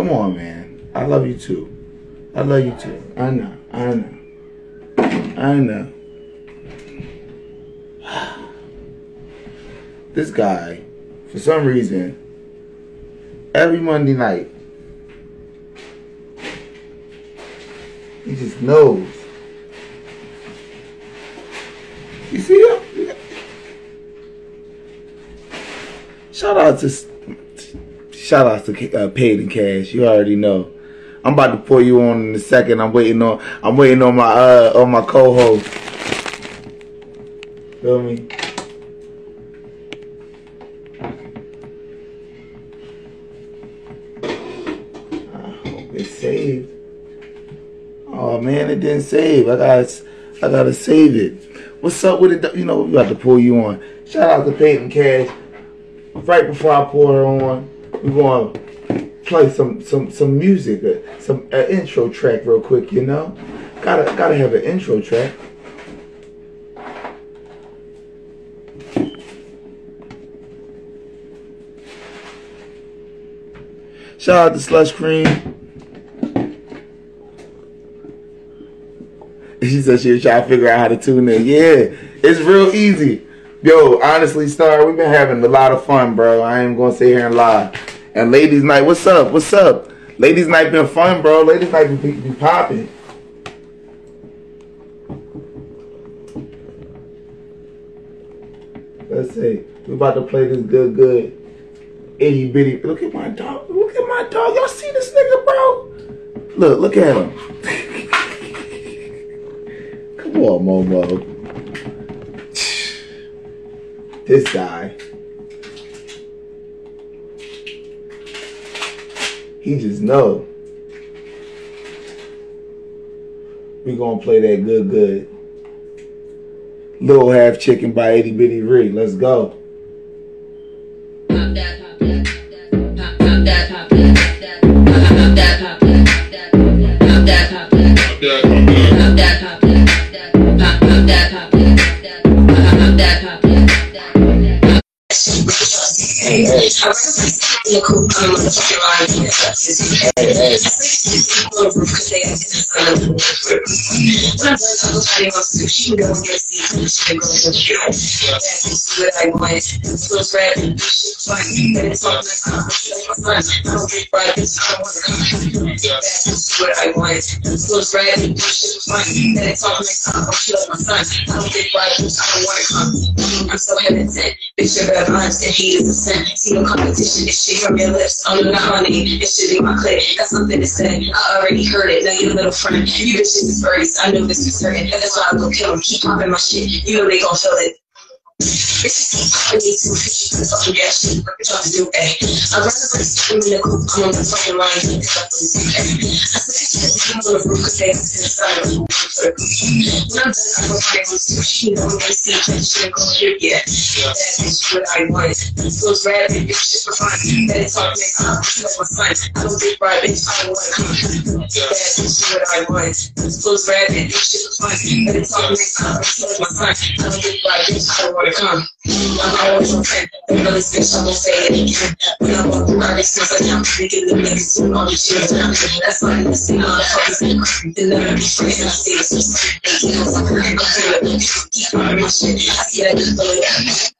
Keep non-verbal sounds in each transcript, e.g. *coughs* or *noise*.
Come on, man. I love you too. I love you too. I know. I know. I know. *sighs* This guy, for some reason, every Monday night, he just knows. You see him? Shout out to shout out to uh, Payd'N Kash. You already know. I'm about to pull you on in a second. I'm waiting on I'm waiting on my uh on my co-host. Feel me? I hope it saved. Oh man, it didn't save. I got I gotta save it. What's up with it? You know, we got to pull you on. Shout out to Payd'N Kash. Right before I pour her on, we going to play some some some music, uh, some uh, intro track real quick. You know, gotta gotta have an intro track. Shout out to Slush Cream. She said she was trying to figure out how to tune in. Yeah, it's real easy. Yo, honestly, Star, we've been having a lot of fun, bro. I ain't gonna sit here and lie. And ladies' night, what's up? What's up? Ladies' night been fun, bro. Ladies' night be, be popping. Let's see. We about to play this good, good itty bitty. Look at my dog. Look at my dog. Y'all see this nigga, bro? Look, look at him. *laughs* Come on, Momo. This guy. He just know. We gonna play that good, good. Little half chicken by itty bitty Ree. Let's go. Hey, hey. Coop, I'm. So it's it's it's it's hesitant. Bitch, you're bad honest and hate is a sin. See no competition. This shit from your lips. Oh, I'm not honey. It should be my clip. Got something to say. I already heard it. Now you're little friend. You bitches is birds. I know this is certain. And that's why I go kill them. Keep popping my shit. You know they gon' feel it. It's just I need to fix the fucking shit. What you trying to do, eh? I'd rather in the coop. I'm on fucking line. than pick up the music, eh? I said, I'm on the because they was inside of the roof. When I'm done, I'm on sushi. You know, I'm gonna that shit go here, yeah. That is what I want. So it's rad, bitch, shit for. That is all next time. That's my son. I don't think right, bitch. I come. That is what I want. So it's rad, bitch, shit for. That is all next time. That's my son. I don't think right, bitch. I don't wanna. I'm always on track. The really bitch, I'm gonna say it again. When I walk through my since I am thinking the niggas doing all these shit. That's why I'm see motherfuckers. Then let me be friends. I see this. They can't fuck around. I'm feeling Keep on my shit. I see that. But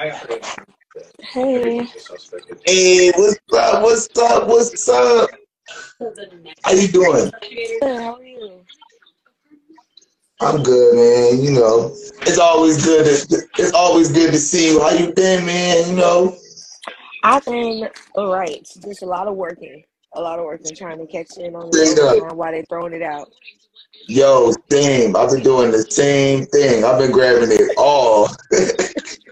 Hey, Hey, what's up? What's up? What's up? The How you doing? good. How are you? I'm good, man. You know, it's always good. To, It's always good to see you. How you been, man? You know, I've been all right. Just a lot of working, a lot of working, trying to catch in on straight what's up. on while they throwing it out. Yo, same. I've been doing the same thing. I've been grabbing it all. *laughs*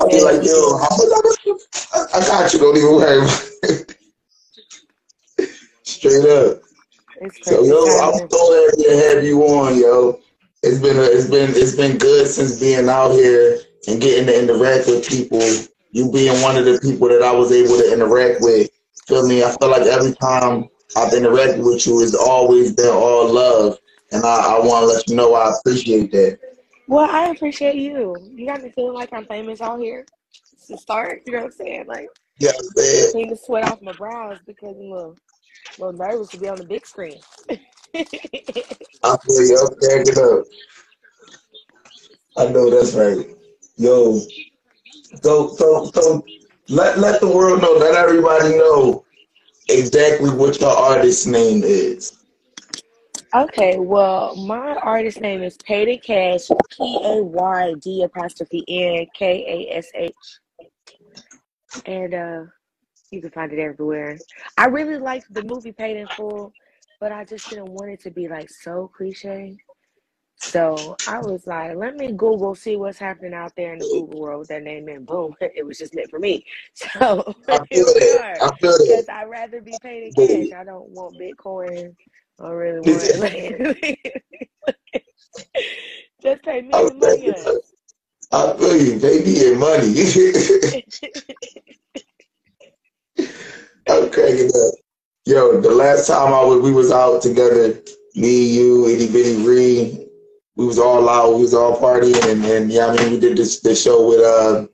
I'll be like, yo, too. how much I, I got you. Don't even worry. Straight up. So yo, I'm so happy to have you on, yo. It's been a, it's been it's been good since being out here and getting to interact with people. You being one of the people that I was able to interact with. Feel me? I feel like every time I've interacted with you, it's always been all love, and I, I want to let you know I appreciate that. Well, I appreciate you. You got me feeling like I'm famous out here to start. You know what I'm saying? Like, Yeah, man. clean the sweat off my brows because I'm a little, little nervous to be on the big screen. I feel you. I'm cracking up. I know that's right. Yo, so so so let let the world know, let everybody know exactly what your artist name is. Okay, well, my artist name is Payd'N Kash, P A Y D apostrophe N K A S H, and uh, you can find it everywhere. I really liked the movie Paid in Full, but I just didn't want it to be like so cliche. So I was like, let me Google, see what's happening out there in the Google world with that name, and boom, *laughs* it was just meant for me. *laughs* So I feel *laughs* it. I feel that. Because I'd rather be paid in cash. I don't want Bitcoin. I really want *laughs* like, just pay me the money up. I feel you, baby, and money. *laughs* I'm cracking up. Yo, the last time I was we was out together, me, you, itty bitty Ree, we was all out, we was all partying and, and yeah, I mean we did this this show with uh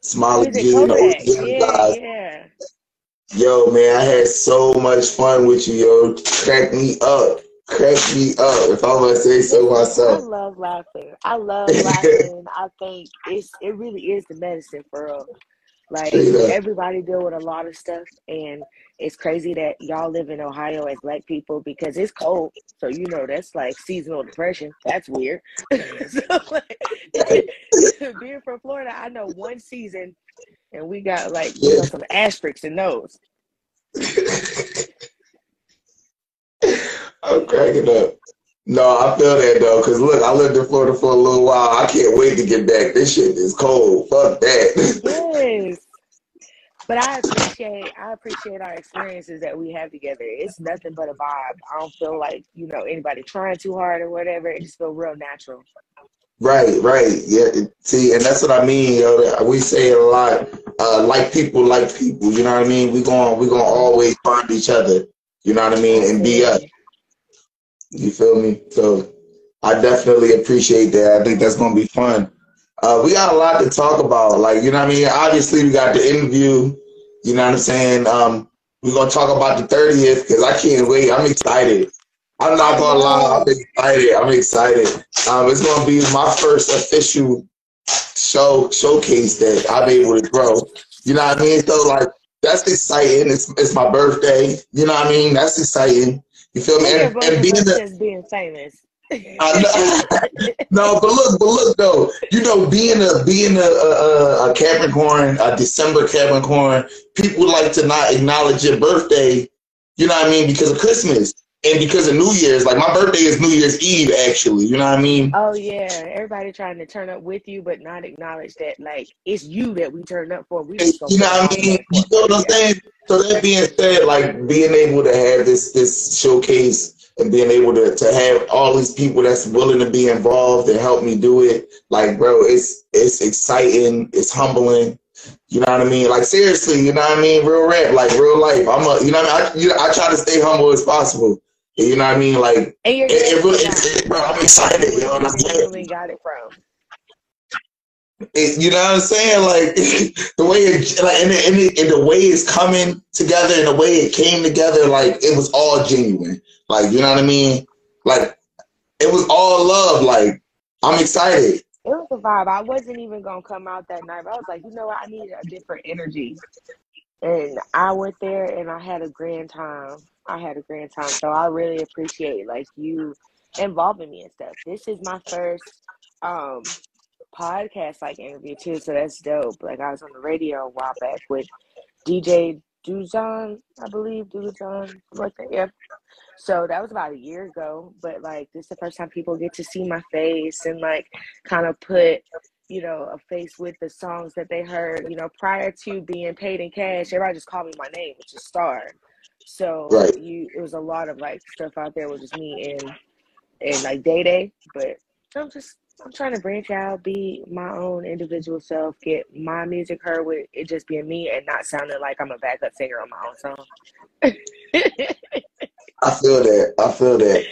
Smiley it? G and the. Yeah, guys. yeah. Yo, man, I had so much fun with you, yo. Crack me up. Crack me up, if I must say so Listen, I myself. love laughing. I love *laughs* laughing. I think it's it really is the medicine for real. Like everybody deal with a lot of stuff, and it's crazy that y'all live in Ohio as black people because it's cold. So you know that's like seasonal depression. That's weird. *laughs* so like *laughs* being from Florida, I know one season, and we got like you know some asterisks in those. *laughs* I'm cracking up. No, I feel that though, cause look, I lived in Florida for a little while. I can't wait to get back. This shit is cold. Fuck that. Yes. But I appreciate I appreciate our experiences that we have together. It's nothing but a vibe. I don't feel like, you know, anybody trying too hard or whatever. It just feel real natural. right, right. Yeah. See, and that's what I mean, yo. We say it a lot. Uh, like people, like people. You know what I mean? We going we gonna always find each other. You know what I mean? And be us. You feel me? So I definitely appreciate that. I think that's gonna be fun. Uh, we got a lot to talk about. Like, you know what I mean? Obviously, we got the interview. You know what I'm saying? Um, we're gonna talk about the 30th because I can't wait. I'm excited. I'm not gonna lie. I'm excited. I'm excited. Um, it's gonna be my first official show showcase that I'm able to grow. You know what I mean? So like that's exciting. It's it's my birthday. You know what I mean? That's exciting. You feel me? And And, being a just being famous. *laughs* No, but look, but look though, you know, being a being a, a, a Capricorn, a December Capricorn, people like to not acknowledge your birthday. You know what I mean? Because of Christmas and because of New Year's. Like my birthday is New Year's Eve, actually. You know what I mean? oh yeah. Everybody trying to turn up with you but not acknowledge that like it's you that we turned up for. We And you know what I mean? You know what I'm saying? So that being said, like being able to have this this showcase and being able to, to have all these people that's willing to be involved and help me do it, like bro, it's it's exciting, it's humbling. You know what I mean? Like seriously, you know what I mean? Real rap, like real life. I'm a, you know what I mean? I, you I try to stay humble as possible. You know what I mean? Like And you're it, it really, for it's, that. it, bro, I'm excited. You know where what I'm you saying? genuinely got it from. It, you know what I'm saying? Like *laughs* the way it, like and the, and, the, and the way it's coming together and the way it came together, like it was all genuine. Like you know what I mean? Like it was all love. Like I'm excited. It was a vibe. I wasn't even gonna come out that night. I was like, you know what? I need a different energy. And I went there and I had a grand time. I had a grand time. So I really appreciate like you involving me and stuff. This is my first um podcast like interview too, so that's dope. Like I was on the radio a while back with DJ Duzon, I believe Duzon, like that. Yeah. So that was about a year ago, but like this is the first time people get to see my face and like kind of put you know a face with the songs that they heard. You know, prior to being paid in cash, everybody just called me my name, which is Star. So Right. you, it was a lot of like stuff out there with just me and and like Day Day, but I'm just I'm trying to branch out, be my own individual self, get my music heard with it just being me and not sounding like I'm a backup singer on my own song. I feel that. I feel that.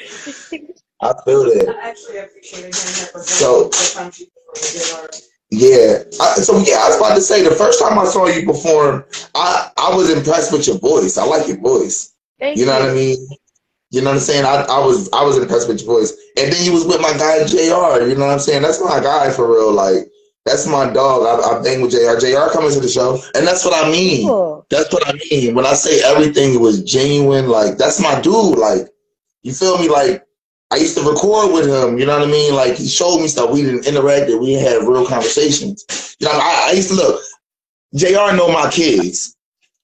*laughs* I feel that. I actually appreciate it. So- the country for Yeah. I, so yeah, I was about to say the first time I saw you perform, I I was impressed with your voice. I like your voice. Thank You know what I mean? You know what I'm saying? I, I was I was impressed with your voice. And then you was with my guy JR, you know what I'm saying? That's my guy for real. Like that's my dog. I, I bang with JR. JR coming to the show. And that's what I mean. Cool. That's what I mean. When I say everything was genuine, like that's my dude. Like, you feel me? Like I used to record with him, you know what I mean? Like he showed me stuff. We didn't interact, we had real conversations. You know, I, I used to look, JR know my kids.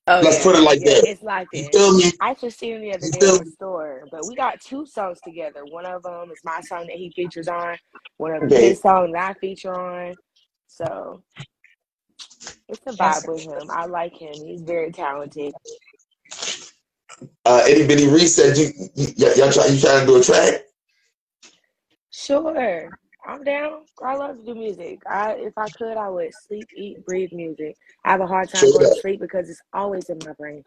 Oh, Let's yeah. put it like yeah, that. It's like You feel me? I just seen him the other day in the store, but we got two songs together. One of them is my song that he features on. One of them Okay. his song that I feature on. So it's a vibe with him. I like him. He's very talented. Uh Itty Bitty Reese said you, you y'all try you trying to do a track? Sure, I'm down. I love to do music. I if I could, I would sleep, eat, breathe music. I have a hard time going up. to sleep because it's always in my brain.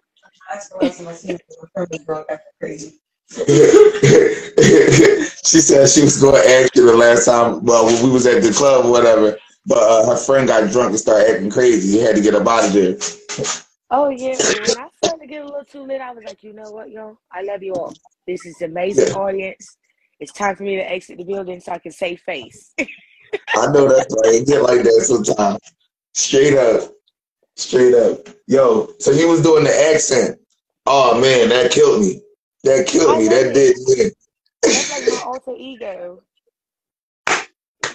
That's the last time I seen it. broke after crazy. she said she was going to ask you the last time, well, when we was at the club or whatever, but uh, her friend got drunk and started acting crazy. You had to get up out of there. Oh yeah, when I started to get a little too lit, I was like, you know what, yo, I love you all. This is amazing audience. It's time for me to exit the building so I can save face. I know that's right. It get like that sometimes. Straight up. Straight up. Yo, so he was doing the accent. Oh man, that killed me. That killed me. That it. did yeah. That's like my alter ego.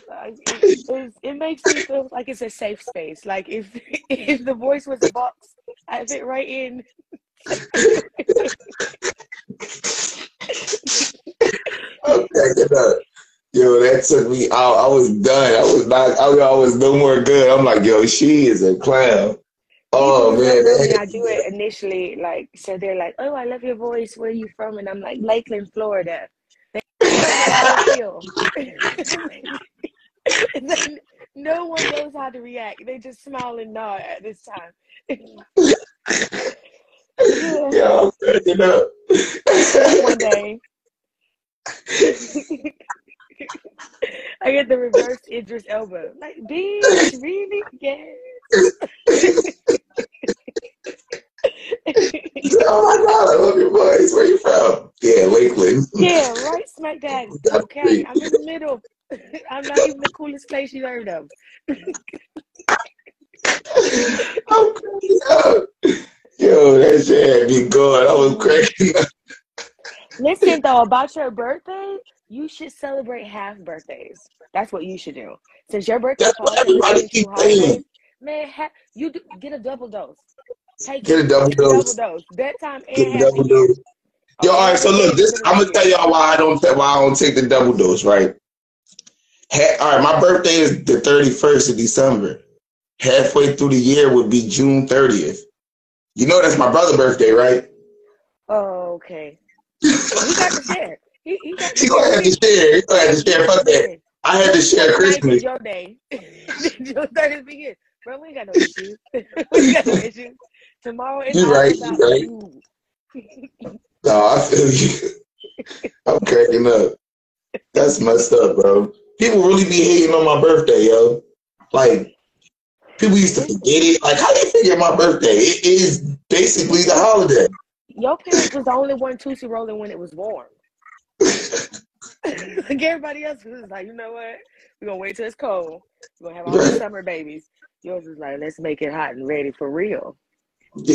Like, it, it, it makes me feel like it's a safe space. Like if if the voice was a box, I fit right in. *laughs* I'm cracking up. Yo, that took me out. I was done. I was not I, I was no more good. I'm like, yo, she is a clown. Oh man, I do it initially, like so they're like, "Oh, I love your voice. Where are you from?" And I'm like, "Lakeland, Florida." Feel. *laughs* No one knows how to react. They just smile and nod at this time. *laughs* yeah. I'm cracking up. *laughs* One day, I get the reverse Idris Elba. Like, bitch, really? Yes. *laughs* oh my god, I love your voice. Where you from? Yeah, Lakeland. yeah, right smack dab. *laughs* Okay. I'm in the middle. *laughs* I'm not even the coolest place you heard of. I'm up. Yo, that shit had me going. I was up. Listen though, about your birthday, you should celebrate half birthdays. That's what you should do. Since your birthday That's falls everybody keep two holidays, man, ha- you do, get a double dose. Take Get a double Get a double dose. dose. Bedtime and Get a double year. dose. Yo, all right. So look, this I'm gonna tell y'all why I don't why I don't take the double dose. Right. Ha- all right. My birthday is the 31st of December. Halfway through the year would be June 30th. You know that's my brother's birthday, right? Oh, okay. He got to share. He, he got He gonna have to share. He gonna have to share. Fuck that. I had to share Christmas. 9th is your day. *laughs* 30th begin. Bro, we ain't got no issues. *laughs* we got no issues. Tomorrow is You right. You right. *laughs* No, I feel you. I'm cracking up. That's messed up, bro. People really be hating on my birthday, yo. Like, people used to forget it. Like, how do you forget my birthday? It is basically the holiday. Your parents was the only one Tootsie rolling when it was warm. *laughs* like everybody else was like, you know what? We're gonna wait till it's cold. We're gonna have all the summer babies. Yours was like, let's make it hot and ready for real. *laughs*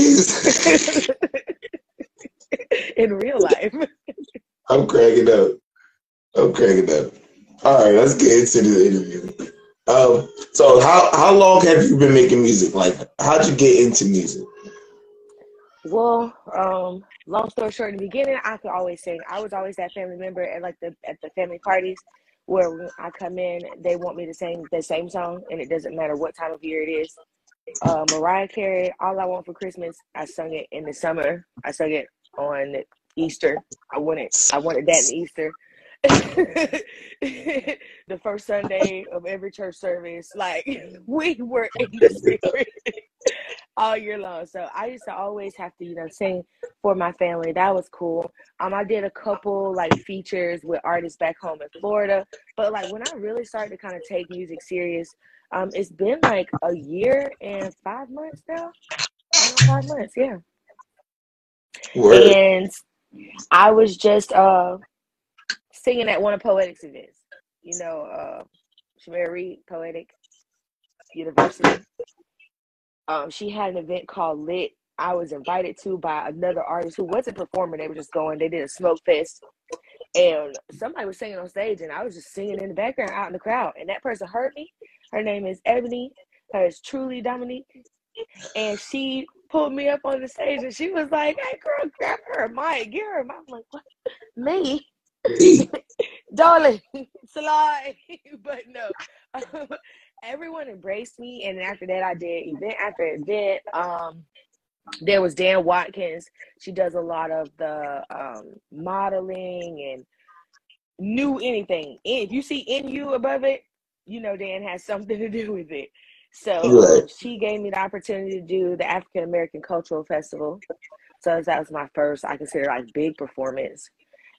In real life. I'm cracking up. I'm cracking up. All right, let's get into the interview. Um, so how how long have you been making music? Like, how'd you get into music? Well, um, long story short, in the beginning, I could always sing. I was always that family member at like the at the family parties where I come in, they want me to sing the same song, and it doesn't matter what time of year it is. Uh, Mariah Carey, "All I Want for Christmas." I sung it in the summer. I sung it on Easter. I wanted I wanted that in Easter. *laughs* the first Sunday of every church service, like *laughs* we were in the spirit all year long. So I used to always have to, you know, sing for my family. That was cool. Um, I did a couple like features with artists back home in Florida, but like when I really started to kind of take music serious, um, it's been like a year and five months now. Five months, yeah. Word. And I was just uh singing at one of Poetic's events. You know, uh Shamira Reed, Poetic University. Um, she had an event called Lit. I was invited to by another artist who wasn't performing. They were just going. They did a smoke fest, and somebody was singing on stage, and I was just singing in the background out in the crowd. And that person heard me. Her name is Ebony. Her is truly Dominique, and she pulled me up on the stage, and she was like, "Hey, girl, grab her a mic, give her." mic." I'm like, "What? Me?" *laughs* darling, *laughs* Salai. *laughs* but no, everyone embraced me, and after that, I did event after event. Um, there was Dan Watkins. She does a lot of the um, modeling and knew anything. If you see NU above it, you know Dan has something *laughs* to do with it. So Right. she gave me the opportunity to do the African American Cultural Festival. So that was my first, I consider like big performance.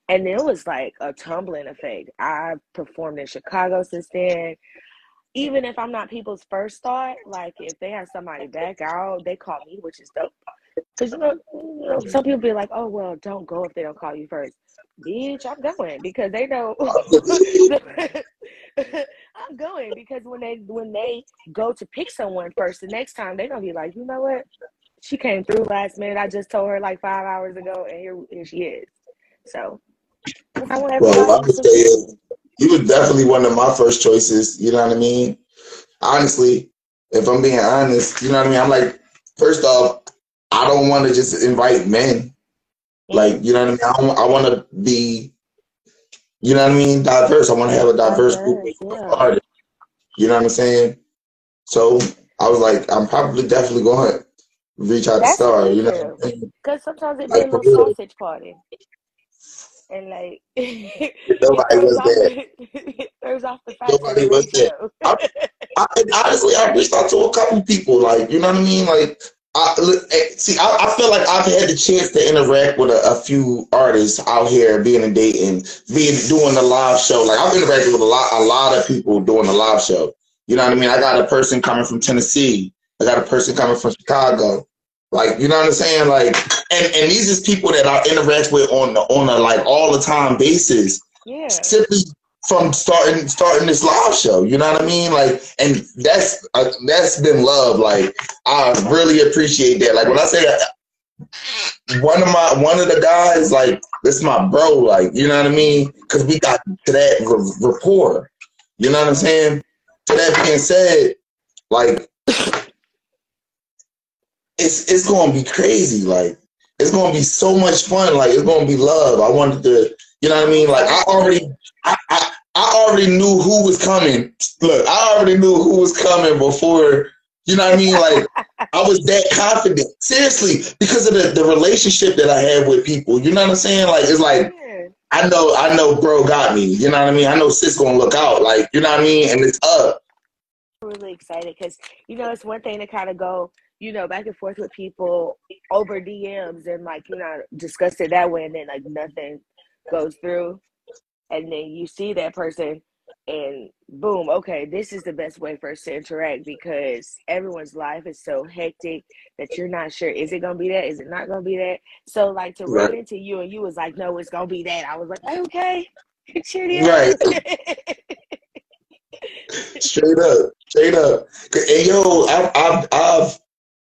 And it was like a tumbling effect. I performed in Chicago since then. Even if I'm not people's first thought, like if they have somebody back out, they call me, which is dope. Because you know, you know, some people be like, "Oh well, don't go if they don't call you first. Bitch, I'm going because they know. *laughs* I'm going because when they when they go to pick someone first, the next time they're gonna be like, you know what? She came through last minute. I just told her like five hours ago, and here, here she is. So I want everybody would to say was definitely one of my first choices. You know what I mean? Honestly, if I'm being honest, you know what I mean. I'm like, first off, I don't want to just invite men. Like, you know what I mean? I, I want to be, you know what I mean, diverse. I want to have a diverse group of artists. You know what I'm saying? So I was like, I'm probably definitely going to reach out to Star. You know weird. what I'm saying? Because sometimes it be Like, a little sausage party. And like *laughs* Nobody was off there. *laughs* throws off the facts of Nobody was there. I, and honestly, I reached out to a couple people, like you know what I mean. Like, I eh, see, I, I feel like I've had the chance to interact with a, a few artists out here, being in Dayton, being doing the live show. Like, I've interacted with a lot, a lot of people doing the live show. You know what I mean? I got a person coming from Tennessee. I got a person coming from Chicago. Like, you know what I'm saying? Like, and and these is people that I interact with on the on a like all the time basis yeah. simply from starting starting this live show. You know what I mean? Like, and that's uh, that's been love. Like, I really appreciate that. Like when I say that, one of my one of the guys, like this is my bro. Like, you know what I mean? Because we got to that r- rapport. You know what I'm saying? To that being said, like it's it's gonna be crazy. Like it's gonna be so much fun. Like it's gonna be love. I wanted to, you know what I mean? Like I already, I, I, I already knew who was coming. Look, I already knew who was coming before. You know what I mean? Like *laughs* I was that confident. Seriously, because of the, the relationship that I had with people. You know what I'm saying? Like it's like I know, I know, bro got me. You know what I mean? I know sis gonna look out. Like you know what I mean? And it's up. really excited because you know it's one thing to kind of go you know back and forth with people over DMs and like you know discuss it that way and then like nothing goes through. And then you see that person and boom okay this is the best way for us to interact because everyone's life is so hectic that you're not sure is it gonna be that is it not gonna be that? So like to run into you and you was like no it's gonna be that. I was like okay *laughs* cheer Right. *laughs* Straight up, straight up. And yo, I've, I've, I've,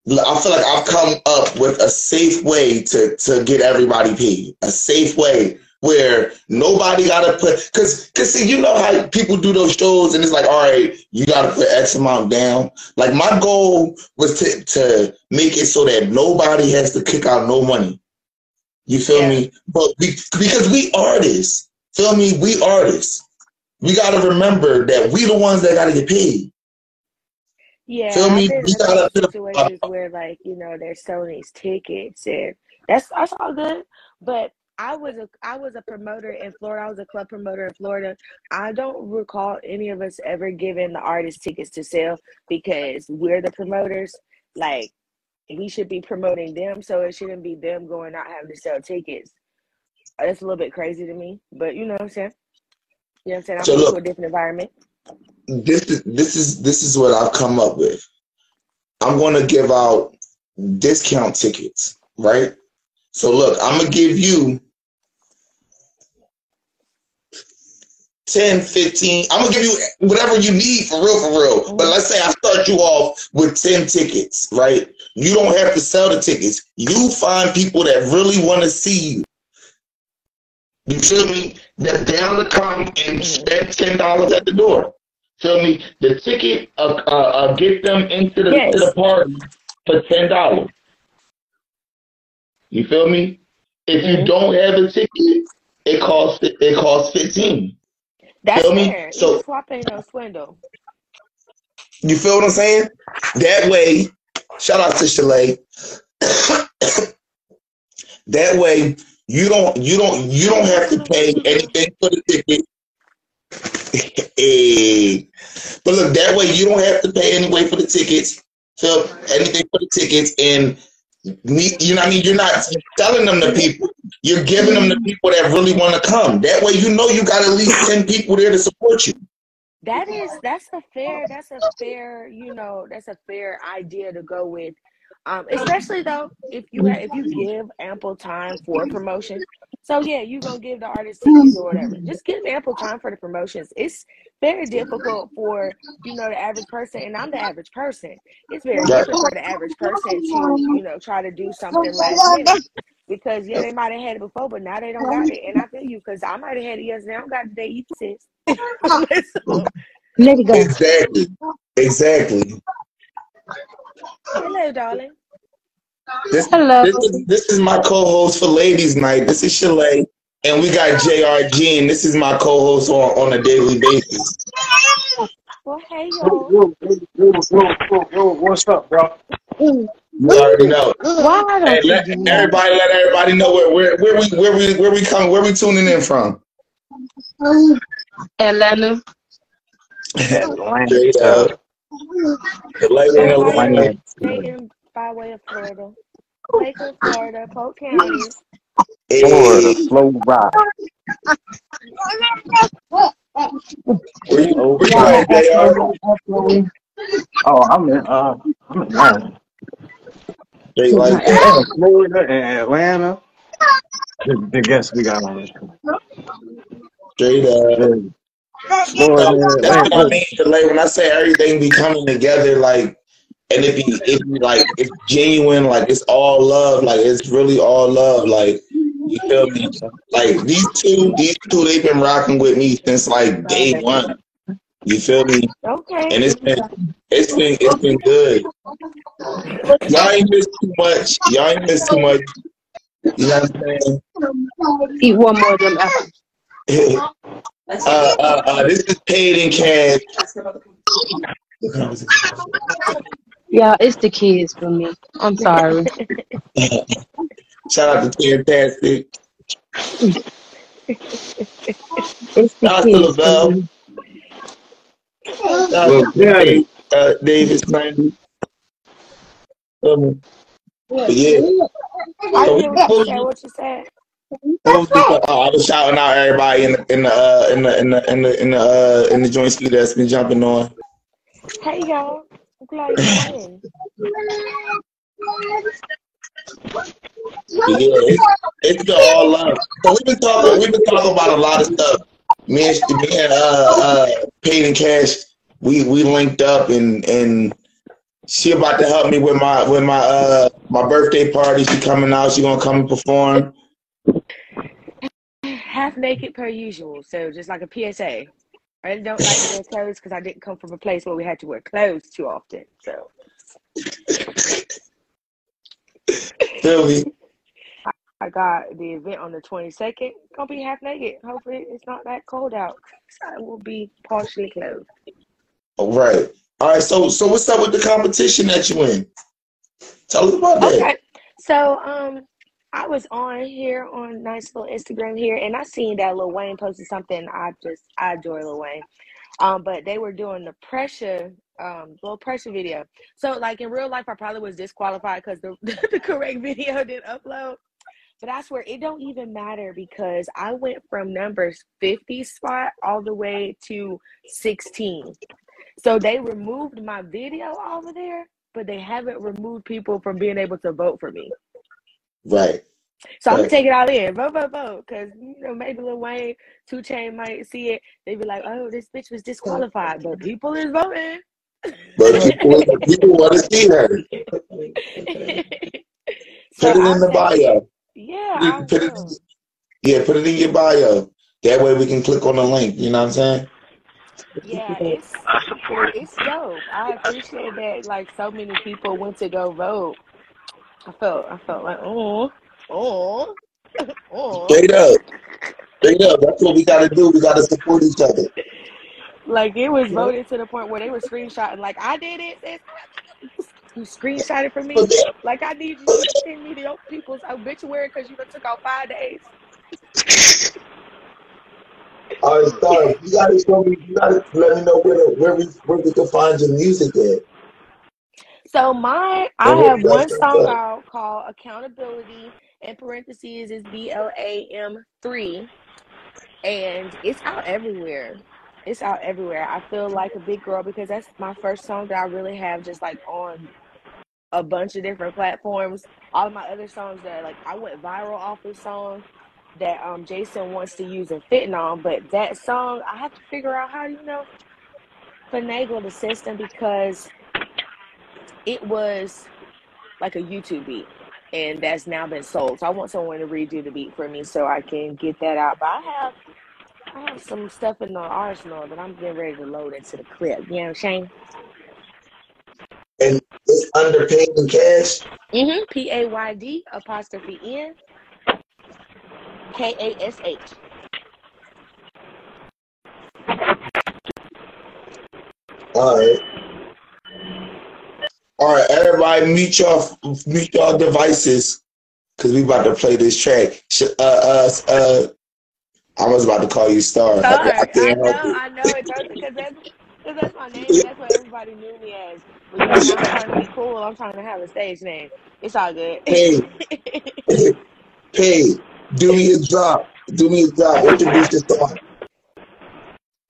I feel like I've come up with a safe way to to get everybody paid. A safe way where nobody gotta put cause cause see you know how people do those shows and it's like all right you gotta put X amount down. Like my goal was to to make it so that nobody has to kick out no money. You feel Yeah. me? But we, because we artists, feel me? We artists. We gotta remember that we the ones that gotta get paid. Yeah, Feel me? I've been in situations where like, you know, they're selling these tickets and that's that's all good. But I was a I was a promoter in Florida. I was a club promoter in Florida. I don't recall any of us ever giving the artists tickets to sell because we're the promoters. Like we should be promoting them, so it shouldn't be them going out having to sell tickets. That's a little bit crazy to me, but you know what I'm saying? You know what I'm saying? I'm So used to look- a different environment. This is this is this is what I've come up with. I'm gonna give out discount tickets, right? So look, I'm gonna give you 10, 15. I'm gonna give you whatever you need for real, for real. But let's say I start you off with 10 tickets, right? You don't have to sell the tickets. You find people that really want to see you. You feel me? That's down to come and spend ten dollars at the door. Feel me? The ticket uh, uh, uh get them into the Yes. to the party for ten dollars. You feel me? If you Mhm. don't have a ticket, it costs it costs fifteen. That's Feel me? fair. So- So, swap ain't no swindle. You feel what I'm saying? That way, shout out to Shelay. *coughs* that way, you don't you don't you don't have to pay anything for the ticket. Hey. *laughs* But look, that way you don't have to pay anyway for the tickets. Feel anything for the tickets, and you know what I mean. You're not selling them to people. You're giving them to people that really want to come. That way, you know you got at least ten people there to support you. That is that's a fair that's a fair you know that's a fair idea to go with. Um, especially though if you if you give ample time for promotion. So yeah, you gonna give the artist or whatever. Just give ample time for the promotions. It's very difficult for you know the average person, and I'm the average person. It's very Yeah. difficult for the average person to you know try to do something last minute because yeah they might have had it before, but now they don't got it. And I feel you because I might have had it yesterday. I don't got it today. You sis. *laughs* so, Let it go. Exactly. Exactly. Hello, darling. This, Hello. this, is, this is my co-host for Ladies Night. This is Shelay, and we got JRG, and this is my co-host on, on a daily basis. Well, hey y'all. Yo, yo, yo, yo, yo, yo, what's up, bro? You already know. Why Hey, let everybody let everybody know where, where where we where we where we come where we tuning in from. Atlanta. Straight up. Atlanta, Stay Atlanta. stay in by way of Florida. Lakeland, Florida, Polk County. Florida, slow ride. where you where you Yeah, JR? Oh, I'm in, uh, I'm in Atlanta. Straight like that. Florida and Atlanta. The, the guests we got on this. Straight up. Yeah, Florida That's what I mean. Shelay. When I say everything be coming together, like, and if you if you like, it's genuine, like it's all love, like it's really all love, like you feel me? Like these two, these two, they've been rocking with me since like day one. You feel me? Okay. And it's been it's been it's been good. Y'all ain't missed too much. Y'all ain't missed too much. You know what I'm saying? Eat one more of them apples. *laughs* uh, uh, uh, this is paid in cash. Yeah, it's the kids for me. I'm sorry. *laughs* Shout out to Fantastic. It's the Shout out to kids Lavelle. for me. Shout out Well, to yeah. Dave, uh, Davis 90. Um, yeah. I So hear we what you close said. What you said? Close this up. Oh, I was shouting out everybody in the in the uh, in the in the in the in the uh, in the joint ski that's been jumping on. Hey y'all. I'm glad you're in. *laughs* Yeah, it's, it's the all love. So we've been talking we've been talking about a lot of stuff. Me and me and uh uh Payd'N Kash, we we linked up and and she about to help me with my with my uh my birthday party. She coming out. She gonna come and perform. Half naked per usual. So just like a PSA. I really don't like to wear clothes because I didn't come from a place where we had to wear clothes too often. So me? *laughs* I got the event on the 22nd. Gonna be half naked. Hopefully it's not that cold out. I will be partially clothed. All right. All right. So, so what's up with the competition that you in? Tell us about that. Okay. So um I was on here on nice little Instagram here and I seen that Lil Wayne posted something. I just I adore Lil Wayne. Um, but they were doing the pressure um little pressure video. So like in real life I probably was disqualified because the, *laughs* the correct video didn't upload. But I swear it don't even matter because I went from numbers 50 spot all the way to 16. So they removed my video of there, but they haven't removed people from being able to vote for me. Right. So I'm gonna take it all in, vote, vote, vote, because you know maybe Lil Wayne, 2 Chainz might see it. They be like, "Oh, this bitch was disqualified," but people is voting. But *laughs* people, people want to see her. *laughs* so Put it I'll in the take it. bio. Yeah, I Put it, yeah, put it in your bio. That way we can click on the link. You know what I'm saying? Yeah, it's it's dope. I appreciate that. Like so many people went to go vote. I felt I felt like oh oh *laughs* oh Straight up. Straight up. That's what we got to do. We got to support each other. like it was voted to the point where they were screenshotting. Like I did it. sis. You screenshot it for me. Like I need you to send me the old people's obituary because you took out five days. All right, sorry. You got to show me. You got to let me know where where we where we can find your music at. So my I have one song out called Accountability. In parentheses is B L A M three, and it's out everywhere. It's out everywhere. I feel like a big girl because that's my first song that I really have just like on a bunch of different platforms. All of my other songs that like I went viral off this song that um Jason wants to use and fitting on, but that song I have to figure out how to you know finagle the system because it was like a YouTube beat, and that's now been sold. So I want someone to redo the beat for me so I can get that out. But I have I have some stuff in the arsenal that I'm getting ready to load into the clip. You know what I'm saying? And it's underpaid in cash. Mm-hmm. P A Y D apostrophe N K A S H. All right. All right, everybody, mute your mute your devices because we about to play this track. Uh, uh, uh, I was about to call you Star. I, I *laughs* I can't know. I know it does because that's that's my name. That's what everybody knew me as. But you know, I'm trying to be cool. I'm trying to have a stage name. It's all good. Hey, hey, do me a drop. Do me a drop. Introduce your song.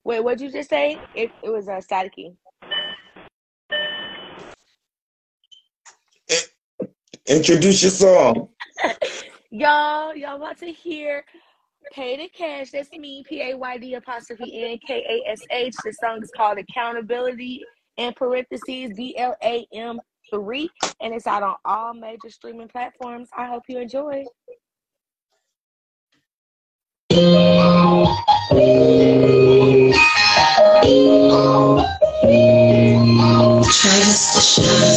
Wait, what'd you just say? It it was uh, staticky. Introduce your song. *laughs* Y'all, y'all about to hear Pay the Cash. That's me, P A Y D apostrophe N K A S H. The song is called Accountability in parentheses B L A M 3. And it's out on all major streaming platforms. I hope you enjoy. Tries to shine my boat.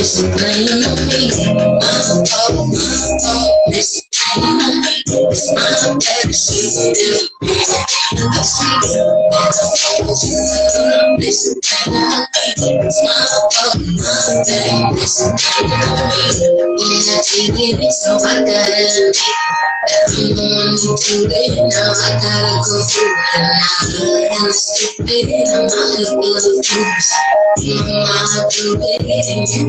my. Listen, I know me. My fault, my fault. Listen, I know me. It's my bad shit. I see, I lose the love. Listen, I know me. It's my fault, my bad. Listen, I know me. Yeah, take it, so I gotta I'm on to it now. I gotta go through it now. I'm stupid. I'm. Mama do it, and you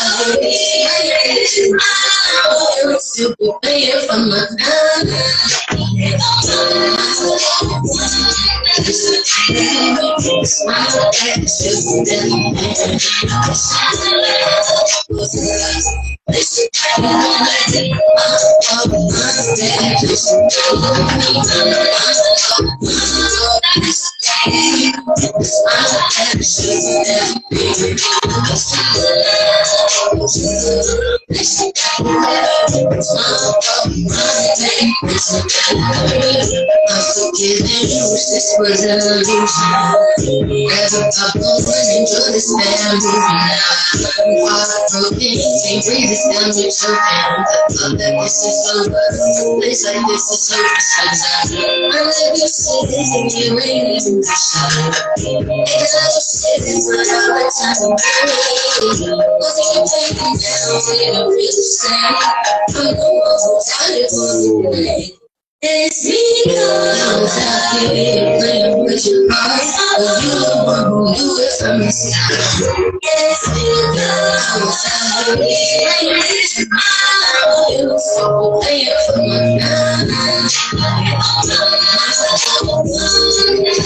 knew it from. This was an illusion. Grab a couple and enjoy this family. Now, heartbroken, can't breathe this down your throat. I thought that this is over. A place like this is so precise. I let you sit in your rain shine. And I the time. Wasn't you really sad? I'm the one who's tired for the night. It's me, cause I keep playing with your heart. But you the one who knew it from the start.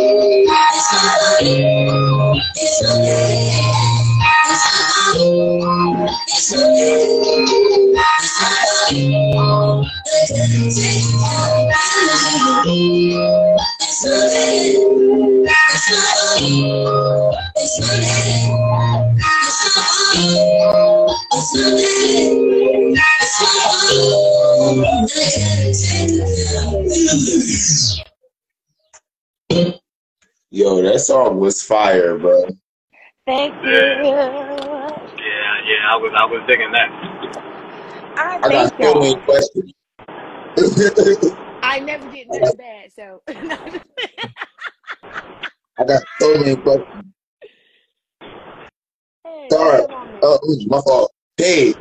It's okay. It's okay. It's okay. It's okay. It's It's okay. It's okay. It's okay. Yo, that song was fire, bro. Thank you. Yeah, yeah, I was I was digging that. I I got so many questions. I never did nothing *laughs* bad, so *laughs* I got so many questions. hey, Sorry. come. Oh, oops, my fault. Hey,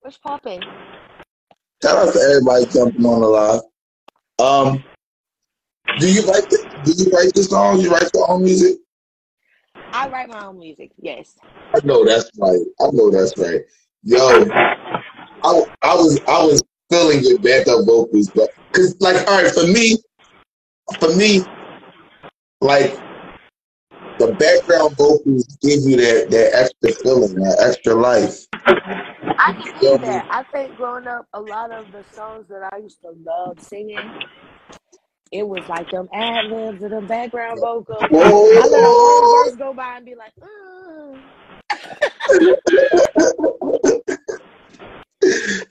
What's popping? shout out to everybody jumping on the live. Um, do you like the, do you write the songs? You write your own music? I write my own music. Yes. I know that's right. I know that's right. Yo, I, I was I was feeling your backup vocals, but cause like all right for me, for me, like the background vocals give you that that extra feeling, that extra life. I can see that. I think growing up, a lot of the songs that I used to love singing, it was like them ad libs and them background vocals. I let a whoa, verse go by and be like, mm.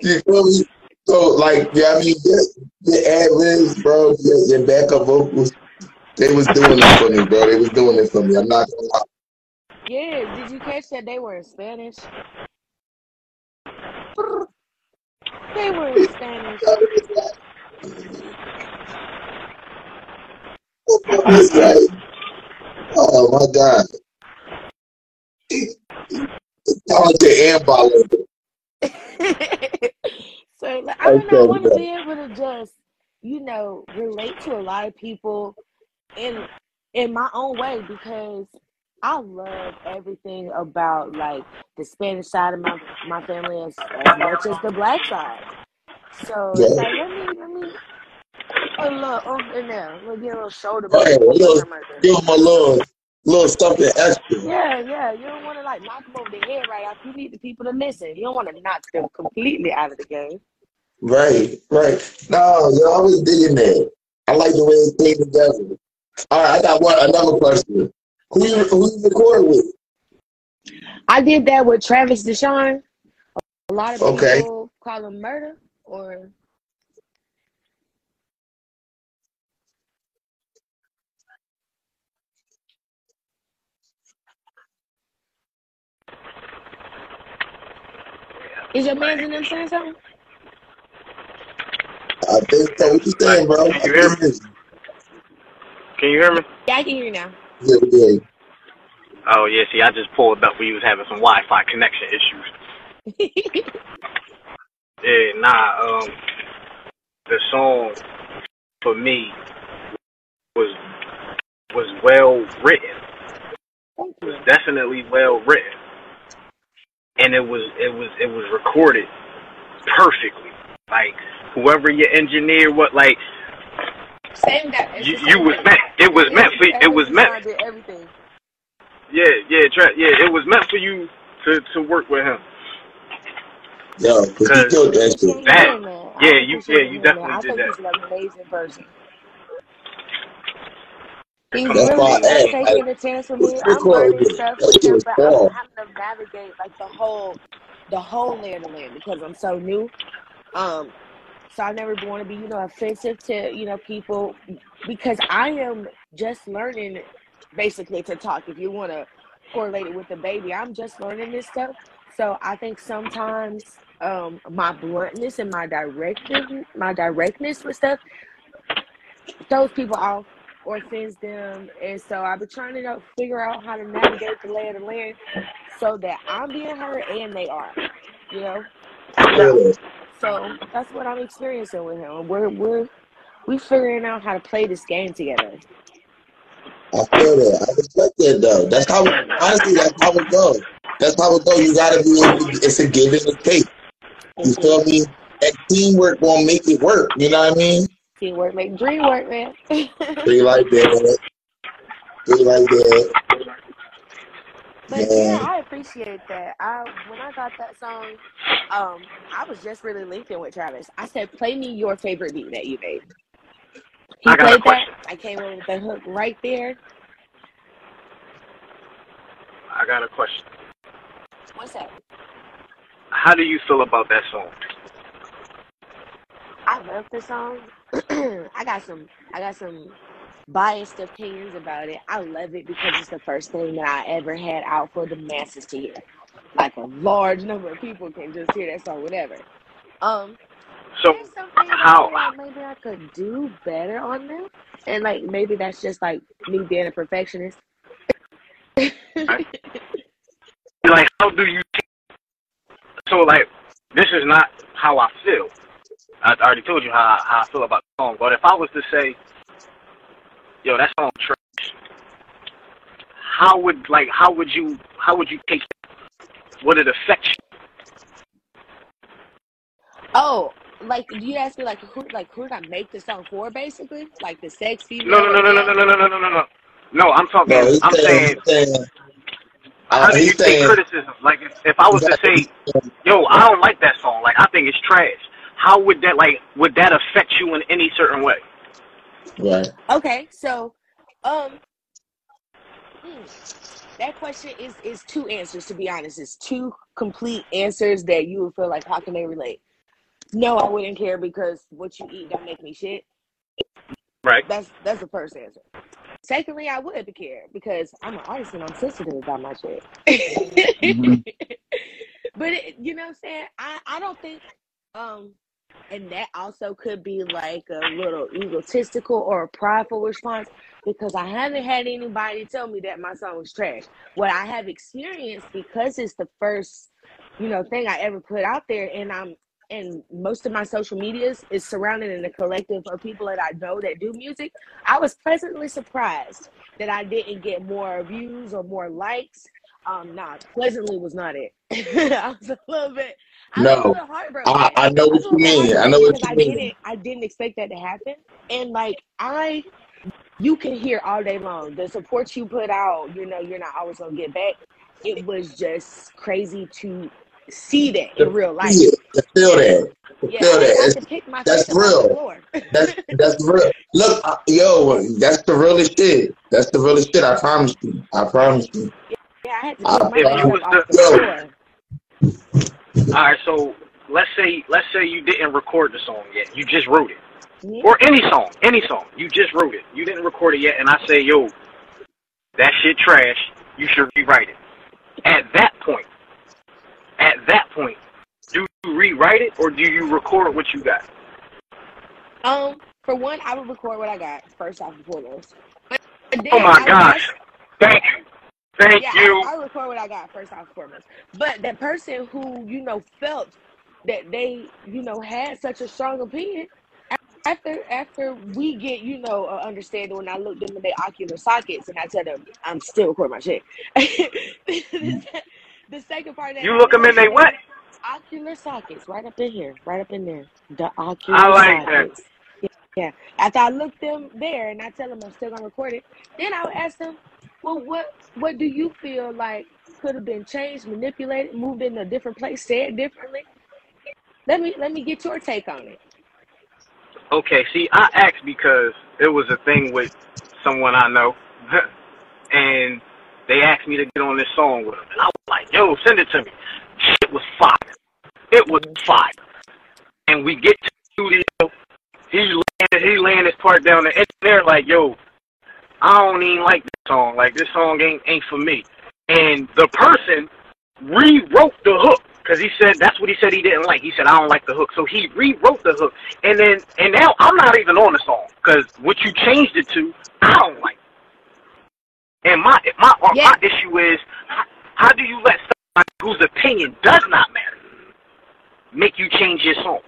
you feel me? So like yeah, I mean the, the ad libs, bro, your, your backup vocals, they was doing it for me, bro. They was doing it for me. I'm not gonna lie. yeah. Did you catch that they were in Spanish? They were in Spanish. Oh my god, and bilingual. *laughs* so like, I don't know. I want to be able to just, you know, relate to a lot of people in in my own way because I love everything about like the Spanish side of my my family as as much as the black side. So Yeah. like let me let me a little oomph in there. Let me get a little shoulder Right, a little, shoulder murder. give them a little, little something extra. Yeah, yeah. You don't want to like knock them over the head right off. You need the people to listen. You don't want to knock them completely out of the game. Right, right. No, yo, I was digging that. I like the way it came together. All right, I got one another question. Who you who you recorded with? I did that with Travis Deshawn. A lot of Okay. people call him murder or Is your man's in them saying something? I think so. What you saying, bro? Can you hear me? Can you hear me? Yeah, I can hear you now. Yeah, yeah. Oh yeah, see, I just pulled up. We was having some Wi-Fi connection issues. *laughs* Yeah, nah. Um, the song for me was was well written. Thank you. Was definitely well written, and it was it was it was recorded perfectly. Like whoever your engineer, what like Same that. It's you, the you was thing. meant. It was meant for. It was meant. Did everything. Yeah, yeah, tra- yeah. It was meant for you to to work with him. Yo, cause he killed that shit. That, hearing that. I yeah, you, yeah, you definitely did think that. he's an amazing person. He's That's really is taking a chance with me. I'm learning stuff with shit him, was but I'm having to navigate like the whole, the whole land of land because I'm so new. Um, so I never want to be, you know, offensive to, you know, people because I am just learning basically to talk. If you want to correlate it with the baby, I'm just learning this stuff. So I think sometimes um my bluntness and my directive my directness with stuff throws people off or offends them. And so I've been trying to know, figure out how to navigate the lay of the land so that I'm being heard and they are, you know? That. So that's what I'm experiencing with him. We're, we're, we figuring out how to play this game together. I feel that. I respect that though. That's how honestly that's how it goes. That's how it goes. You gotta be it's a give and a take. You hmm feel me? That teamwork won't make it work. You know what I mean? Teamwork make dream work, man. Be like that. Be like that. But yeah, I appreciate that. I when I got that song, um, I was just really linking with Travis. I said, "Play me your favorite beat that you made." He I got a played that. I came in with the hook right there. I got a question. What's that? How do you feel about that song? I love the song. *clears throat* I got some. I got some biased opinions about it. I love it because it's the first thing that I ever had out for the masses to hear. Like a large number of people can just hear that song, whatever. Um, So I how? maybe I could do better on them, and like maybe that's just like me being a perfectionist. *laughs* Like, how do you? So like, this is not how I feel. I already told you how how I feel about the song. But if I was to say, yo, that song trash, how would like how would you how would you take? It? Would it affect you? Oh, like do you asked me like who like who did I make the song for? Basically, like the sex No, female no, no, no, no, no, no, no, no, no, no. No, I'm talking. he's I'm saying saying, how uh, do you he's take criticism? Like, if, if I was to say, yo, I don't like that song. Like, I think it's trash. How would that like would that affect you in any certain way? right. Okay, so um, hmm, that question is is two answers. To be honest, it's two complete answers that you would feel like how can they relate? No, I wouldn't care because what you eat don't make me shit. Right. That's that's the first answer. Secondly, I would care because I'm an artist and I'm sensitive about my shit. hmm *laughs* but it, you know what I'm saying? I, I don't think um and that also could be like a little egotistical or a prideful response because I haven't had anybody tell me that my song was trash. What I have experienced because it's the first, you know, thing I ever put out there and I'm and most of my social medias is surrounded in a collective of people that I know that do music. I was pleasantly surprised that I didn't get more views or more likes. Um, nah, pleasantly was not it. *laughs* I was a little bit, I No. I, I know what you mean. I know what you I mean. didn't, I didn't expect that to happen. And like I, you can hear all day long the support you put out. You know, you're not always gonna get back. It was just crazy to see that To in real life. it, to feel that, to Yeah, feel that. had It's, to pick my that's face up off the real. That's that's *laughs* real. Look, uh, yo, that's the realest shit. That's the realest shit. I promise you. I promise you. Yeah, I had to I pick my If face you up was off the yo. All right, so let's say let's say you didn't record the song yet. You just wrote it, Mhm. or any song, any song. You just wrote it. You didn't record it yet, and I say, yo, that shit trash. You should rewrite it. At that point, at that point, do you rewrite it or do you record what you got? Um, for one, I would record what I got first off foremost. But Oh my I gosh. Thank you. Thank yeah, you. I, I record what I got first off and foremost. But that person who you know felt that they you know had such a strong opinion after after we get you know uh, understanding when I look them in their ocular sockets and I tell them I'm still recording my shit. *laughs* the, second part that You look them in they what? ocular sockets right up in here, right up in there. The ocular I like that. sockets. Yeah. After I look them there and I tell them I'm still gonna record it, then I would ask them, well, what what do you feel like could have been changed, manipulated, moved in a different place, said differently? Let me let me get your take on it. Okay, see, I asked because it was a thing with someone I know, *laughs* and they asked me to get on this song with them, and I was like, "Yo, send it to me." Shit was fire. It was fire. And we get to the studio. He landed, he laying his part down there, and they're like, "Yo, I don't even like this song. Like this song ain't ain't for me." And the person rewrote the hook because he said that's what he said he didn't like. He said I don't like the hook, so he rewrote the hook. And then and now I'm not even on the song because what you changed it to, I don't like. And my my Yeah. my issue is how, how do you let somebody whose opinion does not matter make you change your song?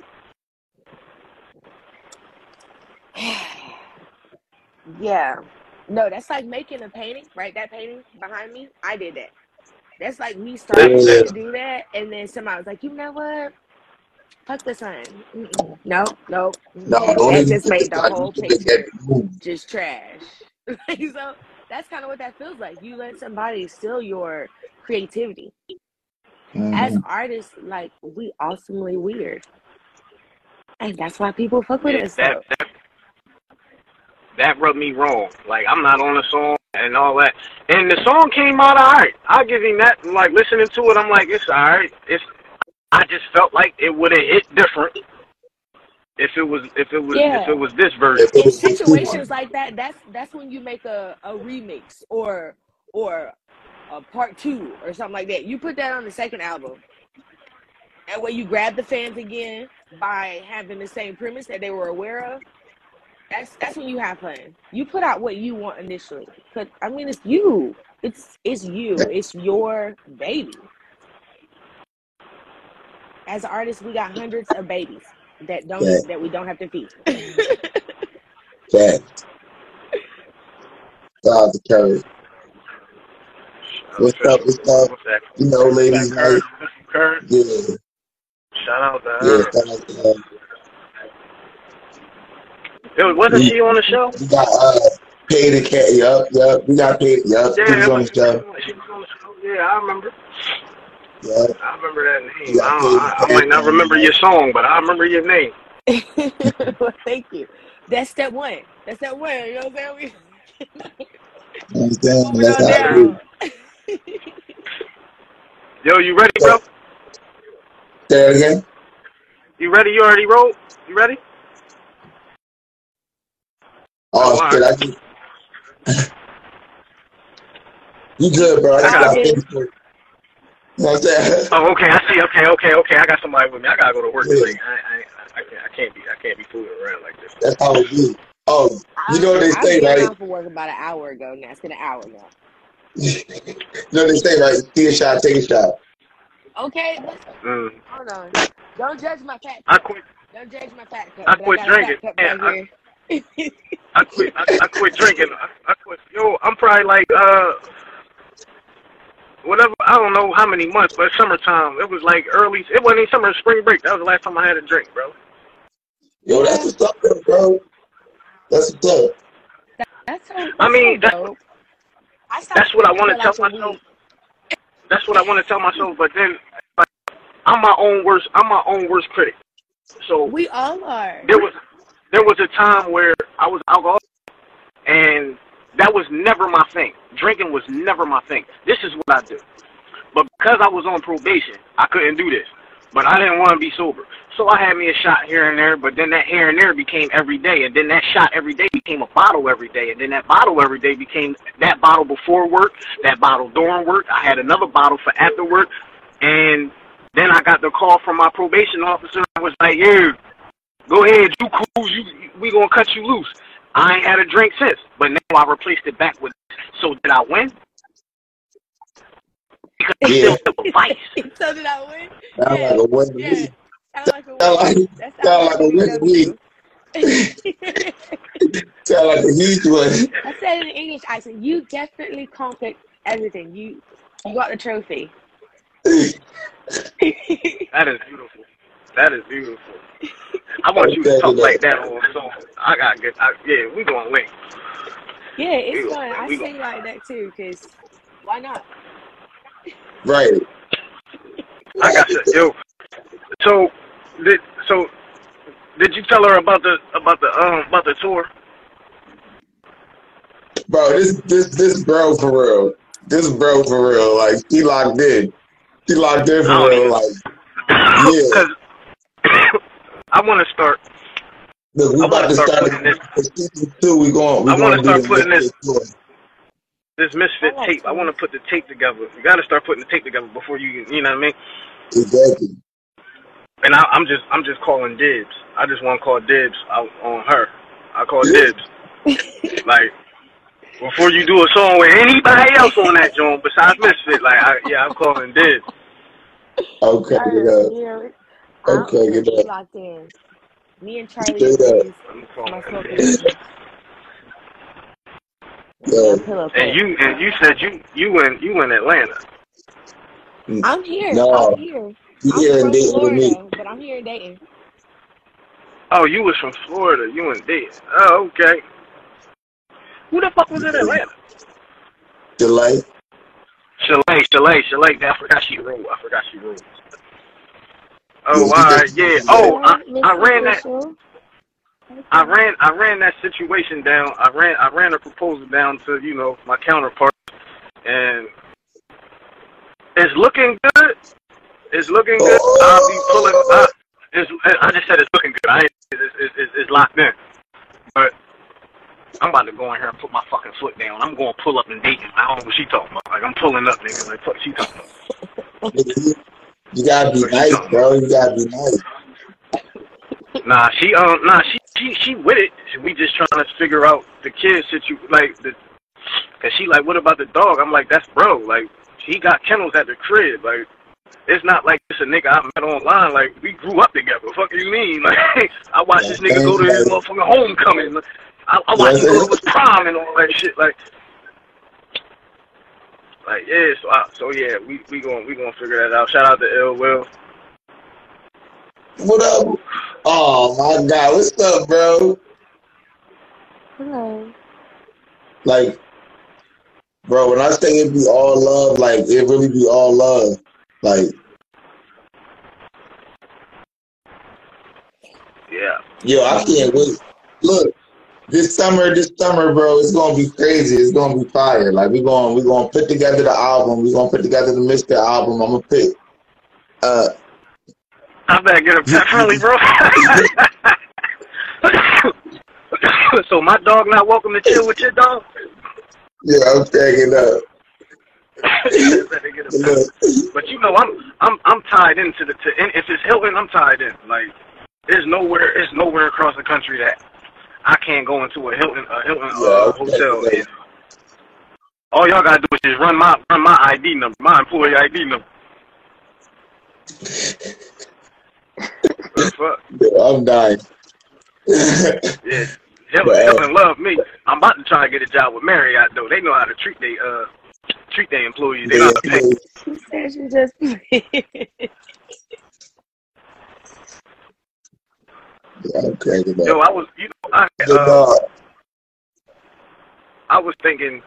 *sighs* Yeah. No, that's like making a painting, right? That painting behind me, I did that. That's like me starting Yeah. to do that, and then somebody was like, you know what? Fuck the sun. Mm-mm. No, no. No, don't That just put made the the whole you can make picture just trash. *laughs* Like, so that's kind of what that feels like. You let somebody steal your creativity. As Mhm. artists, like we awesomely weird, and that's why people fuck with Yeah, us. that So that that rubbed me wrong. Like I'm not on the song and all that. And the song came out alright. I'll give him that. Like listening to it, I'm like, it's alright. It's I just felt like it would have hit different if it was if it was yeah. if it was this version. In was just two situations like that, that's that's when you make a, a remix or or a part two or something like that. You put that on the second album, and when you grab the fans again by having the same premise that they were aware of, that's that's when you have fun. You put out what you want initially, but I mean it's you. It's it's you. It's your baby. As artists, we got hundreds of babies that don't Yeah, that we don't have to feed. *laughs* yeah. Shout out to Curry. Shout out What's up? What's up? what's? You know, ladies' Kurt? night. Kurt? Yeah, Shout out to yeah. her. Shout out to her. It wasn't We she on the show? we got uh paid the cat. Yup, yup. We got paid. Yup. She Yeah, was on was, the show. she was on the show. Yeah, I remember. Yup. I remember that We name. I, got don't, paid I, I might not remember your song, but I remember your name. well, *laughs* *laughs* thank you. That's step one. That's step one. You know what I'm saying? You understand? That's how down. Yo, you ready, bro? say it again. You ready? You already wrote? You ready? Oh Oh, all shit! right. I just you good, bro? I I just got. got I finished. You know what I'm saying? Oh, okay. I see. Okay, okay, okay. I got somebody with me. I gotta go to work Yeah, today. I, I, I can't. I can't be. I can't be fooling around like this. that's how it is. Oh, you I know what they I've say, been right? off for work about an hour ago now. It's been an hour now. *laughs* you know what they say, right? See a shot, take a shot. Okay, listen. Mm. Hold on. Don't judge my fat I quit. Don't judge my fat I cup. I quit got a fat drinking. cup Man, I, here. I quit. I, I quit drinking. I, I quit. Yo, I'm probably like uh, whatever. I don't know how many months, but summertime. It was like early. It wasn't even summer. Spring break. That was the last time I had a drink, bro. Yo, that's yeah, what's up, though, bro. That's what's up. that, that's so I mean, that's. I that's what I want to tell a myself. week. That's what I want to tell myself. But then, like, I'm my own worst. I'm my own worst critic. So We all are. there was there was a time where I was alcoholic, and that was never my thing. Drinking was never my thing. This is what I do. But because I was on probation, I couldn't do this. But I didn't want to be sober. So I had me a shot here and there, but then that here and there became every day. And then that shot every day became a bottle every day. And then that bottle every day became that bottle before work, that bottle during work. I had another bottle for after work. And Then I got the call from my probation officer. I was like, "Yeah, go ahead, you cool. You we gonna cut you loose." I ain't had a drink since, but now I replaced it back with. So did I win? Because it's Yeah. still a vice. *laughs* so did I win? Sound Yeah, like a win to yeah. me. Sound like a Sound like win. Sound sounds like a win to me. *laughs* Sound like a huge one. I said in English accent. You definitely conquered everything. You you got the trophy. *laughs* That is beautiful. That is beautiful. I want you to Okay, talk then. like that on song. I got good. I, yeah, we going link. yeah, We it's gon' fun. I we sing gon' like that too, cause why not? Right. I got you. Yo, so did so did you tell her about the about the um about the tour? Bro, this this this bro for real. This bro for real. Like he locked in. He locked in for real. Like *coughs* yeah. *coughs* Because I want to start. Look, we I about want to to start start putting this. the season two. We going we I want to to start this putting this Mysfit this Mysfit like tape. I want to put the tape together. You got to start putting the tape together before you. You know what I mean? Exactly. And I, I'm just I'm just calling dibs. I just want to call dibs out on her. I call dibs. Like before you do a song with anybody else on that joint besides Mysfit, like I, yeah, I'm calling dibs. Okay, I get up. hear it. I'm Okay, get completely up. locked in. Me and Charlie Straight up. is I'm my calling smoking dibs. gun. Yo, Damn pillow And you and you said you you in you in Atlanta. Mm. I'm here. I'm no, here. you I'm here in from Dayton with me. Florida, but I'm here in Dayton. Oh, you was from Florida. You in Dayton. Oh, okay. Who the fuck was in Atlanta? Delay. Shelay, Shelay, Shelay. I forgot she wrote. I forgot she wrote. Oh, Yeah, all she right, just yeah. Oh, I, I ran that. I ran I ran that situation down. I ran I ran a proposal down to you know my counterpart, and it's looking good. It's looking good. I'll be pulling. I, it's, I just said it's looking good. I ain't, it's, it's, it's, it's locked in. But I'm about to go in here and put my fucking foot down. I'm going to pull up and Dayton. I don't know what she talking about. Like I'm pulling up, nigga. Like fuck, she talking about. *laughs* You you gotta be nice, bro. You gotta be nice. Nah, she um nah she she she with it. We just trying to figure out the kids kid situ like the cause she like what about the dog? I'm like that's bro. Like he got kennels at the crib. Like it's not like it's a nigga I met online. Like we grew up together. Fuck you mean? *laughs* Like I watched this nigga go to his motherfucking homecoming. I, I watched him go to his prom and all that shit. Like like yeah. So I, so yeah, we we gonna we gonna figure that out. Shout out to Ill Will. What up? Oh my god, what's up, bro? Hello. Like, bro, when I say it be all love, like it really be all love. Like, Yeah. yo, I can't wait. Look, this summer, this summer, bro, it's gonna be crazy. It's gonna be fire. Like we're going we're gonna put together the album. We're gonna put together the Mister album. I'm gonna pick. Uh, I better get a pet friendly, bro. *laughs* so my dog not welcome to chill with your dog? yeah, I'm cracking up. *laughs* Better get a pet. Look, But you know, I'm I'm I'm tied into the. To, and if it's Hilton, I'm tied in. Like, there's nowhere, there's nowhere across the country that I can't go into a Hilton, a Hilton yeah, uh, hotel. cracking And all y'all gotta do is just run my run my ID number, my employee ID number. The fuck? *laughs* up. I'm dying. Yeah. *laughs* Hilton, But, uh, Hilton love me. I'm about to try and get a job with Marriott though. They know how to treat they uh treat their employees. They know how to pay. She said she just *laughs* Yeah, I'm cracking Yo. I was you know I Good uh. I was thinking,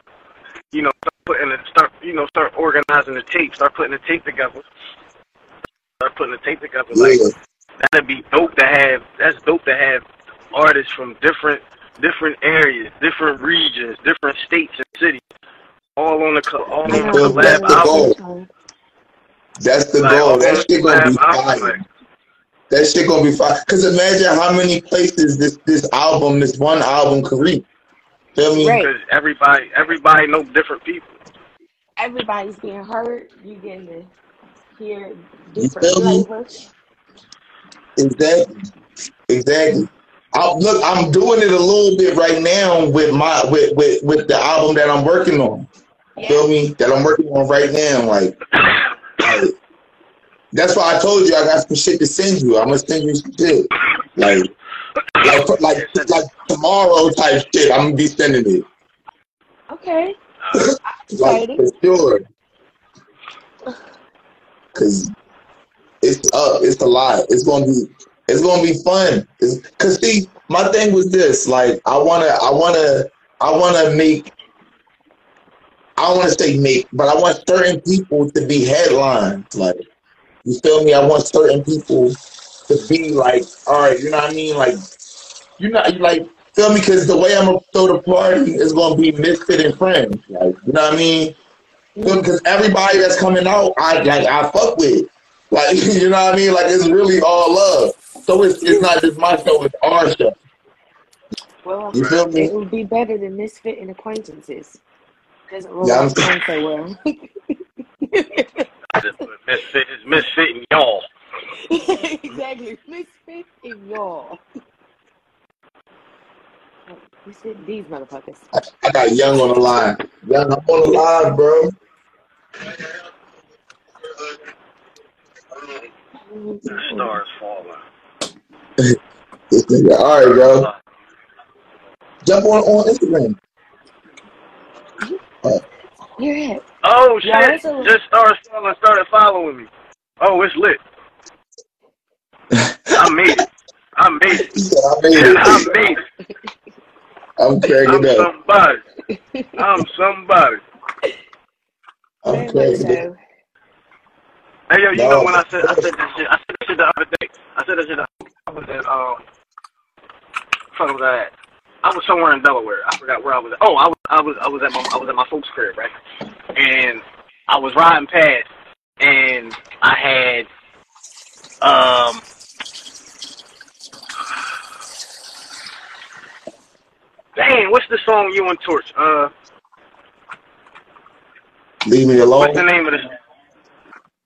you know, start putting the, start you know start organizing the tape, start putting the tape together, start putting the tape together. Like that'd be dope to have. That's dope to have artists from different different areas, different regions, different states and cities, all on the co- all on the Yeah, Because that's the album. goal. That's the Like goal. on That the shit gonna be fire. Like, That shit gonna be fine. Cause imagine how many places this this album, this one album could reach. Feel me? Right. because everybody everybody know different people. Everybody's being hurt. You getting the hear different flavors. Exactly. Exactly. I, look, I'm doing it a little bit right now with my with with, with the album that I'm working on. Yeah. Feel me? That I'm working on right now. Like, *coughs* like that's why I told you I got some shit to send you. I'm gonna send you some shit. Like, like, like, like tomorrow type shit. I'm gonna be sending it. Okay. *laughs* Like for sure. Cause it's up. It's a lot. It's gonna be. It's gonna be fun. It's, Cause see, my thing was this. Like, I wanna. I wanna. I wanna make. I want to say make, but I want certain people to be headlines. Like, you feel me? I want certain people to be like, all right, you know what I mean? Like, you know, like, feel me? Because the way I'm gonna throw the party is gonna be Mysfit and friends. Like, you know what I mean? Because everybody that's coming out, I like, I fuck with. Like, *laughs* you know what I mean? Like, it's really all love. So it's it's not just my show; it's our show. Well, You feel me? it would be better than Mysfit and acquaintances. Doesn't roll Yeah, so well. *laughs* Mysfit is misfitting y'all. *laughs* exactly. Mysfit and y'all. Misfit these motherfuckers. I got Young on the line. Young, I'm on the line, bro. The stars falling. This *laughs* nigga, all right, bro. Jump on on Instagram. You're it. Oh shit! that's a Just started following, started following me. Oh, it's lit. I made it. I made it. he said, I made it. I made it. I'm I'm up. *laughs* somebody. I'm somebody. I'm Very cracking up. Hey yo, you know when I said I said that shit, I said that shit the other day. I said that shit. the- I was at um, fuck was I at? I was somewhere in Delaware. I forgot where I was. At. Oh, I was I was I was at my I was at my folks' crib, right? And I was riding past, and I had um. Dang, what's the song you and Torch? Uh, Leave me alone. what's the name of the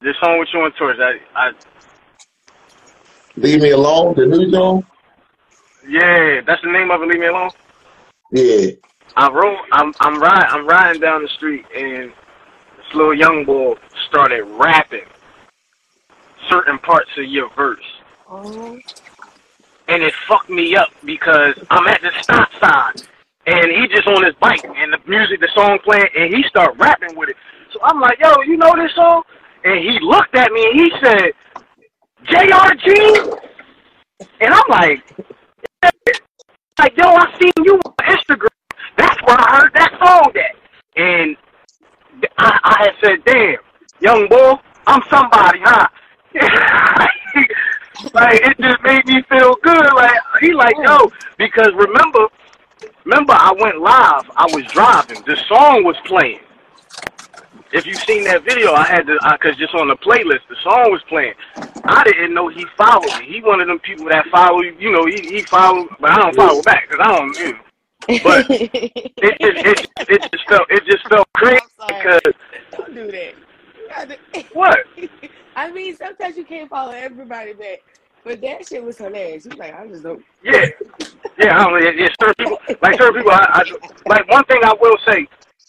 the song with you and Torch? I I Leave me alone. The new song. Yeah, that's the name of it. Leave me alone. Yeah. I rode. I'm I'm riding. I'm riding down the street, and this little young boy started rapping certain parts of your verse, Oh, and it fucked me up because I'm at the stop sign, and he just on his bike, and the music, the song playing, and he start rapping with it. So I'm like, yo, you know this song? And he looked at me and he said, JRG, and I'm like, like, yo, I seen you on Instagram. That's where I heard that song at. And I, I had said, damn, young boy, I'm somebody, huh? *laughs* like, it just made me feel good. Like, he like, yo, because remember, remember I went live. I was driving. The song was playing. If you've seen that video, I had to, because just on the playlist, the song was playing. I didn't know he followed me. He one of them people that follow, you you know, he, he followed, but I don't follow back because I don't, you know. But *laughs* it just, it, it just felt, it just felt crazy because, Don't do that. *laughs* What? I mean, sometimes you can't follow everybody back, but that shit was hilarious. He's like, I just don't. Yeah, yeah. I don't. Yeah, certain people, like certain people, I, I like one thing I will say.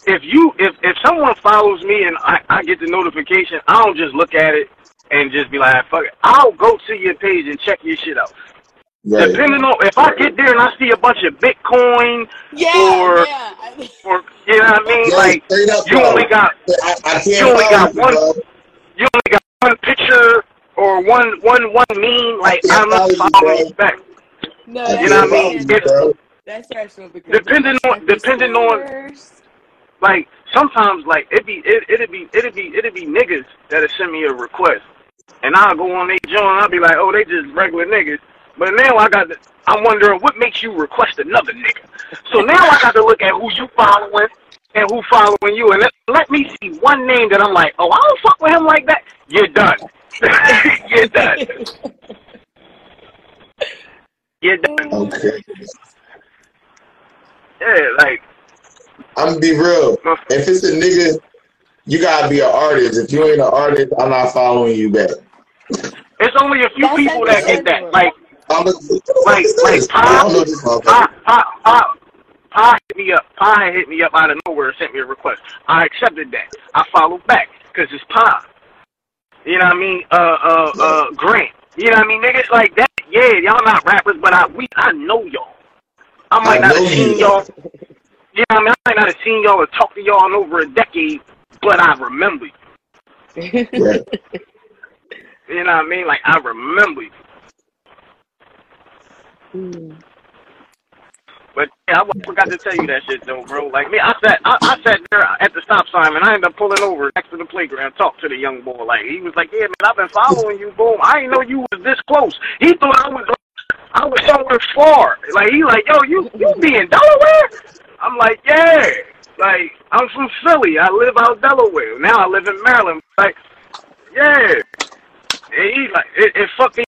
If you, if if someone follows me and I, I get the notification, I don't just look at it and just be like, "Ah, fuck it. I'll go to your page and check your shit out. Right. Depending on if I get there and I see a bunch of Bitcoin Yeah, or yeah. or you know what I mean, Yeah, like up, you only got I, I can't you only got you, one bro. you only got one picture or one one one meme. Like I I'm can't you, following you back. No, that's You know what I mean? you, If bro. That's special because depending on depending on Stars. Like sometimes like it'd be it it'd be it'd be it'd be niggas that'll send me a request and I'll go on they joint I'll be like, oh they just regular niggas. But now I got to, I'm wondering what makes you request another nigga. So now I got to look at who you following and who following you and let, let me see one name that I'm like, oh I don't fuck with him like that. You're done. *laughs* You're done. You're done. Okay. Yeah, like I'm be real. If it's a nigga, You gotta be an artist. If you ain't an artist, I'm not following you back. It's only a few That's people that get that. Like, I'm a, like, like I don't know Pop, this motherfucker. Pop, Pop, Pop, Pop hit me up. Pop hit me up out of nowhere and sent me a request. I accepted that. I followed back because it's Pop. You know what I mean? Uh, uh, uh, Grant. You know what I mean? Niggas like that. Yeah, y'all not rappers, but I we I know y'all. I might I not have seen y'all. What I mean? I might not have seen y'all or talked to y'all in over a decade, but I remember you. Right. *laughs* You know what I mean? Like I remember you. Mm. But yeah, I forgot to tell you that shit though, bro. Like me, I sat, I, I sat there at the stop sign, and I ended up pulling over next to the playground, talked to the young boy. Like he was like, "Yeah, man, I've been following you, boom. I didn't know you was this close." He thought I was, I was somewhere far. Like he like, "Yo, you, you be in Delaware?" I'm like, "Yeah." Like I'm from Philly. I live out Delaware. Now I live in Maryland. Like, yeah. And he like, it, it fucked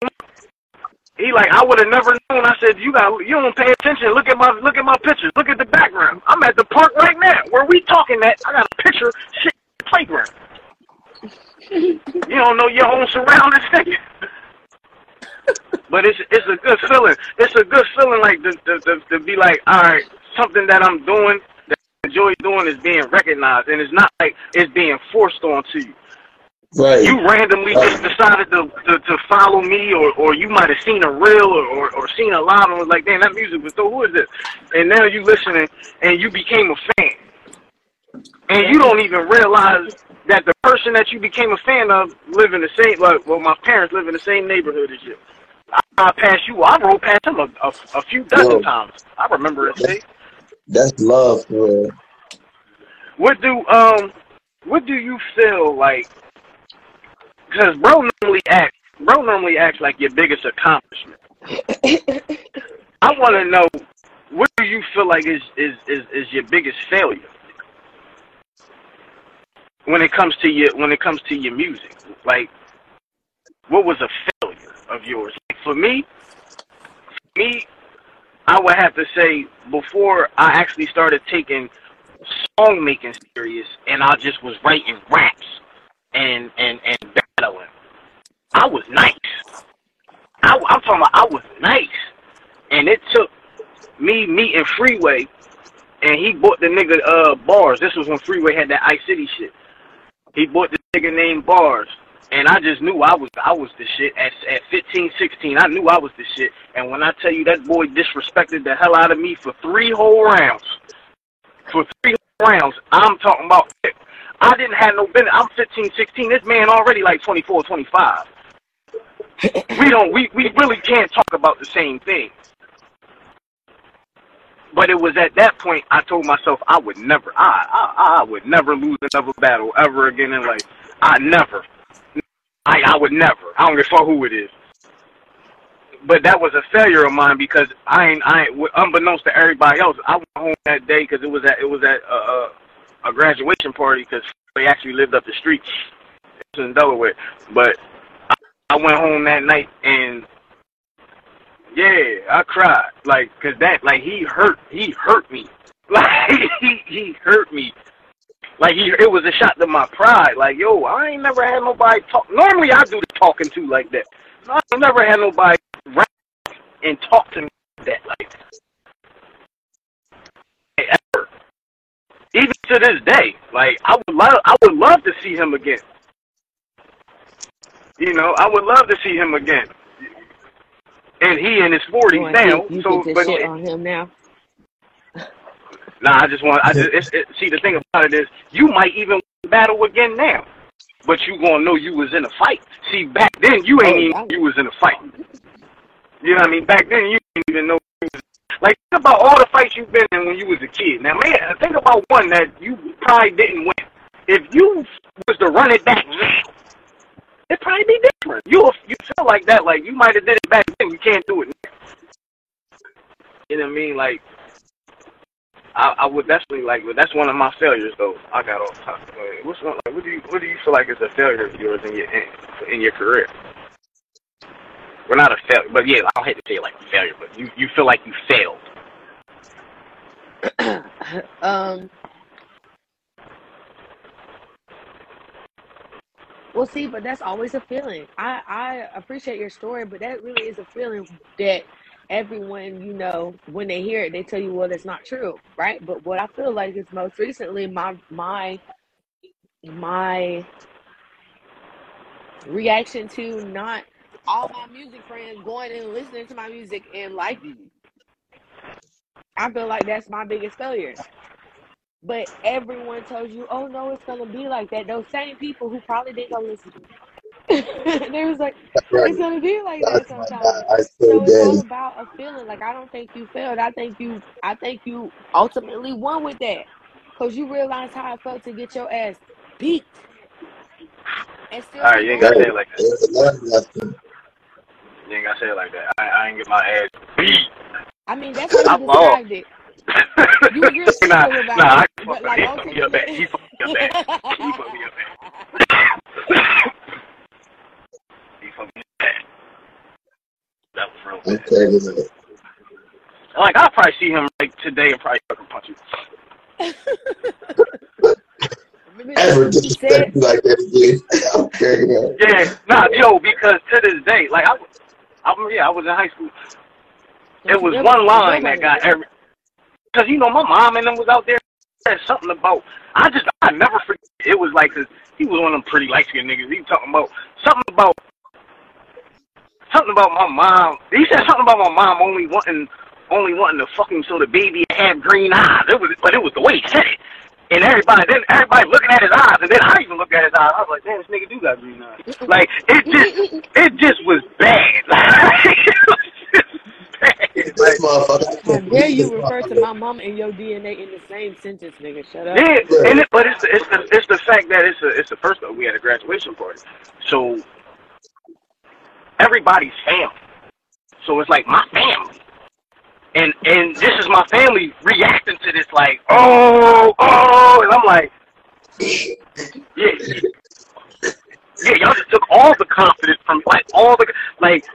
he like, I would have never known. I said, you got, you don't pay attention. Look at my, look at my pictures. Look at the background. I'm at the park right now. Where we talking at? I got a picture. Shit, playground. *laughs* you don't know your own surroundings, nigga. *laughs* but it's it's a good feeling. It's a good feeling, like to to, to, to be like, all right, something that I'm doing that I enjoy doing is being recognized, and it's not like it's being forced onto you Right. you randomly just decided to, to, to follow me, or, or you might have seen a reel or, or, or seen a live and was like, damn, that music was so, who is this? And now you listening and you became a fan. And you don't even realize that the person that you became a fan of live in the same, like, well, my parents live in the same neighborhood as you. I, I passed you, I rode past him a, a, a few dozen Yo. times. I remember it, see? That's love for real. What do, um, what do you feel like because bro normally acts, bro normally acts like your biggest accomplishment. *coughs* I want to know what do you feel like is, is is is your biggest failure when it comes to your when it comes to your music? Like, what was a failure of yours? For me, me, I would have to say before I actually started taking song making serious, and I just was writing raps and and and battling. I was nice. I, I'm talking about I was nice, and it took me meeting Freeway, and he bought the nigga uh bars. This was when Freeway had that Ice City shit. He bought the nigga named Bars, and I just knew I was I was the shit. At at 15, 16, I knew I was the shit. And when I tell you that boy disrespected the hell out of me for three whole rounds, for three rounds, I'm talking about. I didn't have no business. I'm 15, 16. This man already like 24, 25. we don't. We we really can't talk about the same thing. But it was at that point I told myself I would never, I, I, I would never lose another battle ever again in life. I never, I, I would never. I don't give a fuck who it is. But that was a failure of mine because I ain't, I ain't, unbeknownst to everybody else, I went home that day because it was at, it was at a, a, a graduation party because they actually lived up the street. In Delaware, but I, I went home that night and yeah, I cried. Like, cause that, like, he hurt, he hurt me. *laughs* Like, he, he hurt me. Like, he, it was a shot to my pride. Like, yo, I ain't never had nobody talk. Normally, I do the talking to like that. I ain't never had nobody rap and talk to me like that. Like, ever. Even to this day, like, I would love, I would love to see him again. You know, I would love to see him again and he in his forties now. you So, but shit on him now? Nah, I just want. I just it's, it, see the thing about it is you might even battle again now, but you gonna know you was in a fight. See, back then you ain't Oh, even you was in a fight. You know what I mean? Back then you didn't even know. You was, like think about all the fights you've been in when you was a kid. Now, man, think about one that you probably didn't win. If you was to run it back now, it'd probably be different. You you feel like that, like you might have did it back then. You can't do it now. You know what I mean? Like, I, I would definitely like. That's one of my failures, though. I got off topic. What's like, what do you what do you feel like is a failure of yours in your in, in your career? We're not a failure, but yeah, I don't hate to say it like a failure, but you you feel like you failed. *coughs* um, Well, see, but that's always a feeling. I I appreciate your story, but that really is a feeling that everyone you know when they hear it, they tell you, well, that's not true, right? But what I feel like is most recently my my my reaction to not all my music friends going and listening to my music and liking. I feel like that's my biggest failure. But everyone tells you, oh no, it's gonna be like that. Those same people who probably didn't go listen to me. *laughs* they was like, right. it's gonna be like that That's my sometimes. I So still it's all about a feeling. Like I don't think you failed. I think you I think you ultimately won with that. Cause you realized how it felt to get your ass beat and still Alright, you ain't gotta say it like that. It's a learning lesson. You ain't gotta say it like that. I, I ain't get my ass beat. I mean that's how I you ball. described it. You was *laughs* real nah, about nah, I it. can fuck like He fucked me up bad. He fucked me up bad. He fucked me up bad. *laughs* he fucked me up bad. That was real I'm bad. cracking. Like I'll probably see him like today and probably fucking punch you. Ever he disrespect you like that again? I'm cracking up. Yeah, nah, yo, because to this day, like I, was- I yeah, I was in high school. It was one line that got every, cause you know my mom and them was out there. Said something about. I just I never forget. It was like 'cause he was one of them pretty light skinned niggas. He was talking about something about something about my mom. He said something about my mom only wanting only wanting to fucking so the baby have green eyes. It was, but it was the way he said it. And everybody, then everybody looking at his eyes, and then I even looked at his eyes. I was like, damn, this nigga do got green eyes. Like it just, it just was bad. *laughs* Like, just bad. This motherfucker. How dare you refer to my mom and your DNA in the same sentence, nigga? Shut up. yeah, and it, but it's the, it's the it's the fact that it's a, it's the first we had a graduation party, so everybody's family. So it's like my family. And and this is my family reacting to this like, oh, oh, and I'm like, yeah, yeah, y'all just took all the confidence from like all the like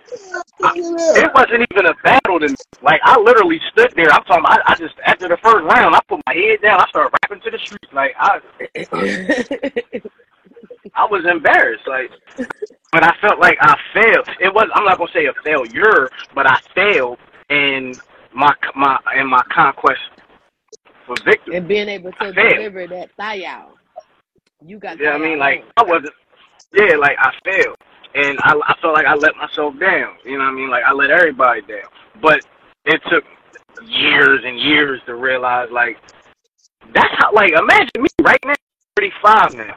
I, it wasn't even a battle to me. Like I literally stood there. I'm talking. I, I just after the first round, I put my head down. I started rapping to the streets. Like I, *laughs* I was embarrassed. Like, but I felt like I failed. It was. I'm not gonna say a failure, but I failed in my my in my conquest for victory. and being able to deliver that thigh out. You got Yeah, I mean, like. I wasn't. Yeah, like I failed, and I, I felt like I let myself down. You know what I mean? Like I let everybody down. But it took years and years to realize, like that's how. Like imagine me right now, 35 now.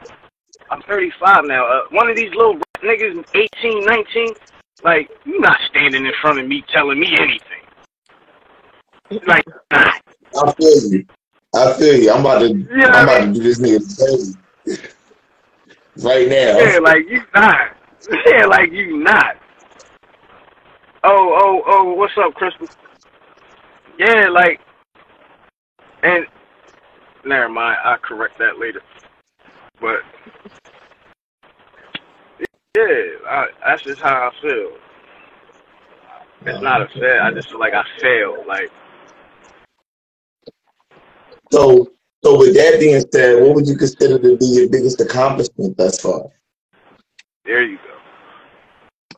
I'm 35 now. Uh, one of these little niggas, 18, 19. Like you're not standing in front of me telling me anything. Like, nah. I feel you. I feel you. I'm about to. you know I'm I about mean? to do this nigga dirty *laughs* right now. Yeah, like you not. Yeah, like you not. Oh, oh, oh, what's up, Crystal? Yeah, like, and never mind. I'll correct that later. But yeah, I, that's just how I feel. It's not a fail. I just feel like I failed. Like, So, so with that being said, what would you consider to be your biggest accomplishment thus far? there you go.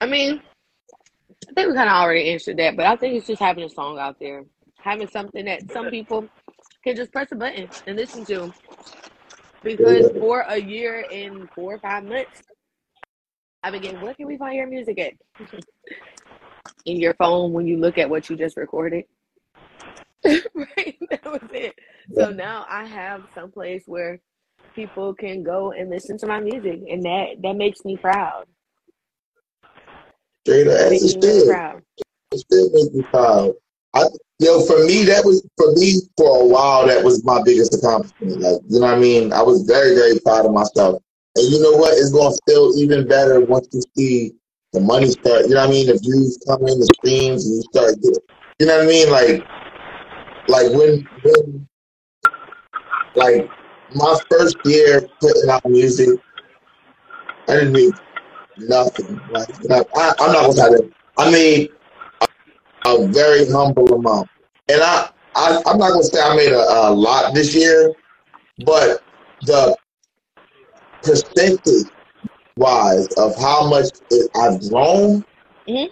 I mean, I think we kind of already answered that, but I think it's just having a song out there, having something that some people can just press a button and listen to. Because for a year and four or five months, I've been getting, where can we find your music at? *laughs* In your phone when you look at what you just recorded. *laughs* right? That was it. So now I have some place where people can go and listen to my music, and that that makes me proud. Straight up, as it me should. proud. It still makes me proud. I, yo, for me, that was for me for a while. That was my biggest accomplishment. Like, you know what I mean? I was very, very proud of myself. And you know what? It's gonna feel even better once you see the money start. You know what I mean? The views come in, the streams, and you start getting. You know what I mean? Like, like when when like my first year putting out music, I didn't make nothing. Like, I, I'm not gonna you. I made a very humble amount. And I, I I'm not gonna say I made a, a lot this year, but the percentage wise of how much it, I've grown, hmm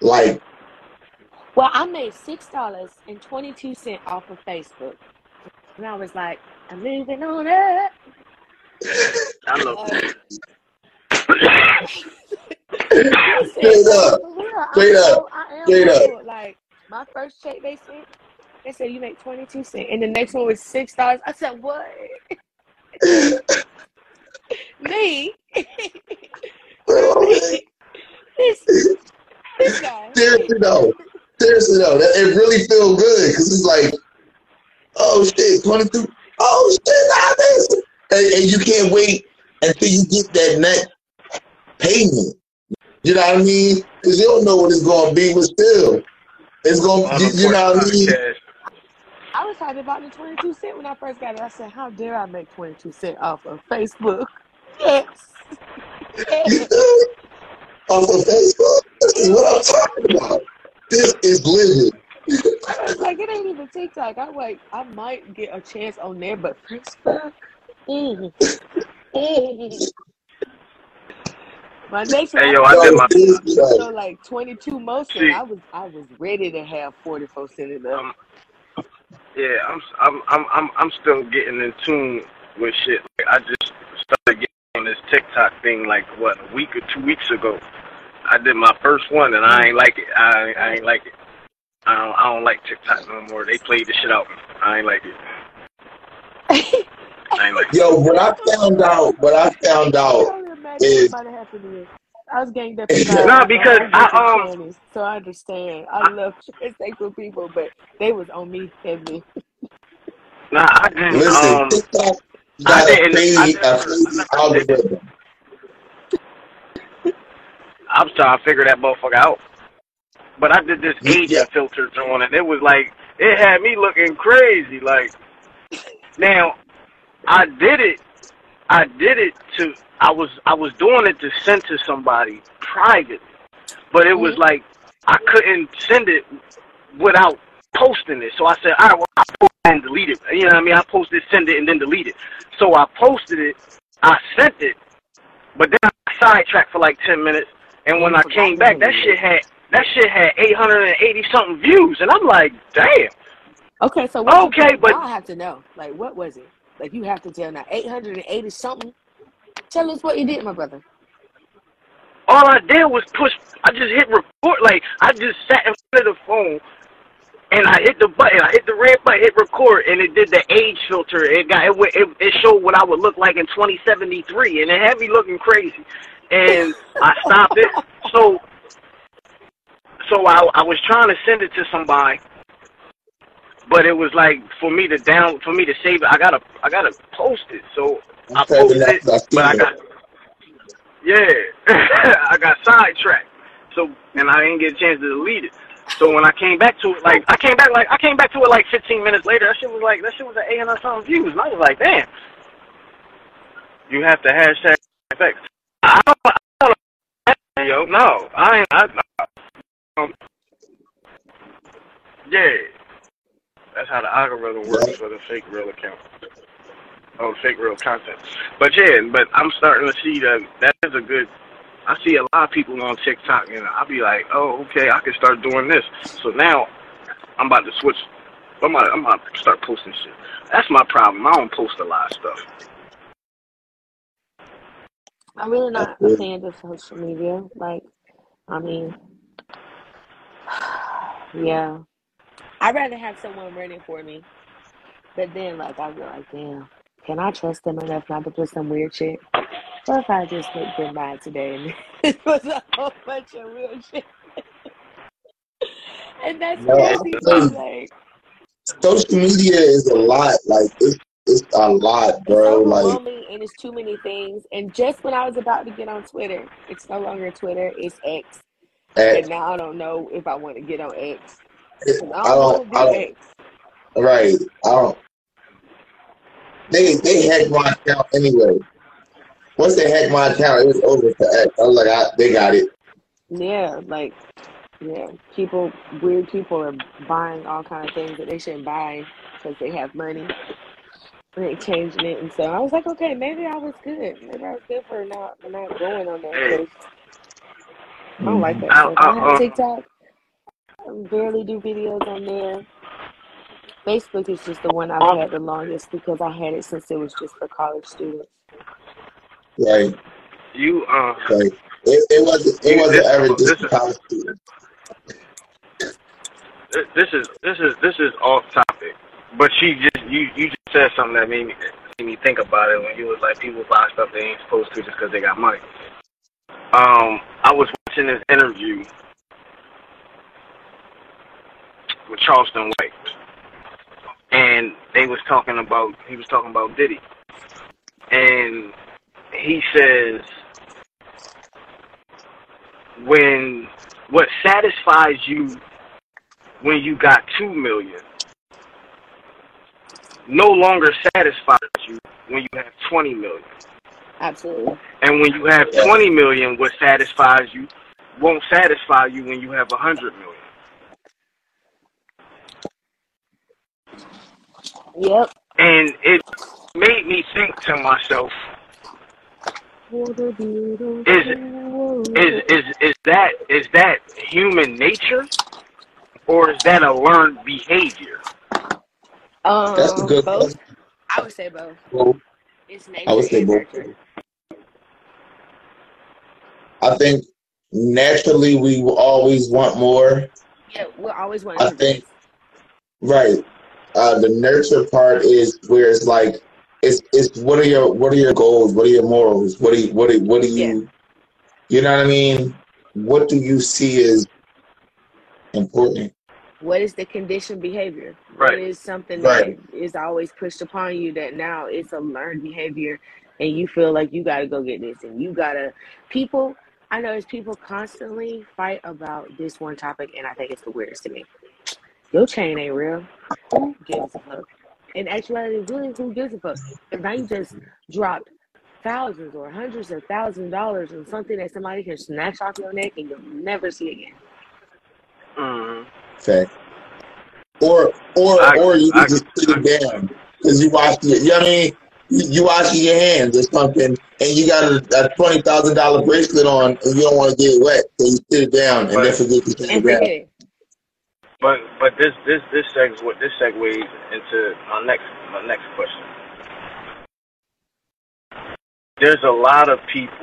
like Well, I made six dollars and twenty two cent off of Facebook, and I was like, I'm moving on up. *laughs* I know. Like, listen, straight up, straight up, I straight up. Like my first check they sent, they said you make twenty two cent, and the next one was six dollars. I said, what? *laughs* Me? *laughs* this this guy. Seriously though, seriously though, that, it really feel good because it's like, oh shit, twenty two. Oh shit, nah, this, and, and you can't wait until you get that next payment. You know what I mean? Because you don't know what it's gonna be, but still, it's gonna, On you, you know what I mean? podcast. I was happy about the 22 cent when I first got it. I said, How dare I make 22 cent off of Facebook? *laughs* Yes. Yes. Off of Facebook. This is what I'm talking about. This is living. I was like, It ain't even TikTok. I'm like, I might get a chance on there, but Facebook? Mm. Mm. My next one, Hey I yo, I thought did my seriously you though. know, like 22 more cent. see. I was, I was ready to have 44 cent in there. Um, yeah, I'm I'm I'm I'm I'm still getting in tune with shit. Like, I just started getting on this TikTok thing like what a week or two weeks ago. I did my first one and I ain't like it. I I ain't like it. I don't, I don't like TikTok no more. They played the shit out. of me. I ain't like it. *laughs* I ain't like it. Yo, what I found out, what I found out can only imagine is what might have happened to me. I was ganged up inside *laughs* No, because hundreds I of um trannies, so I understand. I I, love transsexual people, but they was on me heavy. nah I didn't listen, um TikTok I got a didn't I crazy, a never crazy I never did it. algorithm. I was trying to figure that motherfucker out. But I did this Yeah, filter on it. It was like it had me looking crazy. Like now I did it I did it to I was I was doing it to send to somebody privately. But it was Mhm. like I couldn't send it without posting it. So I said, all right, well, I post it and delete it. You know what I mean? I posted, send it, and then delete it. So I posted it, I sent it, but then I sidetracked for like 10 minutes. And And when I came back, that shit had that shit had 880 something views, and I'm like, damn. Okay, so what Okay, but I have to know. Like, what was it? Like, you have to tell now. 880 something? Tell us what you did, my brother. all I did was push. I just hit record. Like I just sat in front of the phone and I hit the button. I hit the red button, hit record, and it did the age filter. It got it. It, it showed what I would look like in 2073, and it had me looking crazy. And I stopped it. *laughs* So so I I was trying to send it to somebody, but it was like for me to down for me to save it. I gotta I gotta post it. So I posted that it, I but I got yeah, *laughs* I got sidetracked. So and I didn't get a chance to delete it. So when I came back to it, like I came back like I came back to it like 15 minutes later. That shit was like that shit was at 800 something views, and I was like, damn. You have to hashtag effects. I don't, I don't yo. No, I ain't. I, um, yeah, that's how the algorithm works for the fake real account. Oh, fake real content. But yeah, but I'm starting to see that that is a good. I see a lot of people on TikTok, and I'll be like, oh, okay, I can start doing this. So now I'm about to switch. I'm about, I'm about to start posting shit. That's my problem. I don't post a lot of stuff. I'm really not a fan of social media. Like, I mean, *sighs* yeah. I'd rather have someone running for me. But then, like, I feel like, damn, can I trust them enough not to put some weird shit? What if I just looked in mine today and *laughs* it was a whole bunch of weird shit? *laughs* And that's No, I'm crazy Like, social media is a lot. Like it's it's a lot, it's bro. Like and it's too many things. And just when I was about to get on Twitter, it's no longer Twitter, it's X. at, And now I don't know if I want to get on X. I 'Cause I don't don't I don't X. right. I don't they they hacked my account anyway. Once they hacked my account, it was over for X. I was like, I, they got it. Yeah, like, yeah, people, weird people are buying all kind of things that they shouldn't buy because they have money. and changing it. And so I was like, okay, maybe I was good. Maybe I was good for not not going on that. Hey, I don't like that mm. I, stuff. I have uh, TikTok. I barely do videos on there. Facebook is just the one I've had the longest because I had it since it was just for college students. Right, you, uh, right. It, it wasn't. It you, wasn't this, ever this just for is, college students. this is, this is, this is off topic. But she just, you, you just said something that made me, made me think about it when you was like, people buy stuff they ain't supposed to just because they got money. Um, I was watching this interview with Charleston White, and they was talking about, he was talking about Diddy, and he says when what satisfies you when you got two million no longer satisfies you when you have 20 million. Absolutely. And when you have Yeah. 20 million, what satisfies you won't satisfy you when you have a 100 million. Yep. And it made me think to myself, What a beautiful is is is is that is that human nature or is that a learned behavior? That's a Um, good both. question. I would say both. Well, It's I would say both. nurture. I think naturally we will always want more. Yeah, we're always wanting I to think right. Uh, the nurture part is where it's like it's it's what are your what are your goals? What are your morals? What do you what do what do Yeah. you you know what I mean? What do you see as important? What is the conditioned behavior? Right. is something that Right. is always pushed upon you that now it's a learned behavior and you feel like you got to go get this and you got to. People, I notice people constantly fight about this one topic and I think it's the weirdest to me. Your chain ain't real. Who gives a fuck? In actuality, really, who gives a fuck? If now you just dropped thousands or hundreds of thousands of dollars on something that somebody can snatch off your neck and you'll never see again. Mm, Fact. Or or I or you I can just sit it down because you wash your you know what I mean you, you washing your hands or something and you got a, a twenty thousand dollar bracelet on and you don't want to get wet so you sit it down and then but forget to sit And it down. But but this this this segues this segues into my next my next question. There's a lot of people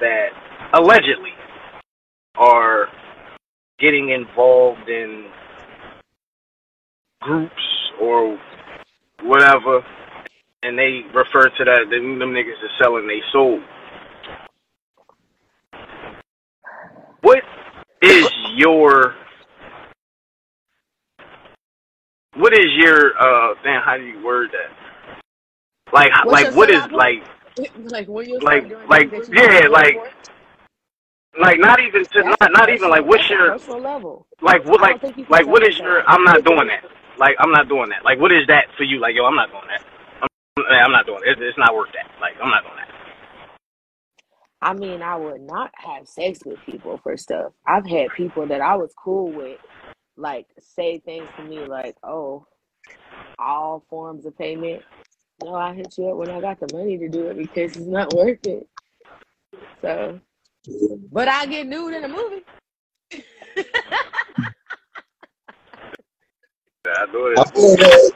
that allegedly are getting involved in groups or whatever, and they refer to that them, them niggas is selling their soul. What is your what is your uh damn how do you word that? Like What's like what is point? like Like when you like like things that you yeah like like not even to not not even like what's your personal level. like what like don't think you can like what is your. I'm not doing that. Like I'm not doing that. Like what is that for you? Like yo, I'm not doing that. I'm, I'm not doing it. It's, it's not worth that. Like I'm not doing that. I mean, I would not have sex with people for stuff. I've had people that I was cool with, like, say things to me like, oh, all forms of payment. No, I hit you up when I got the money to do it because it's not worth it. So, but I get nude in a movie. *laughs* I do I it. feel that.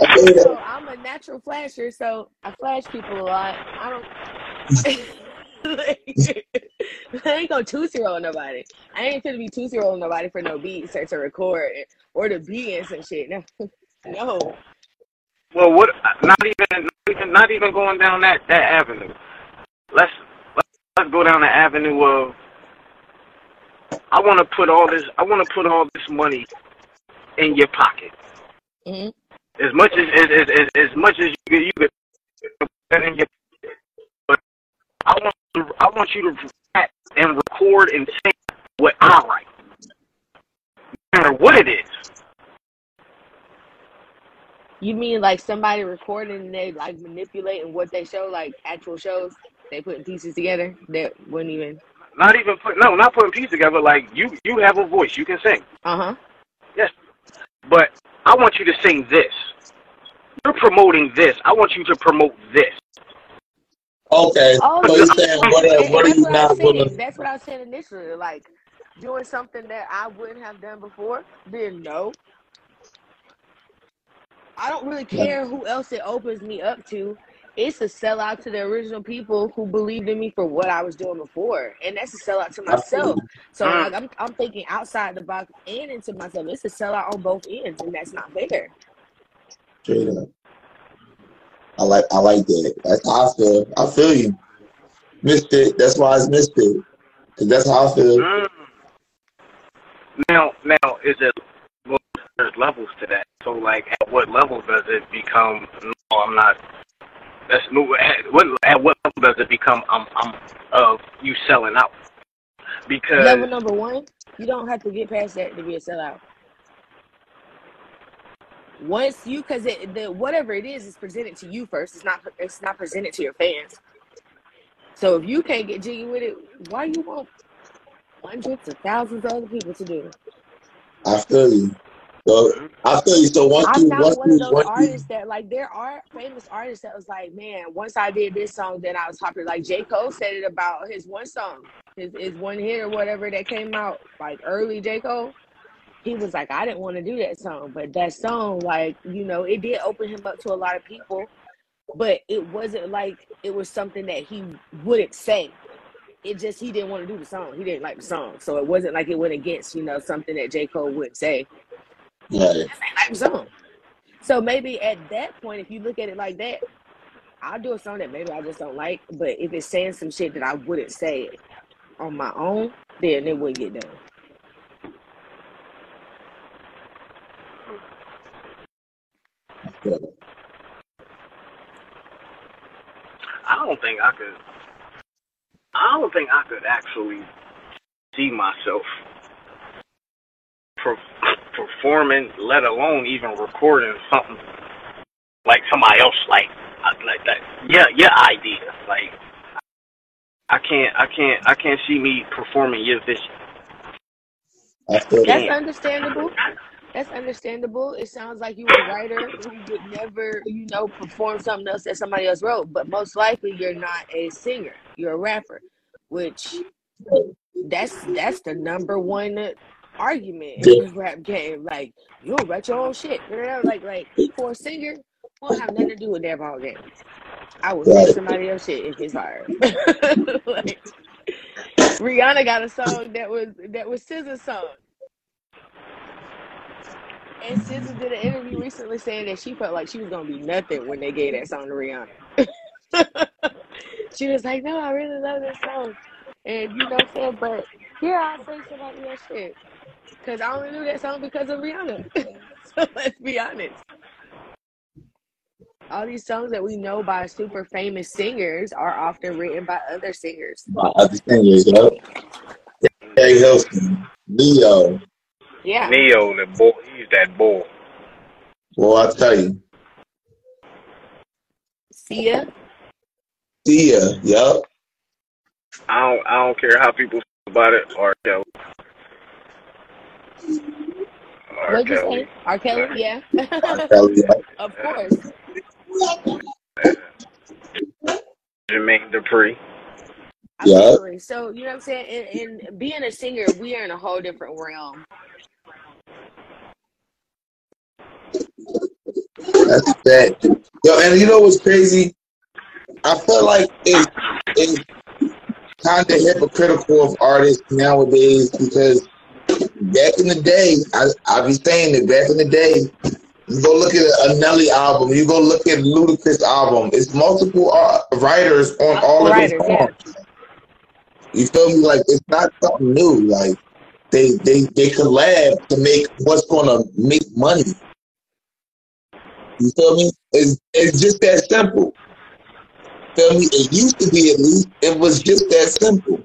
I feel so that. Natural flasher, so I flash people a lot. I don't. like, *laughs* I ain't gonna tootsie roll nobody. I ain't gonna be tootsie rolling nobody for no beats or to record or to be in some shit. *laughs* No, no. Well, what? Not even not even not even going down that that avenue. Let's let's, let's go down the avenue of I want to put all this I want to put all this money in your pocket. hmm As much as as as, as, as much as you could, you could put in your but I want to, I want you to write and record and say what I write, no matter what it is. You mean like somebody recording and they like manipulating what they show, like actual shows? They putting pieces together that wouldn't even. Not even put no, not putting pieces together. Like you, you have a voice. You can sing. Uh huh. Yes, but I want you to sing this. You're promoting this. I want you to promote this. Okay, Oh so you're saying what are, what are that's you what I was not saying. willing? That's what I was saying initially. Like doing something that I wouldn't have done before. Then no, I don't really care who else it opens me up to. It's a sell out to the original people who believed in me for what I was doing before, and that's a sell out to myself. So Mm. like I'm I'm thinking outside the box and into myself. It's a sell out on both ends, and that's not fair. Straight up. I like I like that. That's how I feel. I feel you. Mysfit. That's why it's misfit. Cause that's how I feel. Mm. Now, now, is it? Well, there's levels to that. So, like, at what level does it become? No, I'm not. That's no. At what at what level does it become? I'm I'm of you selling out because Level number one, you don't have to get past that to be a sellout. Once you, because it, the whatever it is, is presented to you first. It's not. It's not presented to your fans. So if you can't get jiggy with it, why you want hundreds of thousands of other people to do? it? I feel you. So I feel you. So once I'm you not once one of those once you artists that like there are famous artists that was like, man, once I did this song, then I was popular. Like J. Cole said it about his one song, his his one hit or whatever that came out like early J. Cole. He was like, I didn't want to do that song, but that song, like, you know, it did open him up to a lot of people, but it wasn't like it was something that he wouldn't say. It just he didn't want to do the song. He didn't like the song, so it wasn't like it went against, you know, something that J. Cole would say. Just like the song. So maybe at that point, if you look at it like that, I'll do a song that maybe I just don't like. But if it's saying some shit that I wouldn't say on my own, then it wouldn't get done. I. I don't think I could. I don't think I could actually see myself per, performing, let alone even recording something like somebody else like I- like that. Yeah, your idea. Like I can't, I can't, I can't see me performing your vision. That's understandable. That's understandable. It sounds like you were a writer who would never, you know, perform something else that somebody else wrote. But most likely, you're not a singer. You're a rapper, which that's that's the number one argument in rap game. Like you don't write your own shit. You know, like like for a singer, won't have nothing to do with their ball game. I will sing Right. somebody else shit if it's hard. *laughs* like Rihanna got a song that was that was SZA's song. And SZA did an interview recently saying that she felt like she was gonna be nothing when they gave that song to Rihanna. *laughs* she was like, "No, I really love this song," and you know what I'm saying. But here I say somebody else shit because I only knew that song because of Rihanna. *laughs* so let's be honest. All these songs that we know by super famous singers are often written by other singers. My other singers, yo. Harry Leo. Yeah. Ne-Yo, the bull, he's that bull. Well, I tell you, See ya. See ya. yup. I don't, I don't care how people feel about it. R. Kelly, R. What'd you Kelly, say? R. Kelly? Yeah. I tell you, yup. of course. Jermaine Dupri. Absolutely. So you know what I'm saying? And, and being a singer, we are in a whole different realm. That's that. Yo, and you know what's crazy? I feel like it's, it's kind of hypocritical of artists nowadays because back in the day, I, I be saying that back in the day, you go look at a Nelly album, you go look at Ludacris album, it's multiple uh, writers on all of his Writers, yeah. You feel me? Like it's not something new. Like they they they collab to make what's gonna make money. You feel me? It's it's just that simple. Feel me? It used to be at least. It was just that simple.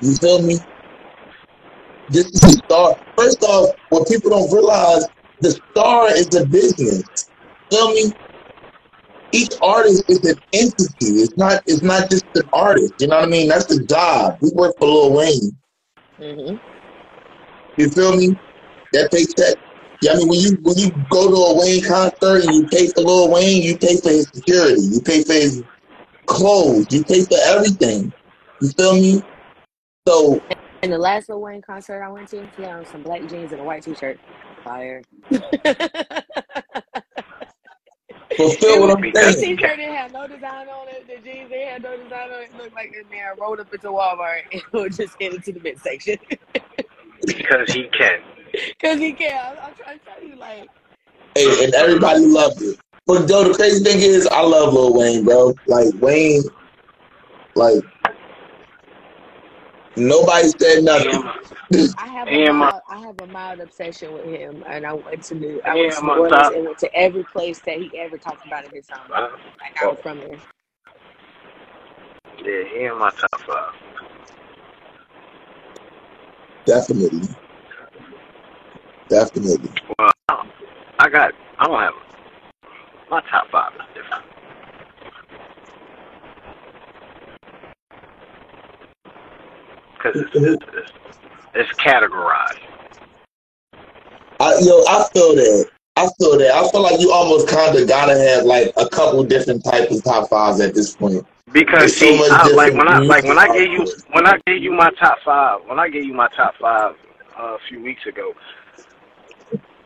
You feel me? This is the star. First off, what people don't realize, the star is a business. Feel me? Each artist is an entity. It's not. It's not just an artist. You know what I mean? That's the job. We work for Lil Wayne. hmm You feel me? That paycheck Yeah, I mean, when you when you go to a Wayne concert and you pay for Lil Wayne, you pay for his security, you pay for his clothes, you pay for everything. You feel me? So And the last Lil Wayne concert I went to, he had on some black jeans and a white t-shirt. Fire. *laughs* fulfill It what I'm the Because t-shirt didn't have no design on it. The jeans they had no design on it. It looked like this man rolled up into Walmart and *laughs* was just getting into the midsection. because he can. *laughs* Cause he can. I'm, I'm trying to tell you, like, Hey, and everybody loved it. But though the crazy thing is, I love Lil Wayne, bro. Like Wayne, like nobody said nothing. *laughs* I have a mild, I have a mild obsession with him, and I went to New, I went to New Orleans and went to every place that he ever talked about in his song. Uh, Like I was from there. yeah, he in my top five. Definitely, definitely. Well, I got. I don't have my top five is different. Because it's, it's, it's, it's categorized. I, yo, I feel that. I feel that. I feel like you almost kind of gotta have like a couple different types of top fives at this point. Because There's so see, I, like when I like when I gave you when I gave you my top five when I gave you my top five uh, a few weeks ago,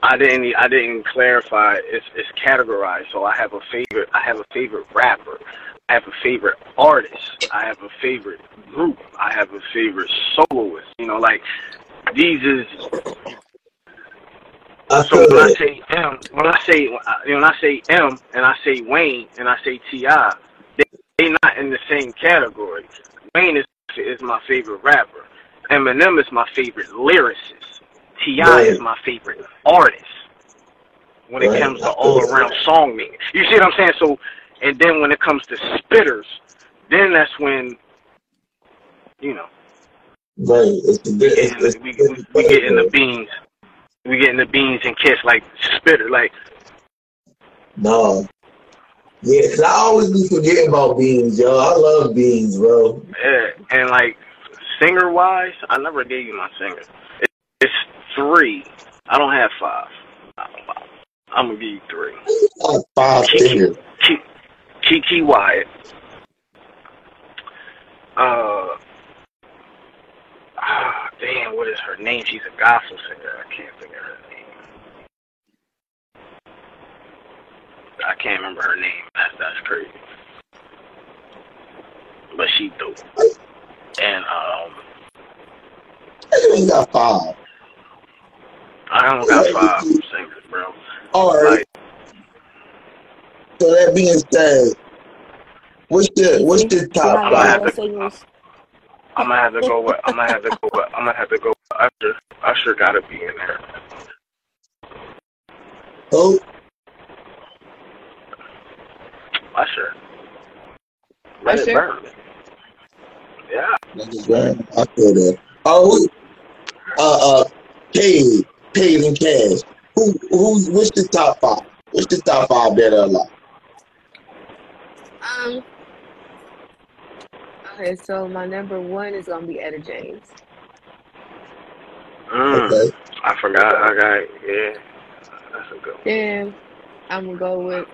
I didn't I didn't clarify. It's it's categorized. So I have a favorite. I have a favorite rapper. I have a favorite artist. I have a favorite group. I have a favorite soloist. You know, like these is I so when I say M, when I say uh, you know, when I say M and I say Wayne and I say T.I., they they not in the same category. Wayne is is my favorite rapper. Eminem is my favorite lyricist. T.I. Right. is my favorite artist. When it Right. comes to all around song meaning, you see what I'm saying? So, and then when it comes to spitters, then that's when you know Right. It's we it's, we, it's we we get in the beans. We get in the beans and kiss like spitter, like No. Yeah, 'cause I always be forgetting about beans, yo. I love beans, bro. Yeah, and like singer wise, I never gave you my singer. It's three. I don't have five. I'm gonna give you three. Like five Keke, singers. Keke, Wyatt. Uh, ah, damn, what is her name? She's a gospel singer. I can't think of her name. I can't remember her name. That's that's crazy. But she dope. And um, I ain't got five. I don't got five singers, bro. All right. Like, So that being said, what's the what's the top how I'm five? to. I'm gonna have to go with. I'm gonna have to go with. I'm gonna have to go with Usher. Usher gotta be in there. Oh, Usher. Let it burn. Yeah. niggas, man. I feel that. Oh, uh, uh, paid, Payd'N Kash. Who, who's, what's the top five? What's the top five that are alive? Um. Okay, so my number one is gonna be Etta James. Mm, Okay. I forgot. I got. Yeah. That's a good one. Then I'm gonna go with,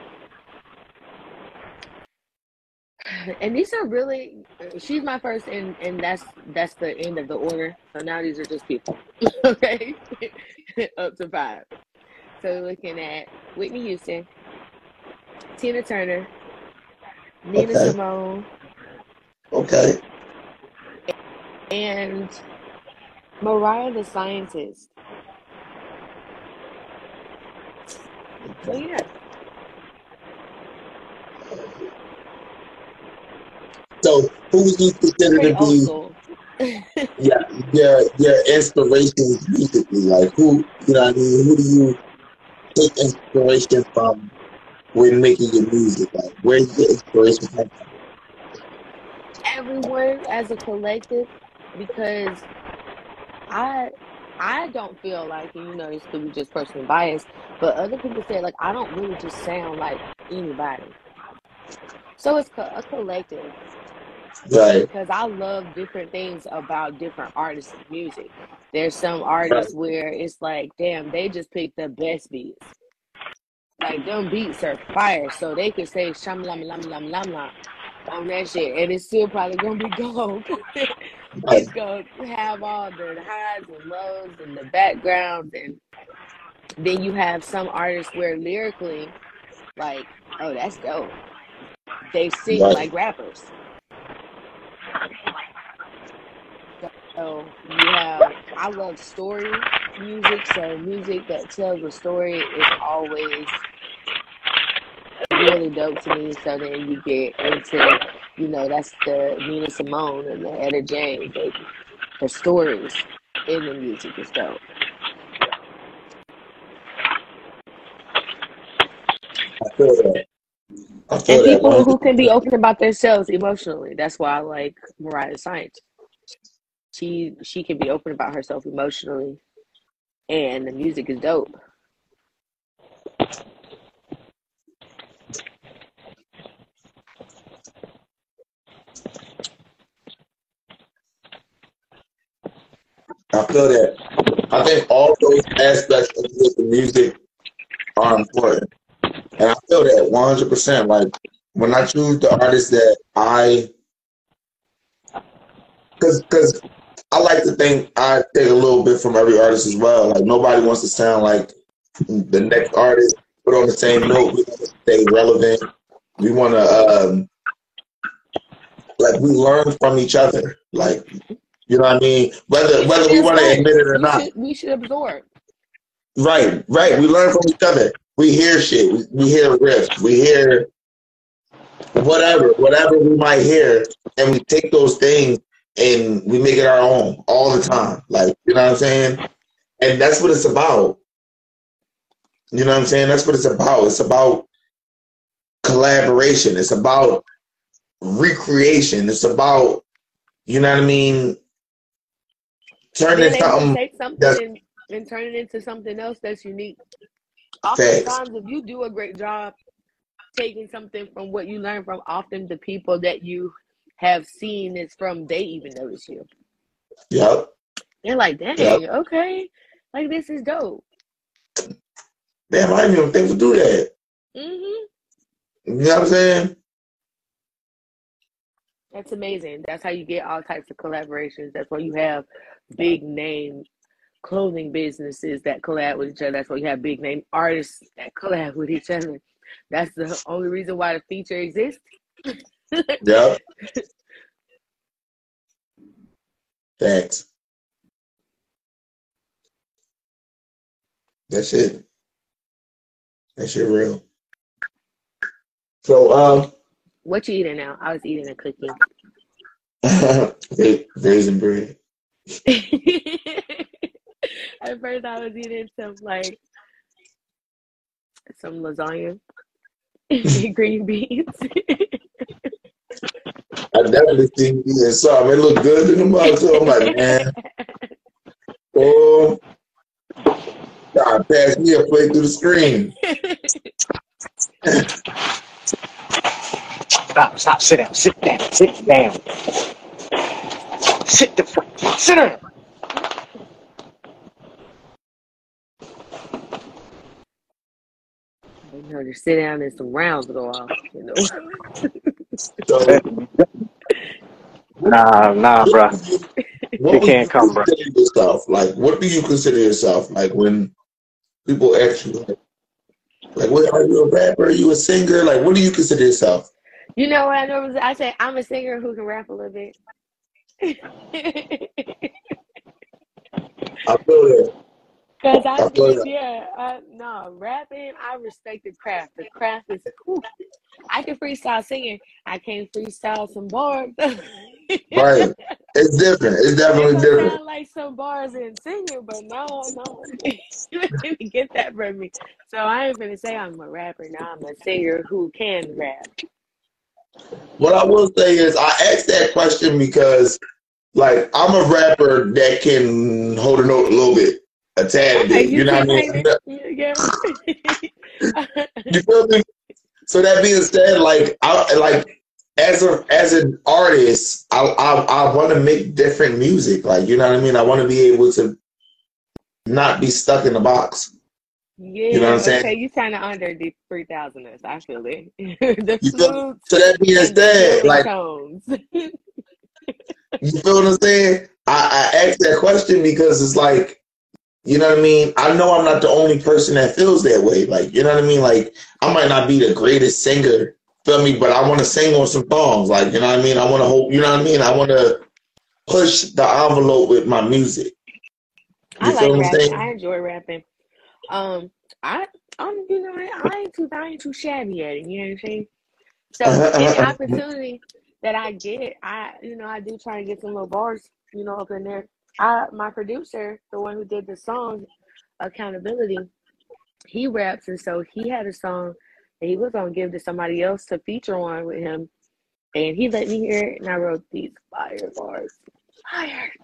and these are really. She's my first, and and that's that's the end of the order. So now these are just people. *laughs* okay, *laughs* up to five. So we're looking at Whitney Houston, Tina Turner, Nina Okay. Simone, Okay. and Mariah the Scientist. So yeah, So who would you consider to be *laughs* yeah, your your inspirations musically? Like who you know what I mean? Who do you take inspiration from when making your music? Like where's the inspiration from? Everyone as a collective, because I I don't feel like you know this could be just personal bias, but other people say like I don't really just sound like anybody. So it's co- a collective Right. because I love different things about different artists' music. There's some artists where it's like, damn, they just pick the best beats. Like them beats are fire, so they could say sham lam lam lam lam lam on that shit, and it's still probably gonna be *laughs* gold. It's gonna have all the highs and lows and the background, and then you have some artists where lyrically, like, oh, that's dope. They sing Right. like rappers. So you have, I love story music. So music that tells a story is always really dope to me. So then you get into, you know, that's the Nina Simone and the Etta James, baby. The stories in the music is dope. I feel that. I feel And that. people who can be open about themselves emotionally. That's why I like Mariah Science. She she can be open about herself emotionally, and the music is dope. I feel that. I think all those aspects of the music are important. And I feel that 100%. Like, when I choose the artist that I, because I like to think I take a little bit from every artist as well. Like, nobody wants to sound like the next artist, but on the same note, we want to stay relevant. We want to, um, like, we learn from each other. Like, you know what I mean? Whether whether we want to admit it or We not. should we should absorb. Right, right. We learn from each other. We hear shit. We, we hear riffs. We hear whatever, whatever we might hear, and we take those things and we make it our own all the time. Like, you know what I'm saying? And that's what it's about. You know what I'm saying? That's what it's about. It's about collaboration. It's about recreation. It's about, you know what I mean? Turning something take something and, and turn it into something else that's unique. facts. Oftentimes, if you do a great job taking something from what you learn from, often the people that you have seen is from, they even notice you. Yep. They're like, dang, Yep. okay, like this is dope. Damn, I didn't even think to do that. Mm-hmm. You know what I'm saying? That's amazing. That's how you get all types of collaborations. That's why you have big name clothing businesses that collab with each other. That's why you have big name artists that collab with each other. That's the only reason why the feature exists. *laughs* Yep. Thanks. That's it. That shit real. So, um, What you eating now? I was eating a cookie. *laughs* raisin bread. *laughs* At first, I was eating some like some lasagna, *laughs* green beans. I definitely seen you and saw him. It looked good in the mouth too. I'm like, man, *laughs* oh, God, pass me a plate through the screen. Stop, stop, sit down, sit down, sit down. Sit the fuck, sit down. you know, to sit down and some rounds go off. You know. *laughs* So, Nah, nah, what bro. you, You what would you can't come, bro. consider yourself? Like, what do you consider yourself? Like, when people ask you, like, like what, are you a rapper? Are you a singer? Like, what do you consider yourself? You know what I normally I say? I'm a singer who can rap a little bit. I feel that. Cause I just yeah, I, no rapping. I respect the craft. The craft is cool. I can freestyle singing. I can't freestyle some bars. Right. It's different. It's *laughs* definitely gonna different. sound like some bars and singing, but no, no, *laughs* you didn't get that from me. So I ain't gonna say I'm a rapper. Now I'm a singer who can rap. What I will say is, I asked that question because, like, I'm a rapper that can hold a note a little bit, a tad Okay, bit. you You know what I mean? Yeah. You feel me? So that being said, like, I like as a as an artist, I I, I want to make different music. Like you know what I mean. I want to be able to not be stuck in the box. Yeah, You know what I'm saying? okay, you kind of under the three thousanders. I feel it. *laughs* the You feel? So that being said, like *laughs* you feel what I'm saying? I, I asked that question because it's like, you know what I mean. I know I'm not the only person that feels that way. Like you know what I mean. Like I might not be the greatest singer, feel me, but I want to sing on some songs. Like you know what I mean. I want to hope. You know what I mean. I want to push the envelope with my music. I You like feel what I'm rapping. I enjoy rapping. Um, I, I'm, you know, I, I ain't too, I ain't too shabby at it. You know what I'm saying? So Uh-huh, any uh-huh. opportunity that I get, I, you know, I do try and get some little bars, you know, up in there. I, my producer, the one who did the song, accountability, he raps, and so he had a song that he was gonna give to somebody else to feature on with him, and he let me hear it, and I wrote these fire bars, fire. *laughs*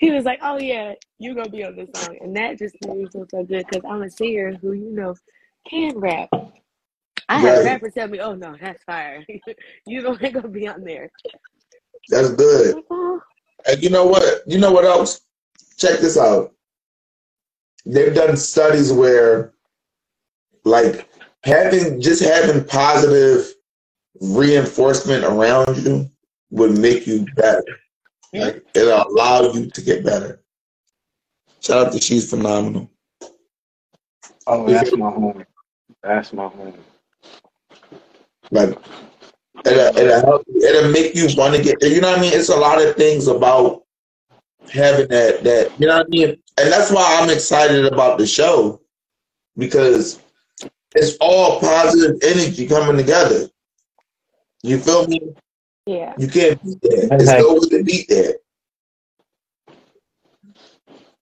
He was like, "Oh yeah, you gonna be on this song," and that just made me feel so good because I'm a singer who you know can rap. I had rappers tell me, "Oh no, that's fire. *laughs* you don't ain't *laughs* gonna be on there." That's good. like, "Oh, And you know what? You know what else? Check this out. They've done studies where, like, having just having positive reinforcement around you would make you better. Like, it'll allow you to get better. Shout out to She's Phenomenal. Oh, that's my home. That's my home. Like, it'll, uh, it'll help. It'll make you want to get. You know what I mean? It's a lot of things about having that. That you know what I mean. And that's why I'm excited about the show because it's all positive energy coming together. You feel me? yeah." You can't beat that. There's no way to beat that.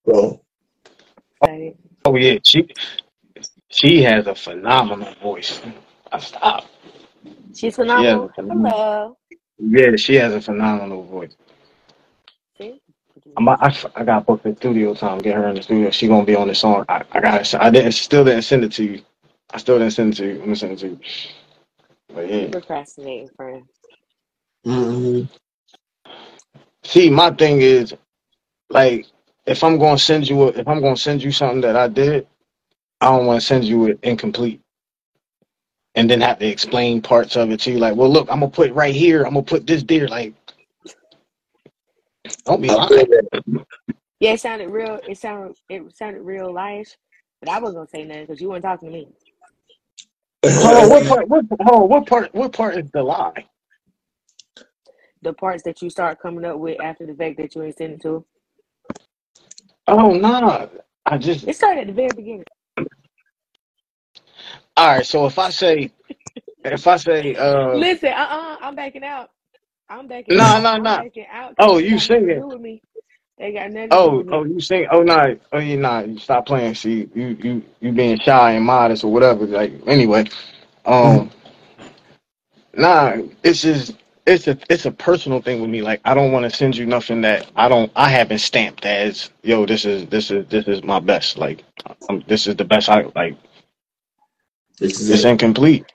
So Oh yeah, she she has a phenomenal voice. I stop. She's phenomenal. phenomenal. Hello. Yeah, she has a phenomenal voice. See? I'm, I, I got booked the studio time. Get her in the studio. She gonna be on the song. I, I got. I didn't. Still didn't send it to you. I still didn't send it to you. I'm gonna send it to you. But yeah. procrastinating, friend. mhm. See, my thing is like if I'm gonna send you a, if I'm gonna send you something that I did, I don't want to send you it incomplete and then have to explain parts of it to you. Like, well, look, I'm gonna put right here. I'm gonna put this there. Like, don't be lying. Yeah, it sounded real. It sounded it sounded real life, but I wasn't gonna say nothing because you weren't talking to me. Hold on, what *laughs* part? What, hold on, what part? What part is the lie? The parts that you start coming up with after the fact that you ain't sending to. Oh no, I just It started at the very beginning. All right. So if I say, if I say, uh, Listen, uh, uh-uh, I'm backing out. I'm backing no, out. no, I'm no. backing out. Oh, you singing? with me. They got nothing Oh, oh, you sing? Oh no, oh you not? You stop playing. See, you you you being shy and modest or whatever. Like anyway, um, nah, it's just it's a it's a personal thing with me. Like I don't want to send you nothing that I don't I haven't stamped as yo. This is this is this is my best. Like um, this is the best. I like. This is It's it. incomplete.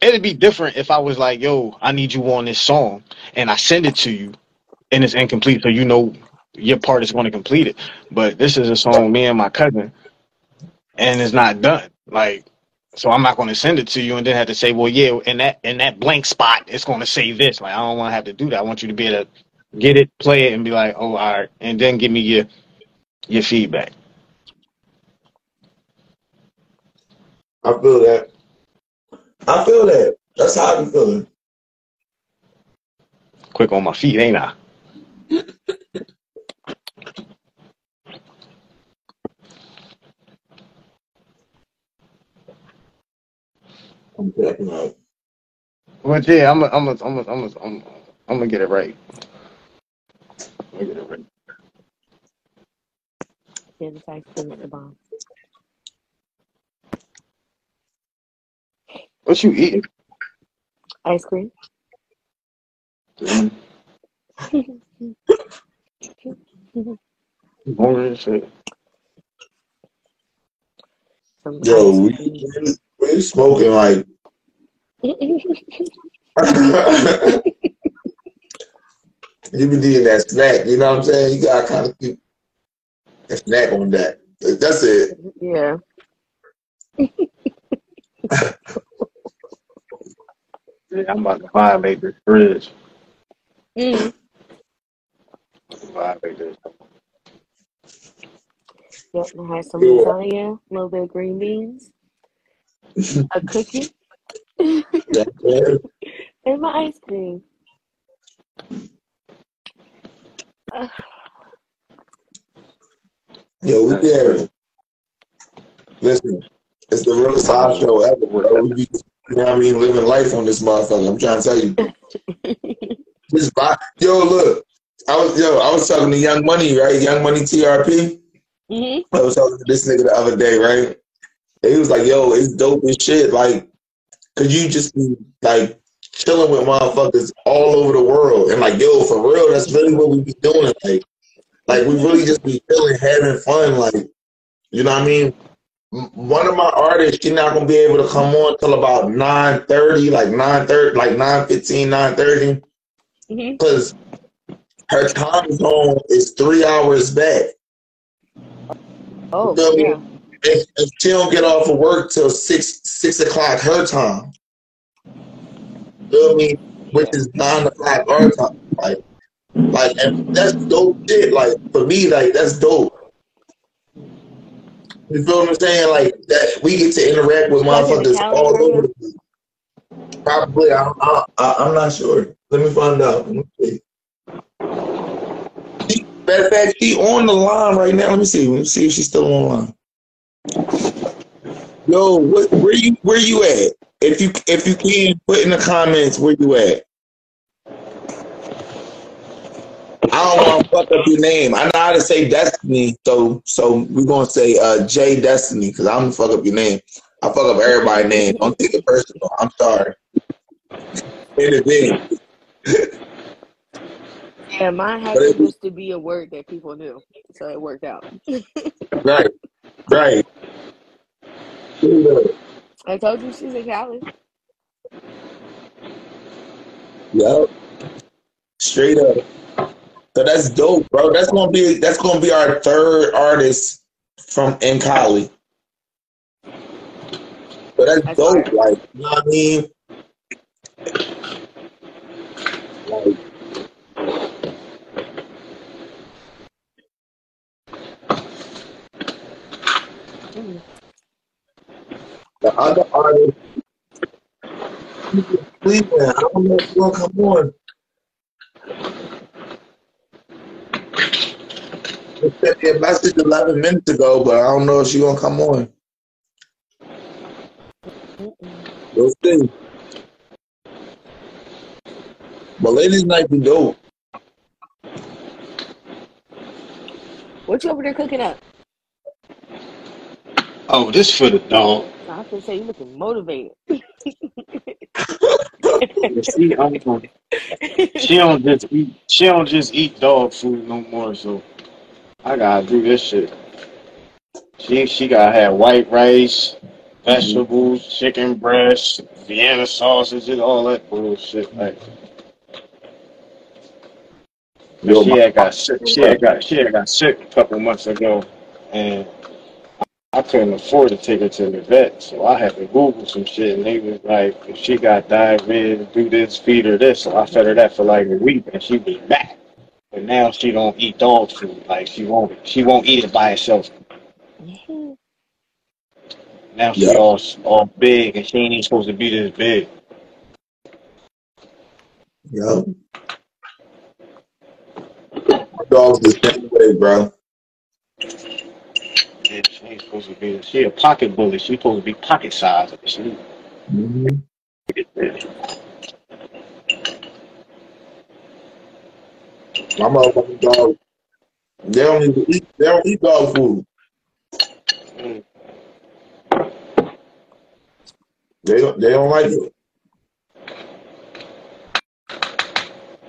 It'd be different if I was like, yo, I need you on this song, and I send it to you, and it's incomplete, so you know your part is going to complete it. But this is a song me and my cousin, and it's not done. Like, so I'm not going to send it to you, and then have to say, well, yeah, in that in that blank spot, it's going to say this. Like, I don't want to have to do that. I want you to be able to get it, play it, and be like, oh, all right, and then give me your your feedback. I feel that. I feel that. That's how I be feeling. Quick on my feet, ain't I? I'm checking out. But yeah, I'm a, I'm a, I'm a, I'm a, I'm, I'm gonna get it right. I'm gonna get it right. Yeah, the ice cream at the bomb. What you eating? Ice cream. Hungry as shit. Yo, we, we, we smoking like *laughs* you be needing that snack. You know what I'm saying? You gotta kind of keep a snack on that. That's it. yeah. *laughs* Yeah, I'm about to violate this bridge. Mm. Violate this. Yep, I had some lasagna, a little bit of green beans, *laughs* a cookie, and my ice cream. Uh, Yo, we there. Listen, it's the realest live show ever, bro. We be, you know what I mean, living life on this motherfucker. I'm trying to tell you. *laughs* This vibe. Yo, look. I was yo, I was talking to Young Money, right? Young Money TRP. mhm. I was talking to this nigga the other day, right? And he was like, yo, it's dope as shit. Like, could you just be like chilling with motherfuckers all over the world? And like, yo, for real, that's really what we be doing. Like, like we really just be chilling, having fun. Like, you know what I mean? One of my artists, she's not gonna be able to come on till about nine thirty, like nine thirty, like 9.15, 9.30, Mhm. because her time zone is three hours back. Oh, me? yeah. if, if she don't get off of work till six six o'clock her time. Feel me? Which is nine o'clock our time. Like, like, and that's dope shit. Like for me, like that's dope. You feel what I'm saying? Like that we get to interact with That's in the motherfuckers all over the place. Probably, I, I, I, I'm not sure. Let me find out. Let me see. She- Matter of fact, she on the line right now. Let me see. Let me see if she's still on the line. Yo, what, where you where you at? If you if you can put in the comments where you at. I don't want to fuck up your name. I know how to say Destiny, so so we're gonna say uh J Destiny because I'm gonna fuck up your name. I fuck up everybody's name. Don't take it personal. I'm sorry. In advance. Yeah, mine happened it was just to be a word that people knew, so it worked out. right, right. I told you she's in Cali. Yep, straight up. So that's dope, bro. That's gonna be that's gonna be our third artist from in Cali. So that's That's dope. Like, you know what I mean? Like, Mm. the other artist, Cleveland. I don't know if she's gonna come on. She sent me a message 11 minutes ago, but I don't know if she's gonna come on. We'll see. But ladies night be dope. What you over there cooking up? Oh, this for the dog. I was gonna say you looking motivated. She, um, she don't just eat. She don't just eat dog food no more. So I gotta do this shit. She she gotta have white rice, vegetables, chicken breast, Vienna sausages, and all that bullshit. Like Yo, she had got sick. She had got she had got sick a couple months ago, and I couldn't afford to take her to the vet, so I had to Google some shit, and they was like, if she got diarrhea, do this, feed her this. So I fed her that for like a week, and she was back. But now she don't eat dog food. Like she won't, she won't eat it by herself. Now she yeah, all all big, and she ain't even supposed to be this big. yeah. My dog's the same way, bro. Yeah, she ain't supposed to be. She a pocket bully. She supposed to be pocket size. She, hmm My motherfucking dog, they don't even eat, they don't eat dog food. They don't, they don't like it.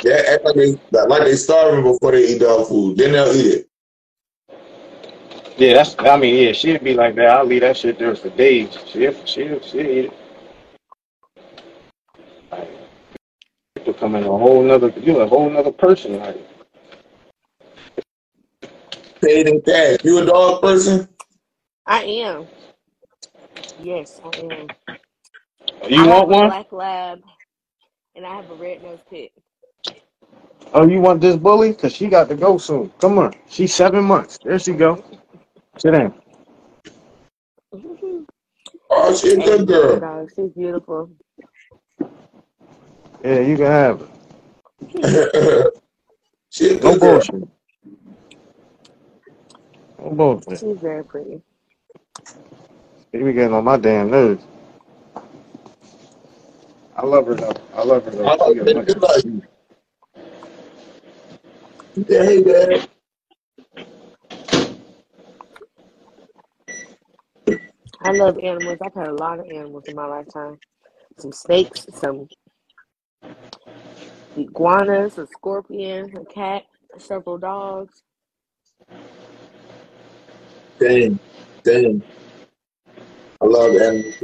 They act like they, like they starving before they eat dog food. Then they'll eat it. yeah, that's. I mean, yeah, she'd be like that. I'll leave that shit there for days. She, she, she eat it. becoming a whole nother. You're a whole nother person. Like Payd'N Kash. You a dog person? I am. Yes, I am. Oh, you I want have a one? black lab and I have a red nose pit. Oh, you want this bully? Cause she got to go soon. Come on, she's seven months. There she go. Sit down. *laughs* Oh, she a Hey, good girl. dog, she's beautiful. Yeah, you can have it. *laughs* she a No good girl. bullshit. No bullshit. She's very pretty. She be getting on my damn nerves. I love her though. I love her I though. like She a that. much. Good life. Yeah, hey, man. I love animals. I've had a lot of animals in my lifetime. Some snakes, some iguanas, a scorpion, a cat, several dogs. Dang, dang. I love animals.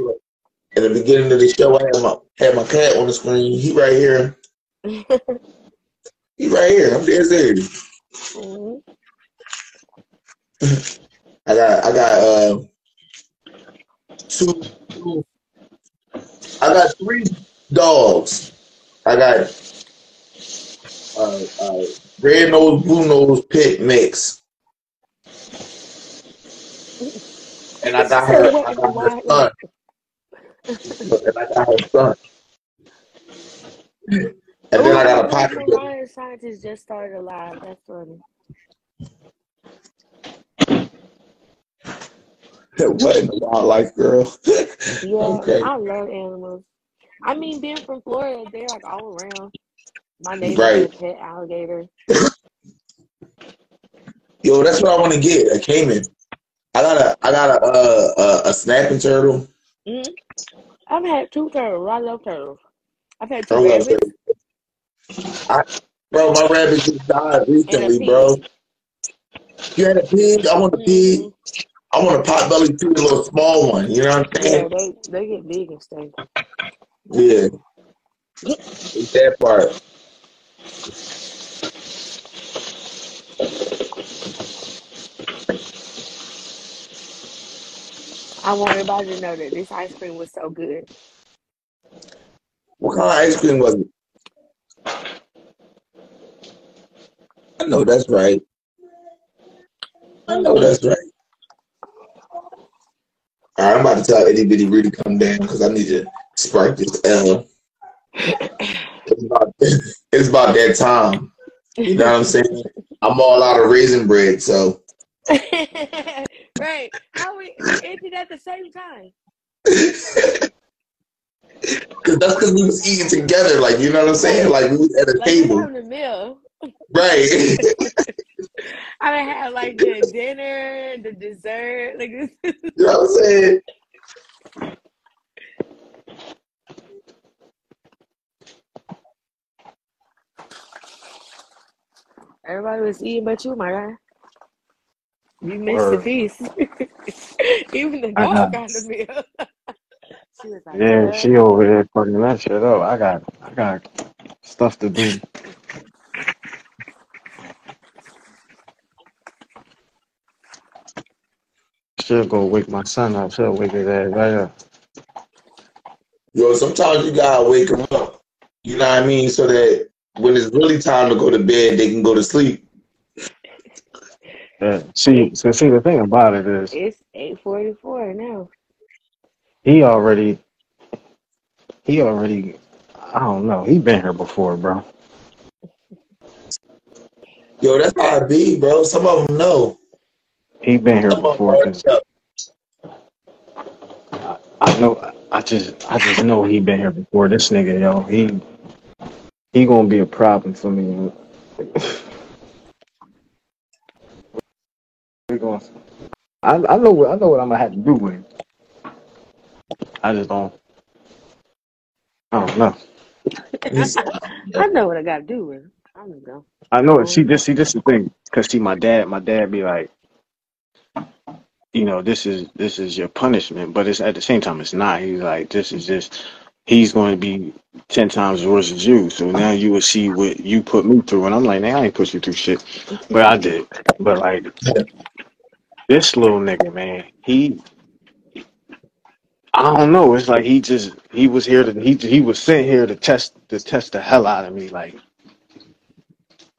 In the beginning of the show, I had my had my cat on the screen. He right here. *laughs* He right here. I'm dead serious. Mhm. *laughs* I got I got uh two, two I got three dogs. I got uh, uh red nose, blue nose pit mix. And I got her I got her son. And I got her son. And then I got a Oh, pocket Michael dog. Ryan scientist just started alive. That's funny. What in the wildlife girl? *laughs* Yeah, okay. I love animals. I mean, being from Florida, they're like all around. My neighbor Right. had a pet alligator. Yo, that's what I want to get. A caiman. I got a I got a uh, a, a snapping turtle. hmm I've had two turtles. I love turtles. I've had two rabbits. I, bro, my rabbit just died recently, bro. You had a pig? I want a pig. hmm I want a pot belly too, a little small one. You know what I'm Yeah, saying? they they get big and stuff. Yeah, that part. I want everybody to know that this ice cream was so good. What kind of ice cream was it? I know that's right. I know that's right. All right, I'm about to tell itty bitty Rudy come down because I need to spark this L. It's about, *laughs* it's about that time. You know what I'm saying? I'm all out of raisin bread, so *laughs* right. How we ended at the same time. Cause that's because we was eating together, like you know what I'm saying? Like we was at a Like table, having a meal. right? *laughs* I done had like the dinner, the dessert, like this. *laughs* you know what I'm saying? Everybody was eating but you, my guy. You missed the Word. feast. *laughs* Even the I dog got. got the meal. *laughs* she was like, Yeah, "What?" she over there fucking that shit up. I got. I got stuff to do. She'll go wake my son up. She'll wake his ass right up. Yo, sometimes you gotta wake them up. You know what I mean? So that when it's really time to go to bed, they can go to sleep. Yeah. See, so see, the thing about it is, It's eight forty four now. he already, he already, I don't know, he been here before, bro. Yo, that's how it be, bro. Some of them know. He been here Some before already because know. I know, I just, I just know he been here before. This nigga, yo, he, he gonna be a problem for me. *laughs* We going I, I know, what- I know what I'm gonna have to do with him. I just don't, I don't know. *laughs* I know what I gotta do with it. I'm gonna go. I know it. See, this, see, this is the thing. Cause see, my dad, my dad be like, you know, this is this is your punishment, but it's at the same time, it's not. He's like, this is just he's going to be ten times worse than you. So now you will see what you put me through, and I'm like, man, I ain't put you through shit, but I did. But like this little nigga, man, he. I don't know. It's like he just he was here to he he was sent here to test to test the hell out of me, like.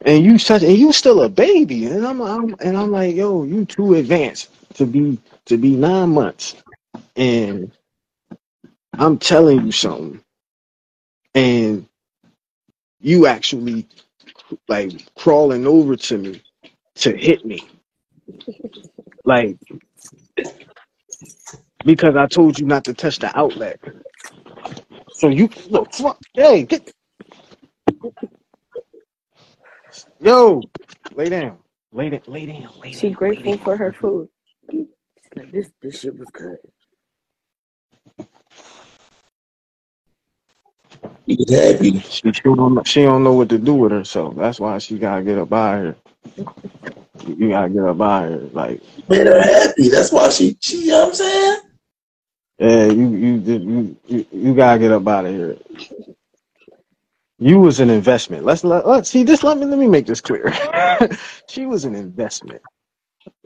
And you such and you still a baby, and I'm, I'm and I'm like, yo, you too advanced to be to be nine months, and I'm telling you something, and you actually like crawling over to me to hit me, *laughs* like because I told you not to touch the outlet. So you look, fuck, hey, get, yo, lay down, lay down, lay down, lay She down, lay grateful for her food. Like, this this shit was good. He was happy. She, she don't know, she don't know what to do with herself. That's why she gotta get up out here. You gotta get up out here, like. Made her happy. That's why she, she you know what I'm saying? Yeah, you you did- you you, you gotta get up out of here. You was an investment. Let's let let's see this. Let me let me make this clear. *laughs* she was an investment.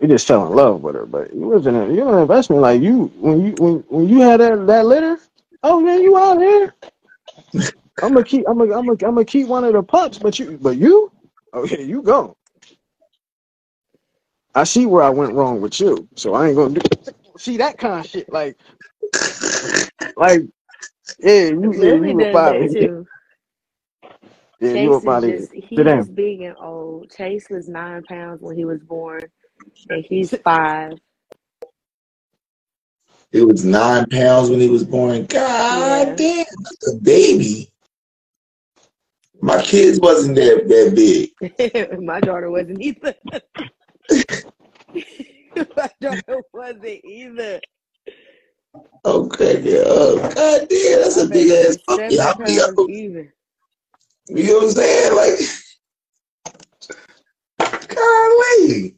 You just fell in love with her, but you was an you're an investment. Like you when you when when you had that that litter. Oh man, you out here. I'm gonna keep. I'm gonna. I'm gonna. I'm gonna keep one of the pups. But you. But you. Oh, okay, you go. I see where I went wrong with you, so I ain't gonna do. See that kind of shit, like, like, yeah, you, yeah, you does up out of that here. too. Yeah, Chase you up is out just he Sit down. big and old. Chase was nine pounds when he was born, and he's five. He was nine pounds when he was born. God Yeah. damn, that's a baby. My kids wasn't that that big. *laughs* My daughter wasn't either. *laughs* My daughter wasn't either. Okay, yeah. Oh, God damn, that's a big ass was puppy. How many of even. You know what I'm saying? Like, *laughs* golly.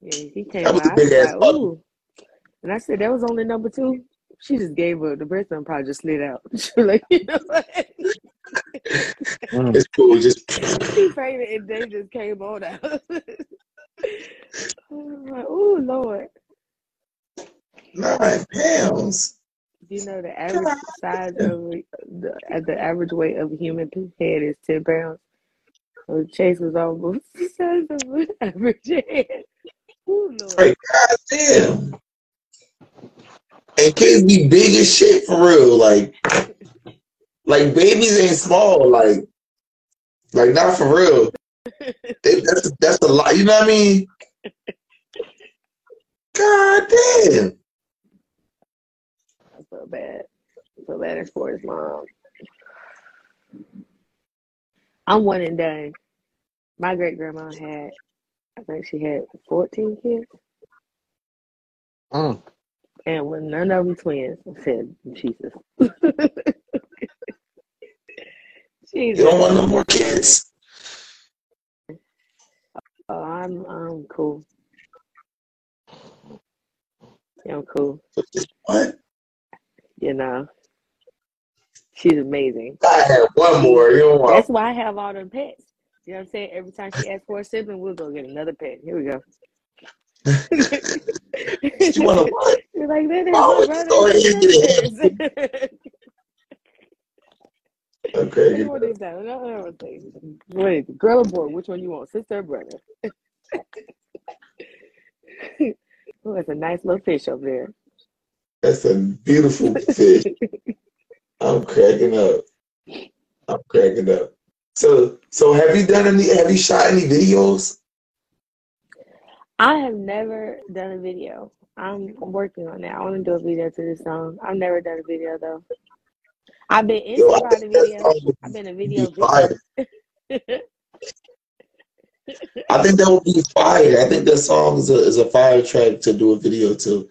Yeah, he came That was out. a I big ass puppy. And I said, that was only number two. She just gave up. The breast and probably just slid out. *laughs* She was like, you know what? It's cool. Just *laughs* She fainted and they just came on out. *laughs* I'm like, ooh, Lord. nine pounds. You know the average size of the uh, the average weight of a human head is ten pounds. So Chase was almost the size of an average head. Ooh, Lord. Like, God damn. And kids be big as shit for real. Like, like babies ain't small. Like, like not for real. They, that's that's a lot. You know what I mean? God damn. I feel bad. I feel bad for his mom. I'm one and done. My great grandma had, I think she had 14 kids, Mm. And when none of them twins, I said, Jesus. *laughs* Jesus. You don't want no more kids. Oh, I'm I'm cool. Yeah, I'm cool. What? You know, she's amazing. I had one more. You don't want. That's why I have all them pets. You know what I'm saying? Every time she asks for a sibling, we'll go get another pet. Here we go. You want to what? You're like, that is Why my would you go brother. ahead and get a Okay. What is that? Another thing. What is it? Girl or boy? Which one you want? Sister or brother? *laughs* oh, that's a nice little fish over there. That's a beautiful fish. I'm cracking up. I'm cracking up. So, so have you done any? Have you shot any videos? I have never done a video. I'm working on that. I want to do a video to this song. I've never done a video though. I've been Yo, I inspired to video. I've been a video. I think that would be fire. I think that song is a is a fire track to do a video to.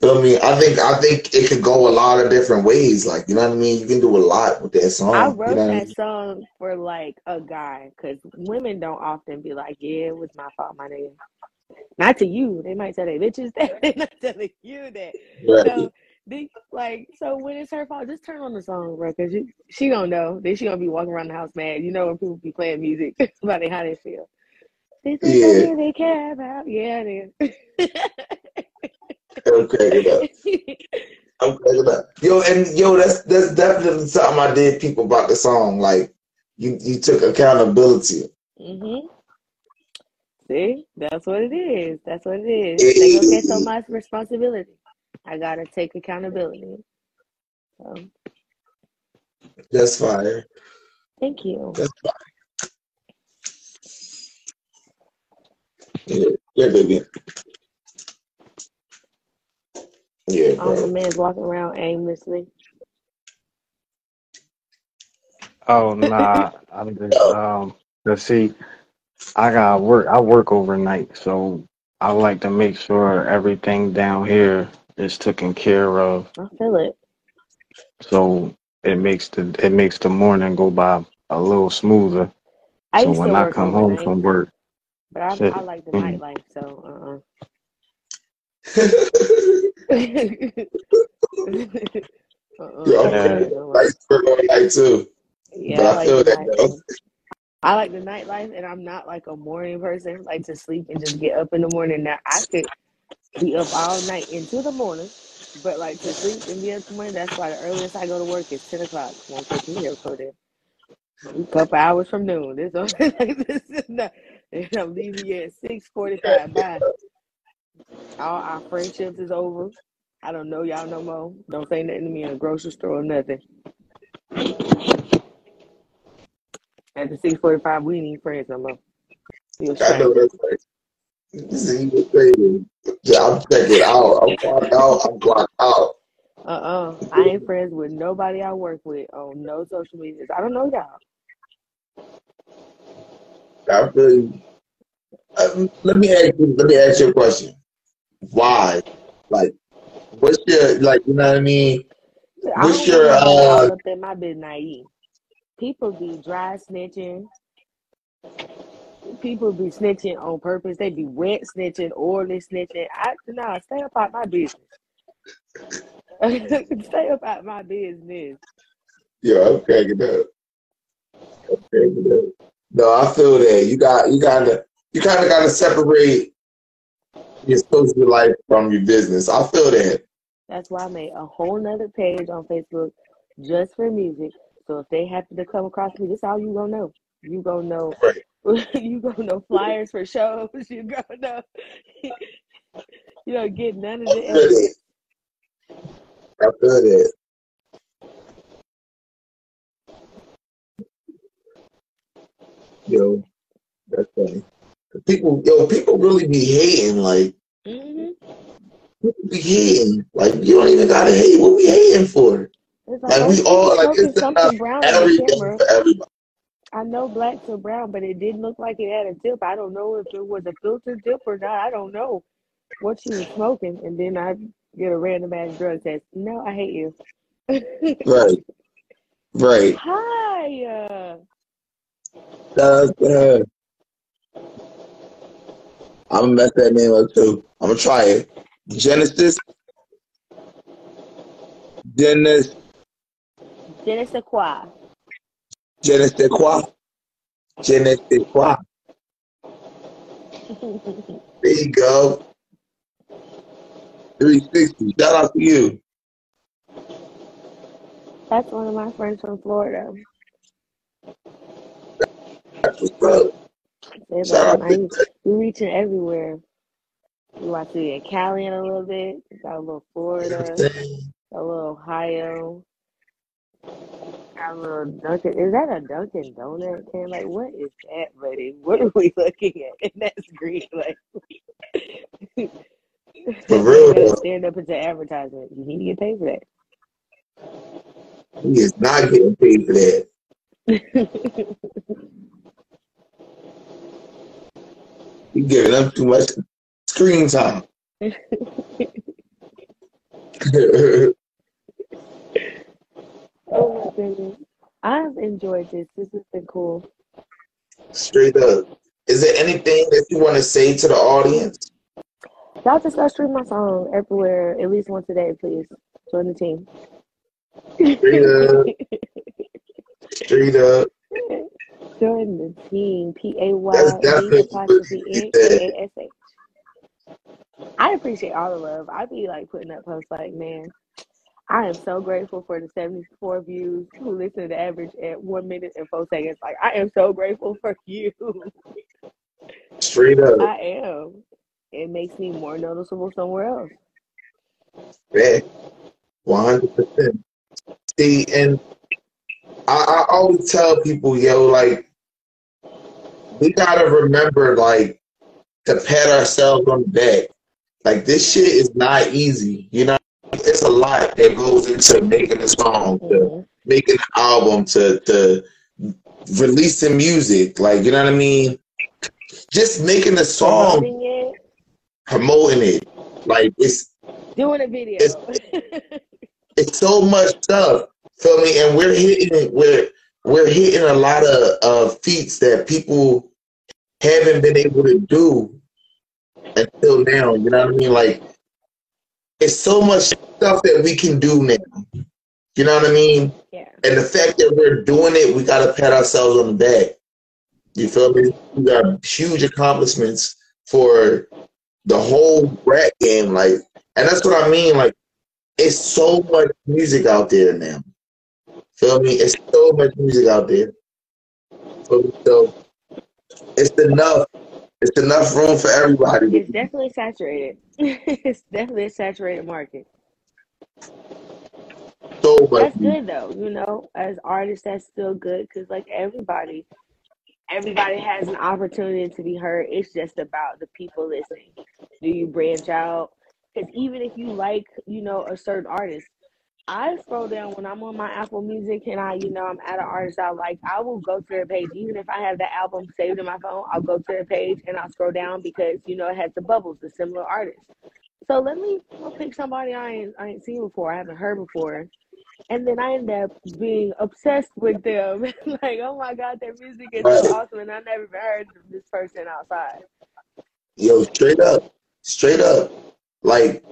Feel me? I think I think it could go a lot of different ways. Like you know what I mean. You can do a lot with that I song. You wrote know what I that mean? song for like a guy because women don't often be like, "Yeah, it was my fault, my nigga." Not to you. They might tell their bitches that. *laughs* They're not telling you that. Right. So They, like, so when it's her fault, just turn on the song, bro, because she, she don't know. Then she gonna be walking around the house mad. You know when people be playing music *laughs* about how they feel. This is Yeah. something they care about. Yeah, it is. I'm cracking up. I'm cracking up. Yo, and yo, that's that's definitely something I did people about the song. Like you you took accountability. hmm See, that's what it is. That's what it is. They gonna catch on my responsibility. I gotta take accountability. So, That's fire. thank you. That's fire. Yeah, yeah, baby. Yeah, All the bro. man's walking around aimlessly. Oh nah, I'm just um. Let's see, I got work. I work overnight, so I like to make sure everything down here is taken care of. I feel it. So it makes the it makes the morning go by a little smoother. I So used when to I work come home overnight, from work, but I, shit. I like the Mm. nightlife. So, uh, uh-uh. *laughs* *laughs* uh-uh. Yo, I'm Yeah. cracking up. I used to work all night too, Yeah, but I I like feel the that though. nightlife. I like the nightlife, and I'm not like a morning person. Like to sleep and just get up in the morning. Now I could be up all night into the morning, but like to sleep and be up in the morning. That's why the earliest I go to work is ten o'clock. Won't take me here for couple hours from noon. This *laughs* like this is not. And I'm leaving at six forty-five. Bye. All our friendships is over. I don't know y'all no more. Don't say nothing to me in a grocery store or nothing. At the six forty-five, we ain't even friends no more. I know that's right. See you crazy. Yeah, I'm checking out. I'm blocked out. I'm blocked out. Uh-uh. I ain't friends with nobody I work with on no social medias. I don't know y'all. I feel you. Um, let me ask you. Let me ask you a question. Why? Like, what's your like? You know what I mean? I What's don't your uh? up in my business naive. People be dry snitching. People be snitching on purpose. They be wet snitching, oily snitching. I nah, stay up out my business. *laughs* stay up out my business. Yeah, I'm cracking up. I'm cracking up. No, I feel that you got you gotta you kind of gotta separate your social life from your business. I feel that. That's why I made a whole nother page on Facebook just for music. So if they happen to come across me, this all you gonna know. You gonna know. Right. *laughs* you gonna know flyers for shows. You gonna know. *laughs* you don't get none of I the feel that. evidence. I feel that. Yo, that's funny. People, yo, people really be hating. Like, hmm people be hating. Like, you don't even gotta hate. What we hating for? It's like, Like, we all like it's something brown on everything for everybody. I know blacks are brown, but it didn't look like it had a tip. I don't know if it was a filtered tip or not. I don't know what she was smoking. And then I get a random ass drug test. No, I hate you. Right, right. *laughs* Hi. Uh, That's uh, I'm gonna mess that name up too. I'm gonna try it. Genesis, Genesis, Genesis Qua. Genesis quoi? Genesis *laughs* quoi? There you go. 360. Shout out to you. That's one of my friends from Florida. That's what's up. They're Shout like, out I, to we reaching everywhere. We want to in Cali in a little bit. Got a little Florida, a little Ohio, a little Dunkin'. Is that a Dunkin' Donut can? Like, what is that, buddy? What are we looking at? And *laughs* that's green. Like, For you real *laughs* though, stand up into advertisement. You need to get paid for that. he is not getting paid for that. *laughs* He giving up too much screen time. Oh my goodness. I've enjoyed this. This has been cool. Straight up. Is there anything that you want to say to the audience? Y'all just gotta stream my song everywhere, at least once a day, please. Join the team. Straight up, *laughs* straight up. Join the team. P A Y That's D definitely what apostrophe you N K said. A S H. I appreciate all the love. I be like putting up posts like, man, I am so grateful for the 74 views who listen to the average at one minute and four seconds. Like, I am so grateful for *laughs* you. Straight up. I am. It makes me more noticeable somewhere else. Yeah, one hundred percent. See, and I, I always tell people, yo, like we gotta remember, like, to pat ourselves on the back. Like this shit is not easy. You know, it's a lot that goes into making a song, to hmm making an album, to to releasing music. Like, you know what I mean? Just making a song, Promoting it, promoting it. Like it's doing a video. it's it's so much stuff. Feel me? And we're hitting we're we're hitting a lot of uh, feats that people haven't been able to do until now. You know what I mean? Like it's so much stuff that we can do now. You know what I mean? yeah. And the fact that we're doing it, we gotta pat ourselves on the back. You feel me? We got huge accomplishments for the whole rap game. Like, and that's what I mean. Like, it's so much music out there now. Feel me? It's so much music out there. So it's enough. It's enough room for everybody. It's definitely saturated. *laughs* it's definitely a saturated market. So much. That's good though, you know, as artists, that's still good because like everybody, everybody has an opportunity to be heard. It's just about the people listening. Do you branch out? Because even if you like, you know, a certain artist, I scroll down when I'm on my Apple Music and I, you know, I'm at an artist I like. I will go to their page, even if I have that album saved in my phone. I'll go to their page and I'll scroll down because you know it has the bubbles, the similar artists. So let me pick somebody I ain't I ain't seen before, I haven't heard before, and then I end up being obsessed with them. *laughs* like, oh my god, their music is so awesome, and I never even heard of this person outside. Yo, straight up. Straight up. Like,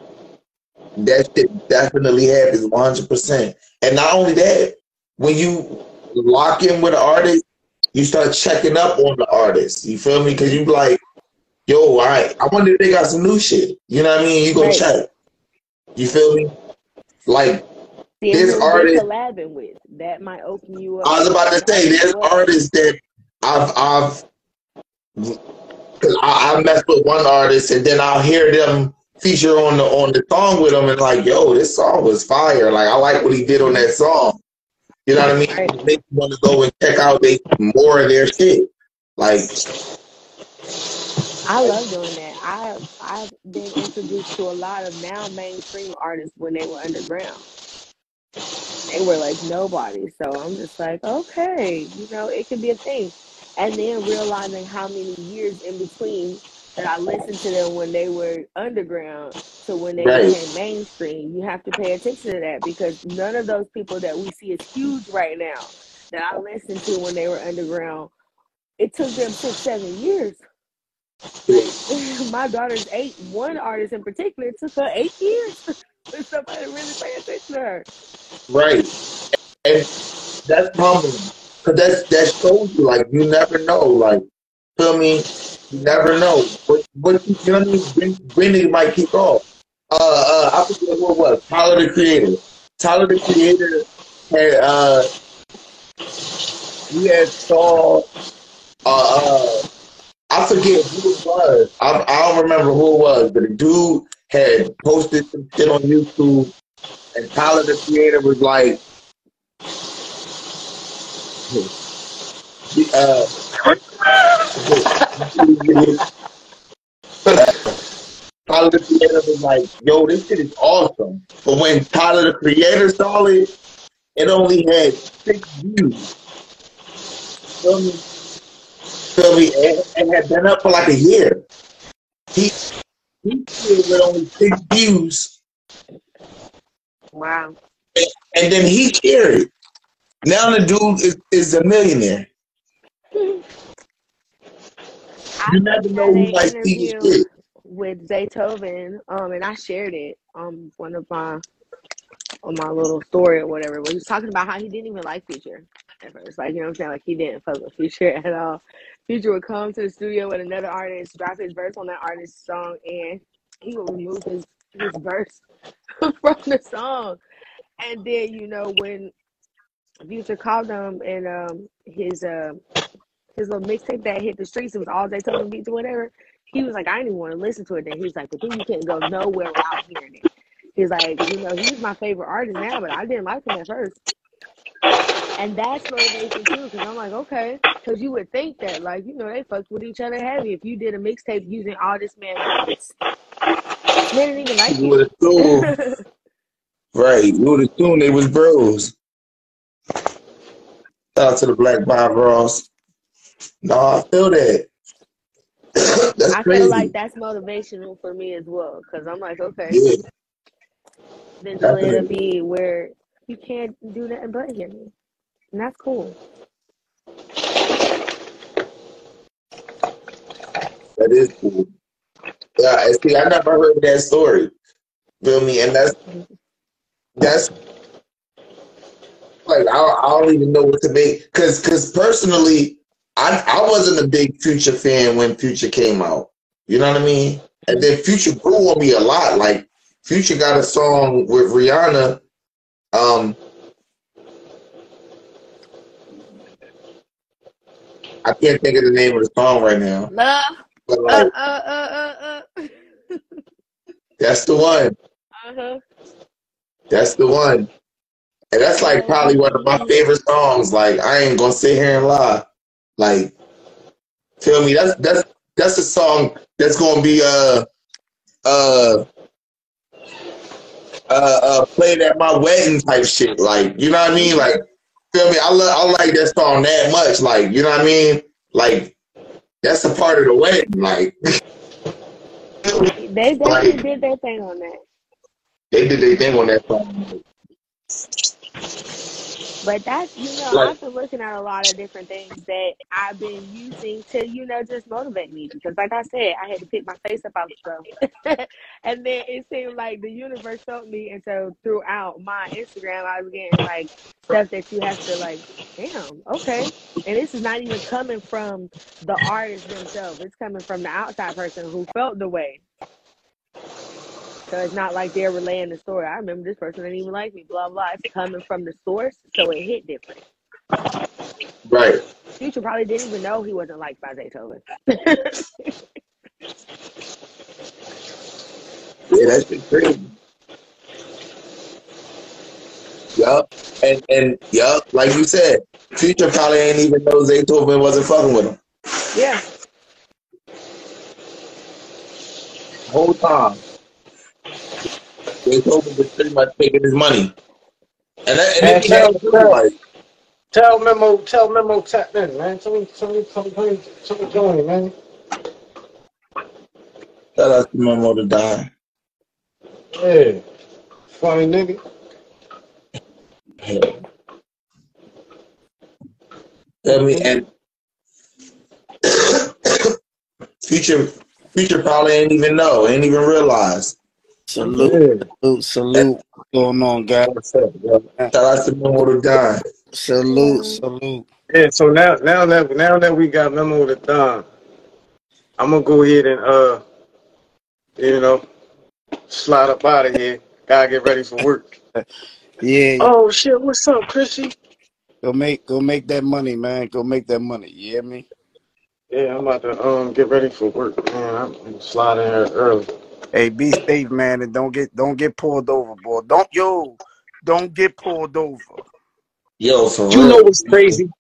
that shit definitely happens 100%. And not only that, when you lock in with an artist, you start checking up on the artist. You feel me? Because you like, yo, all right, I wonder if they got some new shit. You know what I mean? You go Right. check. You feel me? Like, See, There's and who they artists- collabing with that might open you up. I was about to say, there's artists that I've, I've, because I, I mess with one artist and then I'll hear them feature on the on the song with him and like, yo, this song was fire. Like, I like what he did on that song. You know what I mean? Makes want to go and check out they more of their shit. Like, I love doing that. I I've been introduced to a lot of now mainstream artists when they were underground. They were like nobody. So I'm just like, okay, you know, it could be a thing. And then realizing how many years in between that I listened to them when they were underground to when they Right. became mainstream. You have to pay attention to that because none of those people that we see as huge right now that I listened to when they were underground, it took them six, seven years. *laughs* my daughter's eight. One artist in particular took her eight years *laughs* for somebody to really pay attention to her. right. And that's humbling. Cause that's that shows you like you never know. Like, feel me? You never know. What what you know? When, when it might kick off. Uh uh I forget what it was. Tyler the Creator. Tyler the Creator had uh he had saw uh uh I forget who it was. I, I don't remember who it was, but a dude had posted some shit on YouTube and Tyler the Creator was like uh Tyler the Creator was like, yo, this shit is awesome. But when Tyler the Creator saw it, it only had six views. Feel me? Feel me? It had been up for like a year. He he did with only six views, Wow. and then he it. Now the dude is, is a millionaire. I You never know who an might see your interview shit. with Zaytoven, um, and I shared it on one of my on my little story or whatever. But he was talking about how he didn't even like Future at first. Like, you know what I'm saying? Like he didn't fuck with Future *laughs* at all. Future would come to the studio with another artist, drop his verse on that artist's song, and he would remove his his verse *laughs* from the song. And then, you know, when Future called him and um his uh his little mixtape that hit the streets, it was all him beats or whatever. He was like, I didn't even want to listen to it. Then he was like, but then you couldn't go nowhere without hearing it. He's like, you know, he's my favorite artist now, but I didn't like him at first. And that's motivation too, because I'm like, okay, because you would think that, like, you know, they fucked with each other heavy. If you did a mixtape using all this man's hits, they didn't even like You you. *laughs* right? You would assume they was bros. Shout out to the Black Bob Ross. No, I feel that. *coughs* That's I crazy. feel like that's motivational for me as well, because I'm like, okay, yeah, eventually it'll definitely. be where you can't do nothing but hear me, and that's cool. That is cool. Yeah, see, I never heard that story. Feel me? And that's that's like I, I don't even know what to make because because personally I I wasn't a big Future fan when Future came out. You know what I mean? And then Future grew on me a lot. Like Future got a song with Rihanna. Um, I can't think of the name of the song right now, Love, but uh, like uh, uh, uh, uh. *laughs* that's the one. uh-huh. That's the one. And that's like probably one of my favorite songs. Like I ain't gonna sit here and lie. Like, feel me? That's that's that's a song that's gonna be uh uh uh uh played at my wedding type shit. Like, you know what I mean? Like, feel me? I love I like that song that much. Like, you know what I mean? Like, that's a part of the wedding. Like, They definitely like did their thing on that. they did their thing on that song. But that's, you know, Like, I've been looking at a lot of different things that I've been using to, you know, just motivate me. Because, like I said, I had to pick my face up out the stuff. *laughs* and then it seemed like the universe felt me. And so throughout my Instagram, I was getting like stuff that you have to, like, damn, okay. And this is not even coming from the artist themselves, it's coming from the outside person who felt the way. So it's not like they're relaying the story. I remember this person didn't even like me, blah, blah. It's coming from the source, so it hit different. right. Future probably didn't even know he wasn't liked by Zaytoven. *laughs* Yeah, that shit crazy. Yup. And and yup, like you said, Future probably ain't even know Zaytoven wasn't fucking with him. yeah. Whole time. Zaytoven was pretty much taking his money. And that, and Man, tell, tell, like tell Memo, tell Memo tap in, man. Tell me, tell me, tell me, tell me, tell me, tell me, man. shout out to Memo to die. Yeah, funny nigga. I mean, and Future Future probably ain't even know, ain't even realize. Salute, salute, salute. What's going on, guys? What's up, bro? Shout out to Memo to die. Salute, salute. Yeah. So now, now that now that we got Memo to Don, I'm gonna go ahead and uh, you know, slide up out of here. Gotta get ready for work. *laughs* Yeah, Oh shit! What's up, Chrissy? go make go make that money, man. Go make that money. You hear me? Yeah, I'm about to um get ready for work, man. I'm sliding here early. Hey, be safe, man, and don't get don't get pulled over, boy. Don't yo, don't get pulled over. Yo, for You know what's crazy?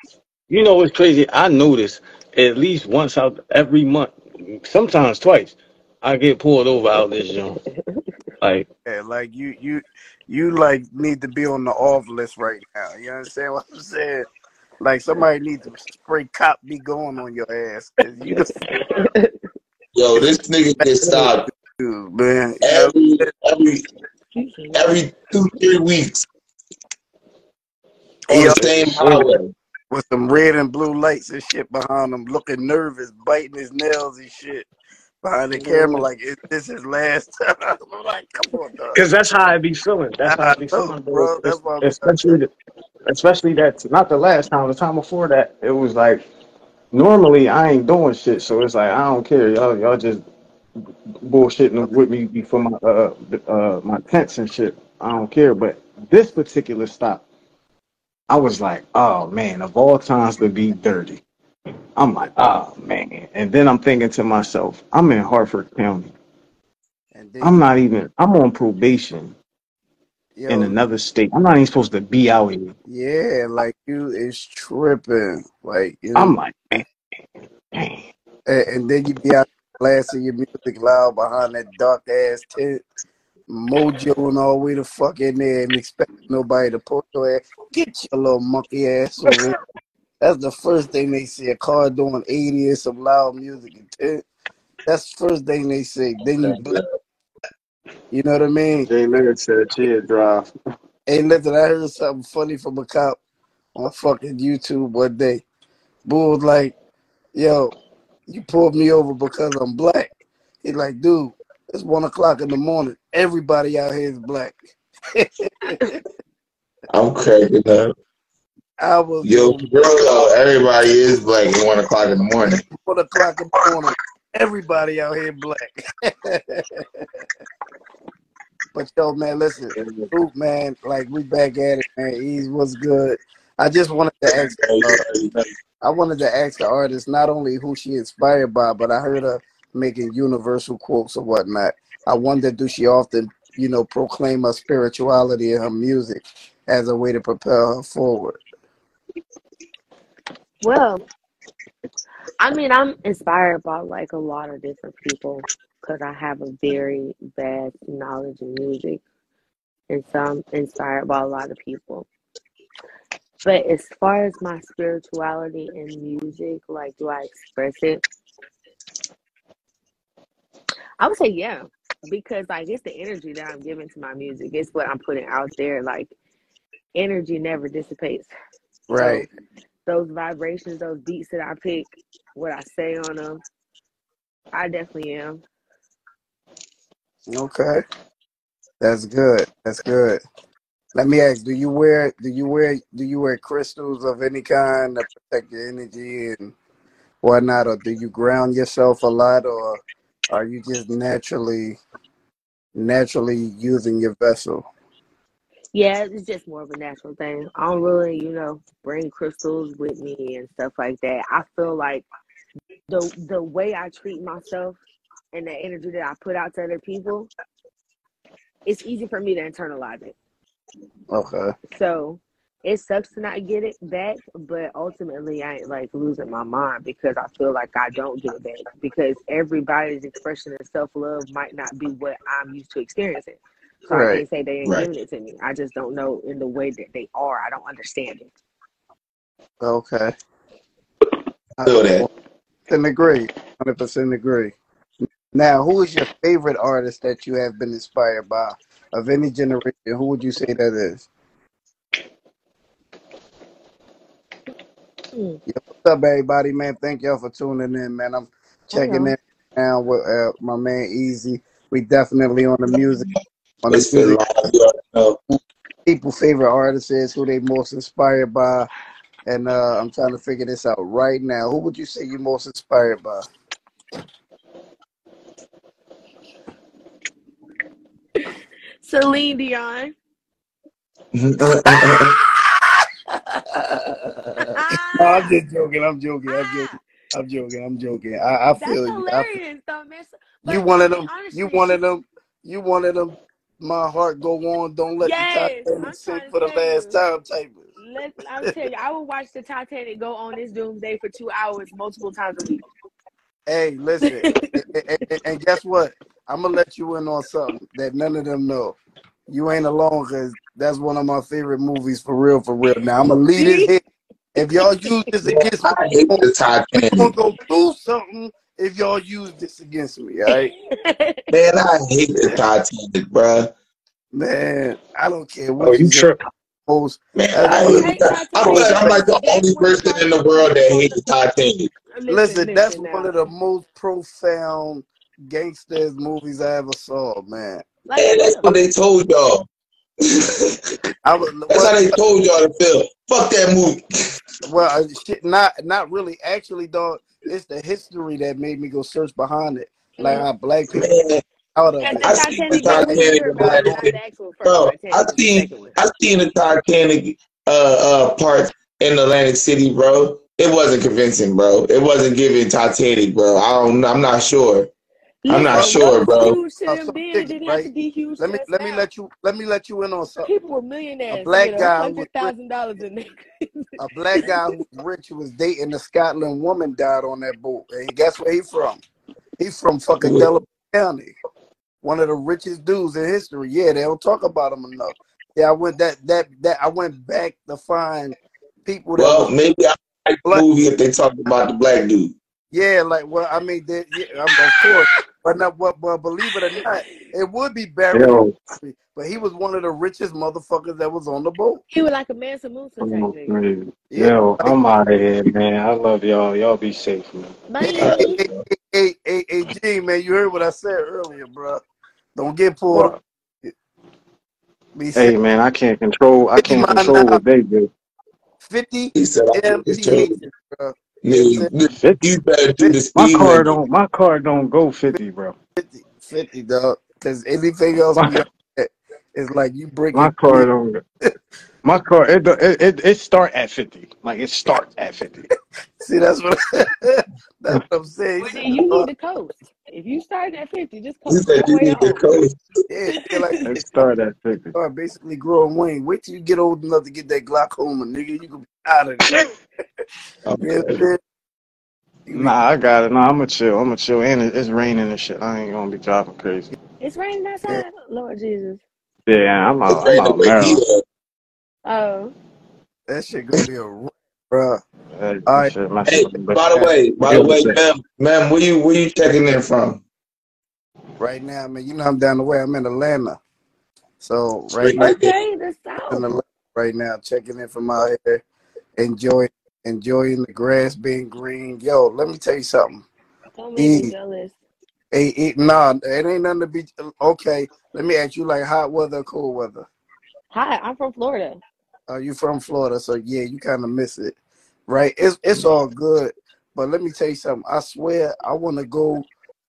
You know what's crazy? I notice at least once out every month, sometimes twice, I get pulled over out this joint. Like, Yeah, like you you you like need to be on the off list right now. You understand what I'm saying? Like somebody needs to spray cop be going on your ass. you the Yo, this nigga get *laughs* stopped dude, man. Every every every two, three weeks on the same highway. with some red and blue lights and shit behind him, looking nervous, biting his nails and shit. behind the mm-hmm. camera like is this his last time? *laughs* I'm like, come on, dog. Cause that's how I be feeling. That's how I I be know, feeling, bro. bro. That's why I'm trying to Especially, the, especially that not the last time. The time before that, it was like normally I ain't doing shit, so it's like I don't care. Y'all, y'all just bullshitting with me before my uh uh my tents and shit. I don't care. But this particular stop, I was like, oh man, of all times to be dirty. I'm like, oh man. And then I'm thinking to myself, I'm in Harford County. and then I'm not even. I'm on probation in another state. I'm not even supposed to be out here. yeah, like you is tripping. Like you know, I'm like, man, man. and, and then you be out blasting your music loud behind that dark ass tent, mojo and all the way the fuck in there and expect nobody to pull your ass. Get your little monkey ass over here. That's the first thing they see. A car doing 80 and some loud music and tent. That's the first thing they say. Then you. You know what I mean? Jay Leonard said cheer drive. Hey, listen, I heard something funny from a cop on fucking YouTube one day. Bull was like, yo, you pulled me over because I'm black. He's like, dude, it's one o'clock in the morning. Everybody out here is black. *laughs* I'm cracking up. I was Yo, bro, everybody is black at one o'clock in the morning. one o'clock in the morning. Everybody out here black. *laughs* but yo, man, listen, man, like we back at it, man. Ease was good. I just wanted to ask. Uh, I wanted to ask the artist not only who she inspired by, but I heard her making universal quotes or whatnot. I wonder, do she often, you know, proclaim her spirituality in her music as a way to propel her forward? Well, I mean, I'm inspired by like a lot of different people because I have a very vast knowledge of music, and so I'm inspired by a lot of people. But as far as my spirituality in music, like, do I express it? I would say yeah, because like it's the energy that I'm giving to my music. It's what I'm putting out there. Like, energy never dissipates. So Right. those vibrations, those beats that I pick, what I say on them, I definitely am. Okay. That's good. That's good. Let me ask: Do you wear do you wear do you wear crystals of any kind to protect your energy and whatnot, or do you ground yourself a lot, or are you just naturally naturally using your vessel? Yeah, it's just more of a natural thing. I don't really, you know, bring crystals with me and stuff like that. I feel like the the way I treat myself and the energy that I put out to other people, it's easy for me to internalize it. Okay. So it sucks to not get it back, but ultimately I ain't like losing my mind because I feel like I don't get it back because everybody's expression of self love might not be what I'm used to experiencing. So I can't say they ain't Right. giving it to me. I just don't know in the way that they are. I don't understand it. Okay. I Feel that. 100% agree. 100% agree. Now, who is your favorite artist that you have been inspired by of any generation? Who would you say that is? Hmm. Yo, what's up, everybody, man? Thank y'all for tuning in, man. I'm checking y'all. in now with uh, my man Easy. We definitely on the music, on the It's been music. live. You already know. People' favorite artist is who they most inspired by, and uh, I'm trying to figure this out right now. Who would you say you most inspired by? Celine Dion. no, I'm just joking. I'm joking. I'm joking. I'm joking. I'm joking. I, I That's feel you. I feel, though, man. you But one of mean, them. You honestly, one she of them. You one of them. My heart go on. Don't let the Yes, Titanic sink for the last you. time typers. Let I'm tell you, I would watch the Titanic go on this doomsday for two hours multiple times a week. Hey, listen. *laughs* and, and- and guess what? I'm gonna let you in on something that none of them know. You ain't alone because that's one of my favorite movies for real, for real. Now I'm gonna lead it here. If y'all use this *laughs* against me, I hate the we gonna Titanic. go through something if y'all use this against me. All right, Man, I hate the Titanic, bro. man. I don't care Oh, what you you say. Trip. Man, that's I one you of hate the the hate Titanic. I'm like, I'm like the only that's one of person in the world that most hates the Titanic. listen, listen. That's listen one of the most profound gangsters movies I ever saw, man. Like And that's what? what they told y'all. I was *laughs* That's how they told y'all to feel. Fuck that movie. well uh, shit, not not really. Actually, dog, it's the history that made me go search behind it. Like Mhm. how black people Man, out of it. I seen the Titanic that was Titanic newer and about Black it, not Panther. the actual first Bro, Titanic, I it was the seen. I seen the Titanic uh uh part in Atlantic City, bro. It wasn't convincing, bro. It wasn't giving Titanic, bro. I don't I'm not sure. I'm not Listen, sure, bro. huge to Uh, them so then, it check it, didn't have to right? be huge Let me us let me now. let you let me let you in on something. People were A millionaires to black get a guy who was thousand dollars in there. a black guy who was rich who was dating a Scotland woman died on that boat. And guess where he from? He's from fucking Delaware County. One of the richest dudes in history. Yeah, they don't talk about him enough. Yeah, I went that that that I went back to find people that Well, maybe I like the black. movie if they talk about the black dude. Yeah, like well, I mean, they, yeah, um, of course, but not but, but believe it or not, it would be buried Yo. But he was one of the richest motherfuckers that was on the boat. he was like a Mansa Musa type I'm nigga. crazy. Yeah, Yo, like I'm out of here, man. I love y'all. Y'all be safe, man. hey, hey, Bye. hey, hey, hey, hey, hey, G, man, you heard what I said earlier, bro. Don't get pulled What? up. Hey, safe. man, I can't control. I can't control hour, what they do. 50 He said I think it's bro. You you, better do the 50, My speed car don't. My car don't go fifty, bro. 50, 50, dog. Because anything else My beyond like you break. my breaking car three. don't. Go- My car it it it, it start at fifty. Like it starts at fifty. *laughs* See, that's what *laughs* that's what I'm saying. He Well, then you need to coast. If you start at fifty, just He coast said you need to home. coast. yeah, yeah, like It start at fifty. are basically growing wing. Wait till you get old enough to get that glaucoma, nigga. You can be out of there. *laughs* Okay. understand? You be, Nah, I got it. Nah, I'm gonna chill. I'm gonna chill. And it, it's raining and shit. I ain't gonna be driving crazy. It's raining yeah, outside. Lord Jesus. Yeah, I'm It's out. I'm out Maryland. At. Oh, that shit gonna be a *laughs* wreck, bro. Hey, All that right, shit messing Hey, up. By the way, by the way, ma'am, ma'am, where you where you checking in from? Right now, man, you know I'm down the way. I'm in Atlanta, so right Straight now okay. The in South. Atlanta right now, checking in from out here, enjoying enjoying the grass being green. Yo, let me tell you something. Don't make me E, jealous. a, e, nah, it ain't nothing to be. Okay, let me ask you, like hot weather, or cold weather. Hi, I'm from Florida. Uh, you from Florida, so yeah, you kind of miss it, right? It's it's all good, but let me tell you something. I swear, I want to go.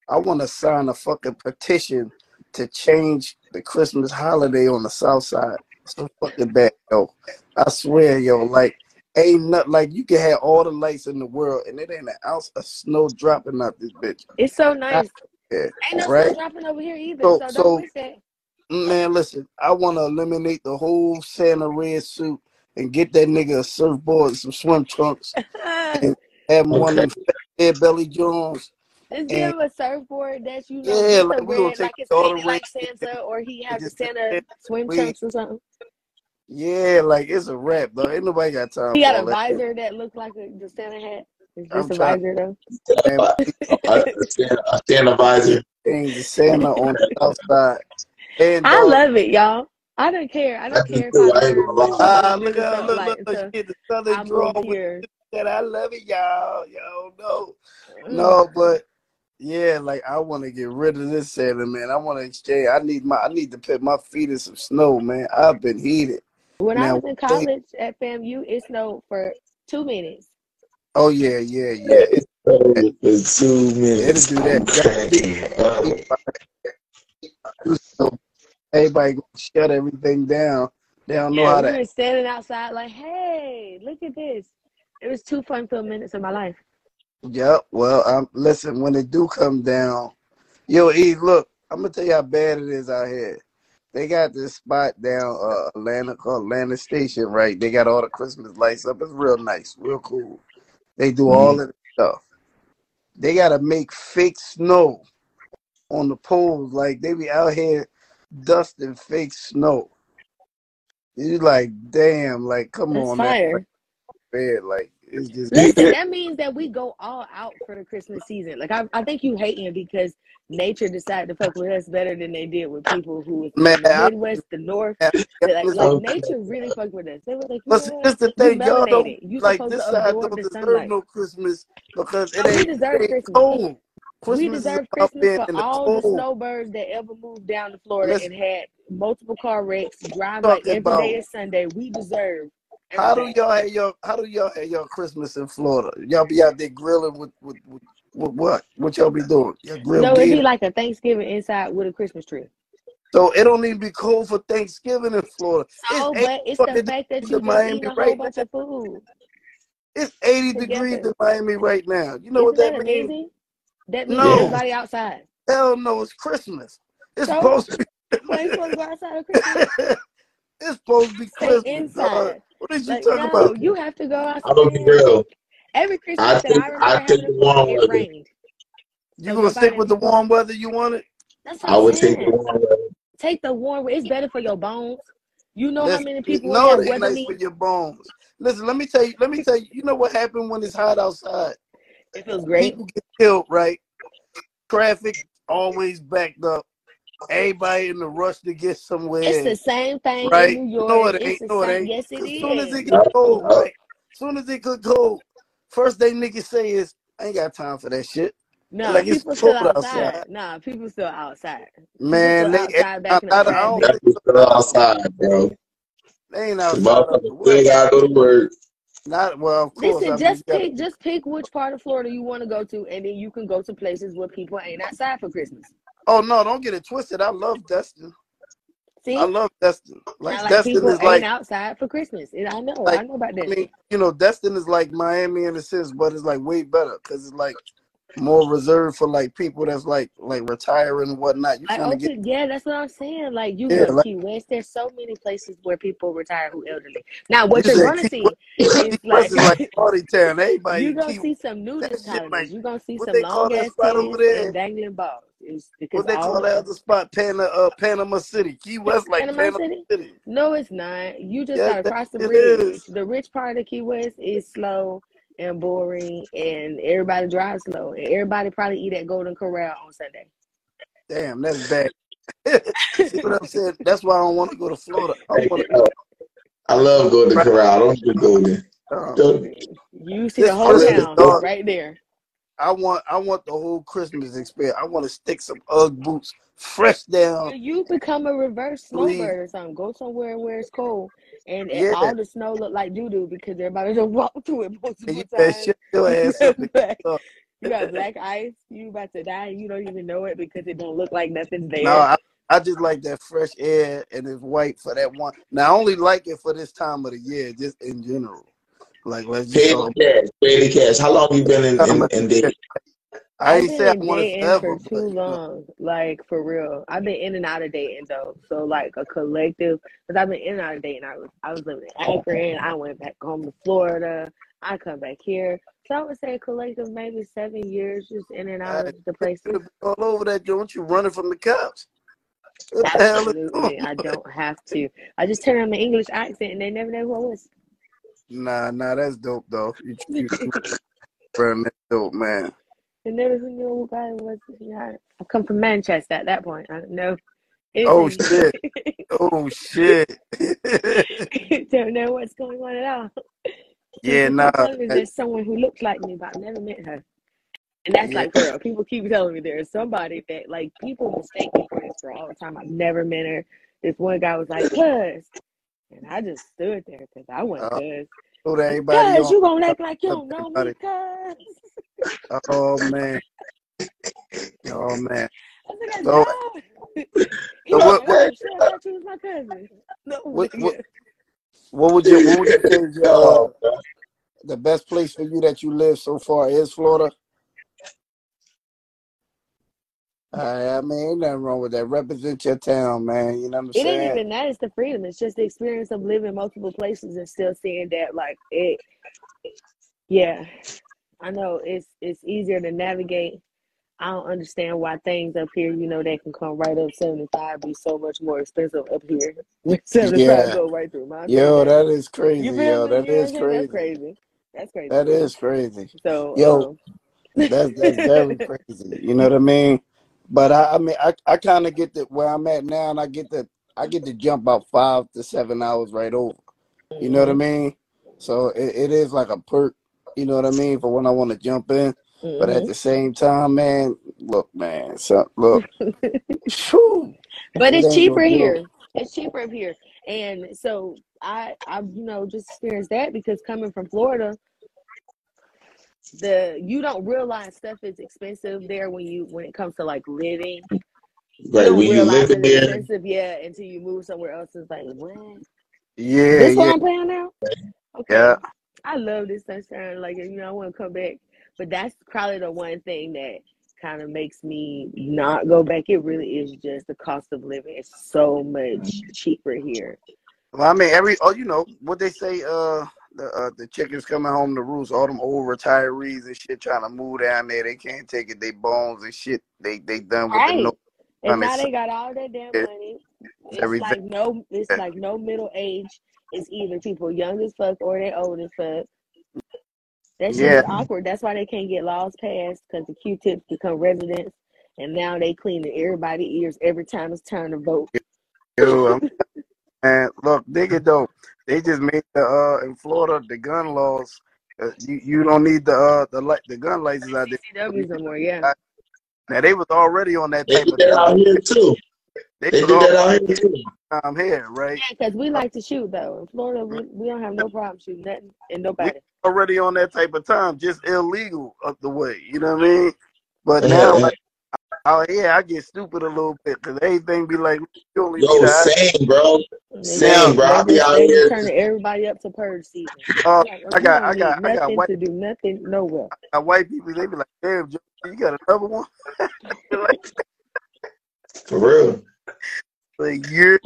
I want to sign a fucking petition to change the Christmas holiday on the South Side. So fucking bad, yo. I swear, yo, like ain't nothing like you can have all the lights in the world, and it ain't an ounce of snow dropping out this bitch. It's so nice. here, Ain't no snow right? dropping over here either, So so don't so. Man, listen, I want to eliminate the whole Santa red suit and get that nigga a surfboard and some swim trunks *laughs* and have him one Okay. of them belly Jones. Just give And him a surfboard that's you know yeah, like we gonna red, take like it's all the painted red like Santa, or he has have the just Santa swim We trunks or something. yeah, like it's a wrap, though. Ain't nobody got time He got a all that. visor that looks like a, the Santa hat. It's I'm a trying, visor though. man. We I stand, I stand the Santa on the *laughs* south side. And I dog, love it, y'all. I don't care. I I don't do care if I. I ain't learn gonna what lie. ah, what look niggas at sound look like look look until the southern I draw with here. that. I love it, y'all. Y'all know. Mm. No, but yeah, like I want to get rid of this Santa, man. I want to exchange. I need my I need to put my feet in some snow, man. I've been heated. When I was in one thing- college at FAMU, it snowed for two minutes. oh yeah, yeah, yeah. It, So, for two it'll minutes. do that. *laughs* Okay. So everybody gonna shut everything down. They don't know Yeah, how we to. were standing outside like, hey, look at this. It was two fun filled minutes of my life. Yep. Well, um, listen, when it do come down, yo, E, look, I'm gonna tell you how bad it is out here. They got this spot down uh, Atlanta called Atlantic Station, right? They got all the Christmas lights up. It's real nice, real cool. They do all of the stuff. They gotta make fake snow on the poles, like they be out here dusting fake snow. You like, damn, like come That's on, man, fire. bad, like it's just Listen, that means that we go all out for the Christmas season. Like I, I think you hating because nature decided to fuck with us better than they did with people who was Man, in the I- Midwest, the North. Yeah, Like, like Okay. nature really fucked with us. They were like, you But know see, this the thing, y'all don't. You like this to side absorb don't the deserve sunlight. no Christmas because it oh, We ain't, deserve it ain't Christmas. cold. We Christmas is deserve Christmas for all the snowbirds that ever moved down to Florida Listen, and had multiple car wrecks, drive like every about day is Sunday. We deserve how do y'all have your how do y'all have your Christmas in Florida? Y'all be out there grilling with with, with, with what? What y'all be doing? Y'all grill No, it'd be like a Thanksgiving inside with a Christmas tree. So it don't even be cold for Thanksgiving in Florida. So, It's but it's the fact that you Miami eating a whole right bunch now. of food It's 80 degrees in Miami right now. You know what Isn't that that means? Amazing? That means No. Yeah. everybody outside. Hell no, it's Christmas. It's So, supposed to *laughs* why you supposed to go outside on Christmas? *laughs* It's supposed to be Stay Christmas, dog. what What is you Like, talking no, about? you have to go I'm outside, gonna be man. real. Every I Christmas that take I remember I having take in the warm it weather. rained. You So gonna stick with the warm weather you want it? that's what I I'm would take the warm weather. Take the warm, it's better for your bones. You know how many people no, have it ain't weather nice for your bones. Listen, let me tell you, let me tell you, you know what happened when it's hot outside? It feels great. People get killed, right? Traffic always backed up. Everybody in the rush to get somewhere. It's the same thing right? in New No, York. it It's ain't. the No, it same. ain't. Yes, it As soon as it is. get Yup, cold, right? As soon as it get cold, first thing niggas say is, I ain't got time for that shit. No, Like it's people still outside. outside. Nah, people still outside. People Man, still they eh, outside I, backing I, up I don't traffic. think still outside, bro. they ain't outside of the motherfuckers still what? gotta go to work. Not well, of course. Listen, mean, just gotta pick just pick which part of Florida you want to go to, and then you can go to places where people ain't outside for Christmas. Oh no, don't get it twisted. I love Destin. See? I love Destin. Like like Destin is ain't like outside for Christmas. And I know, like I know about I that. mean, you know, Destin is like Miami in a sense, but it's like way better because it's like more reserved for like people that's like like retiring and whatnot. You kind of get yeah, that's what I'm saying. Like you yeah, go to like Key West, there's so many places where people retire who elderly. Now, what you you're gonna *laughs* see *laughs* is like like *laughs* party town. Everybody you gonna Key see some nudist That shit like colonies. You gonna see some long ass spot over titties there. and dangling balls. It's because What they call that other spot? Pana, uh, Panama City. Key West like Panama Panama City? City. No, it's not. You just Yes, gotta cross the bridge. is. The rich part of Key West is slow and boring, and everybody drives slow, and everybody probably eat at Golden Corral on Sunday. Damn, that's bad. *laughs* See what I'm saying? That's why I don't want to go to Florida. I Hey, want to yo, I love Golden right. Corral. Don't do Golden. Um, You see the this whole I love Christmas, it. town right there. I want I want the whole Christmas experience. I want to stick some UGG boots fresh down. You become a reverse snowbird or something. Go somewhere where it's cold and it, Yeah. all the snow look like doo doo because everybody done *laughs* walked through it multiple you times. your ass up got *laughs* black, you got black ice. You about to die. You don't even know it because it don't look like nothing's No, there. I, I just like that fresh air and it's white for that one. Now I only like it for this time of the year, just in general. Like let's just pay talk the cash. Pay the cash. How long you been in time in, in year. Dayton? I I've ain't been say I in want it Dayton for too you long, like for real. I've been in and out of Dayton though, so like a collective. Because I've been in and out of Dayton. I was I was living in Akron. I went back home to Florida. I come back here. So I would say a collective maybe seven years, just in and out I, of the you places. all over that joint. You running from the cops. What the hell is Absolutely, I don't have to. I just turn on my English accent, and they never know who I was. Nah, nah, that's dope though. You, you, you bro, that's dope, man. They never knew who I was. Yeah, I come from Manchester at that point. I don't know Oh anything. shit. *laughs* Oh shit. *laughs* don't know what's going on at all. yeah, nah. keep telling me that- there's someone who looks like me, but I've never met her. And that's Yeah. like real. People keep telling me there's somebody that like people mistake me for this girl all the time. I've never met her. This one guy was like, "Cuz," and I just stood there because I wasn't Uh, cuz. Told everybody Cuz, on you gonna act like you don't know me, *laughs* cuz. Oh *laughs* man. Oh man. I So "No." *laughs* So what what "Oh shit, I thought you was my cousin." No, what what, what would you what would you say is Oh, uh, the best place for you that you live so far is Florida? I, I mean, ain't nothing wrong with that. Represent your town, man. You know what I'm It ain't even that. It's the freedom. It's just the experience of living multiple places and still seeing that, like it. Yeah, I know it's it's easier to navigate. I don't understand why things up here, you know, that can come right up 75 be so much more expensive up here. *laughs* 75 Yeah. go right through my Yo, that is crazy, You feel yo. me? That You know what is I'm saying? That's crazy. crazy. That's crazy. That is crazy. So, Yo, um, that's that's very *laughs* crazy. You know what I mean? But I, I mean, I, I kind of get that where I'm at now, and I get that I get to jump about five to seven hours right over. You know what I mhm. mean? So it, it is like a perk. You know what I mean for when I want to jump in. But at hmm the same time, man, look, man, so look, *laughs* But it's cheaper here. It's cheaper up here. And so I I you know just experienced that because coming from Florida, the you don't realize stuff is expensive there when you when it comes to like living. Like when you live it's there, expensive, yeah, until you move somewhere else. It's like, what? Yeah, This what I'm paying now? Okay. yeah. I love this sunshine. Like, you know, I want to come back. But that's probably the one thing that kind of makes me not go back. It really is just the cost of living. It's so much cheaper here. Well, I mean, every oh, you know what they say. Uh, the uh, the chickens coming home to roost. All them old retirees and shit trying to move down there. They can't take it. They bones and shit. They they done with the no And money. now they got all that damn money. It's Everything. like no it's like no middle age. It's either people young as fuck or they old as fuck. That shit Yeah, is awkward. That's why they can't get laws passed because the Q-tips become residents, and now they cleaning everybody's ears every time it's time to vote. yo, man. Look, it though. They just made the uh in Florida the gun laws. Uh, you you don't need the uh the li- the gun license out there. CCWs no more, yeah. Now they was already on that they type did of that time. out here too. They They did that out here too. time here, right? Yeah, because we like to shoot though. In Florida, we, we don't have no problem shooting nothing and We nobody. already on that type of time, just illegal up the way. You know what I mean? But now, like, oh yeah, I get stupid a little bit because everything be like, you only Yo, need a same, bro. And Same, bro. I they be out here. turning everybody up to purge season. Uh, Like, oh, I got, I got, I got white, to do nothing nowhere. I got white people. They be like, damn, you got another one? *laughs* like, For real. like, yeah.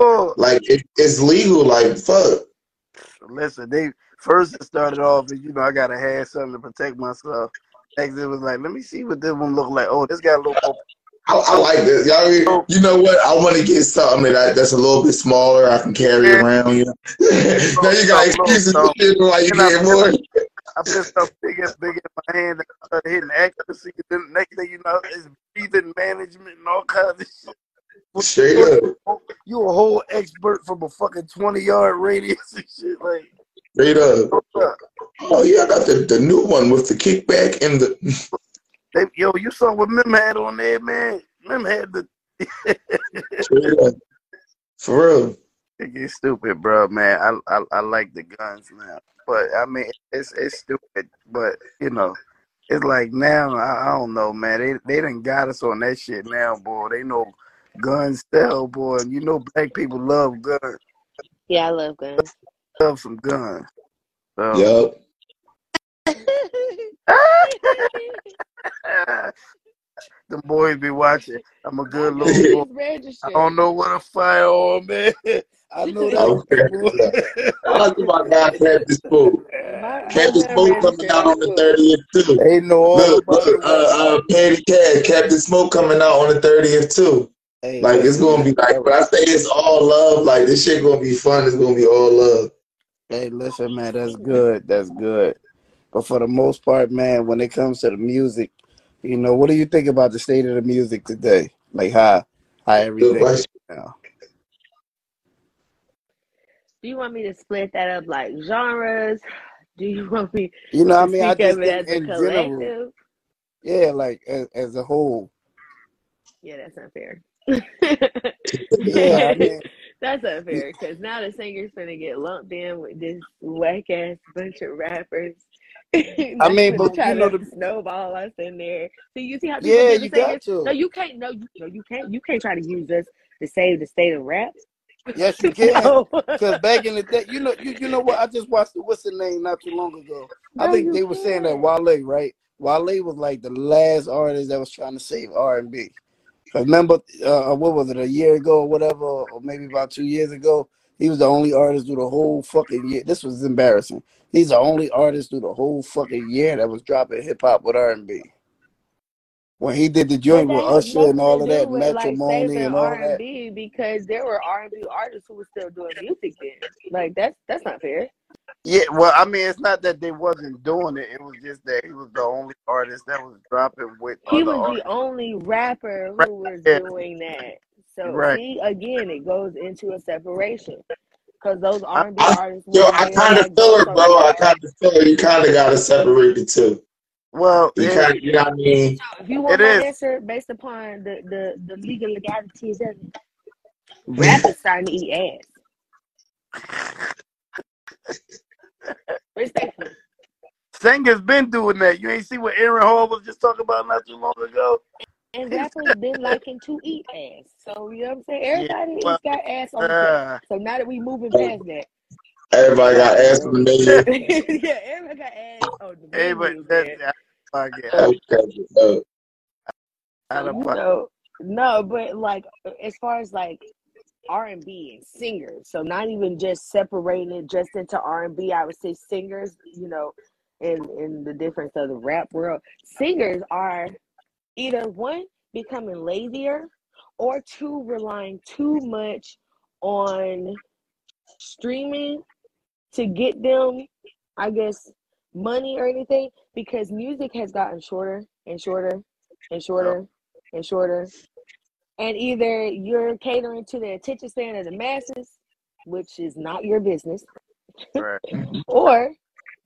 Oh, Like it, it's legal. Like fuck. listen, they first it started off as you know I gotta have something to protect myself. It was like, let me see what this one look like. Oh, this got a little more. I, I like this. Y'all, Oh, you know what? I want to get something that that's a little bit smaller. I can carry around. You know. *laughs* now you got excuses so, like you I get more. I put stuff big and big in my hand and I started hitting accuracy. Then the next thing you know, it's breathing management and all kinds of shit. Straight You up. you a whole expert from a fucking twenty yard radius and shit. Like, Straight up. Oh, oh yeah, I got the, the new one with the kickback and the *laughs* They, yo, you saw what Mim had on there, man. Mim had the. *laughs* straight up. For real. It gets stupid, bro, man. I, I I like the guns now, but I mean it's it's stupid. But you know, it's like now I, I don't know, man. They they done got us on that shit now, boy. They know guns sell, boy. And you know black people love guns, Yeah, I love guns. Love some guns. So Yup. *laughs* the boys be watching. I'm a good little *laughs* boy. registered. I don't know what a firearm, man. *laughs* I know that. Okay. I like my guy Captain Smoke. My, my Captain Smoke coming out on the thirtieth too. They know all Look, look, uh, uh, Patty Cat, Captain Smoke coming out on the thirtieth too. Hey, Like it's gonna be like, but I say it's all love. Like this shit gonna be fun. It's gonna be all love. Hey, listen, man. That's good. That's good. But for the most part, man, when it comes to the music, you know, what do you think about the state of the music today? Like how how Good everything is now. Do you want me to split that up like genres? Do you want me You know, what I mean, I speak just of think as a in general, collective? yeah, like as, as a whole, Yeah, that's not fair. yeah. I mean, *laughs* that's unfair because now the singer's gonna get lumped in with this whack ass bunch of rappers. *laughs* I mean, but you know to the snowball us in there. So you see how people yeah, you got singers? No, you can't. No, you, no, you can't. You can't try to use us to save the state of rap. Yes, you *laughs* can. no, Cause back in the day, you know, you, you know what? I just watched the what's the name not too long ago. I think they were saying that. Wale, right? Wale was like the last artist that was trying to save R and B. Remember, uh, what was it, a year ago or whatever, or maybe about two years ago? He was the only artist through the whole fucking year. This was embarrassing. He's the only artist through the whole fucking year that was dropping hip hop with R and B. When he did the joint with Usher and all of that, with like matrimony saving and all R of and that. Because there were R and B artists who were still doing music then. Like that's that's not fair. Yeah, well, I mean, it's not that they wasn't doing it. It was just that he was the only artist that was dropping with He was the only rapper who was Yeah, doing that. So right. see, again, it goes into a separation because those R and B artists yo, I kind of feel it, bro. I kind of feel her. You kind of gotta separate the two. Well, You it, of, you know what I mean? So if you want it my is. answer based upon the, the, the legal legalities of it, *laughs* rap is starting to eat ass. Respectfully. Singer's been doing that. You ain't see what Aaron Hall was just talking about not too long ago. And He rappers been liking to eat ass. So you know what I'm saying? Yeah, Everybody well, has got ass on the uh, So now that we moving past that, Everybody got ass on the *laughs* menu. yeah, everybody got ass on the hey, but menu, that, man. that I get Okay, so, out So of pocket. know, no, but like as far as like R and singers, so not even just separating it just into R and B. I would say singers, you know, in in the difference of the rap world, singers are either one becoming lazier or two relying too much on streaming to get them, I guess, money or anything because music has gotten shorter and shorter and shorter and shorter. And either you're catering to the attention span of the masses, which is not your business, Right. *laughs* or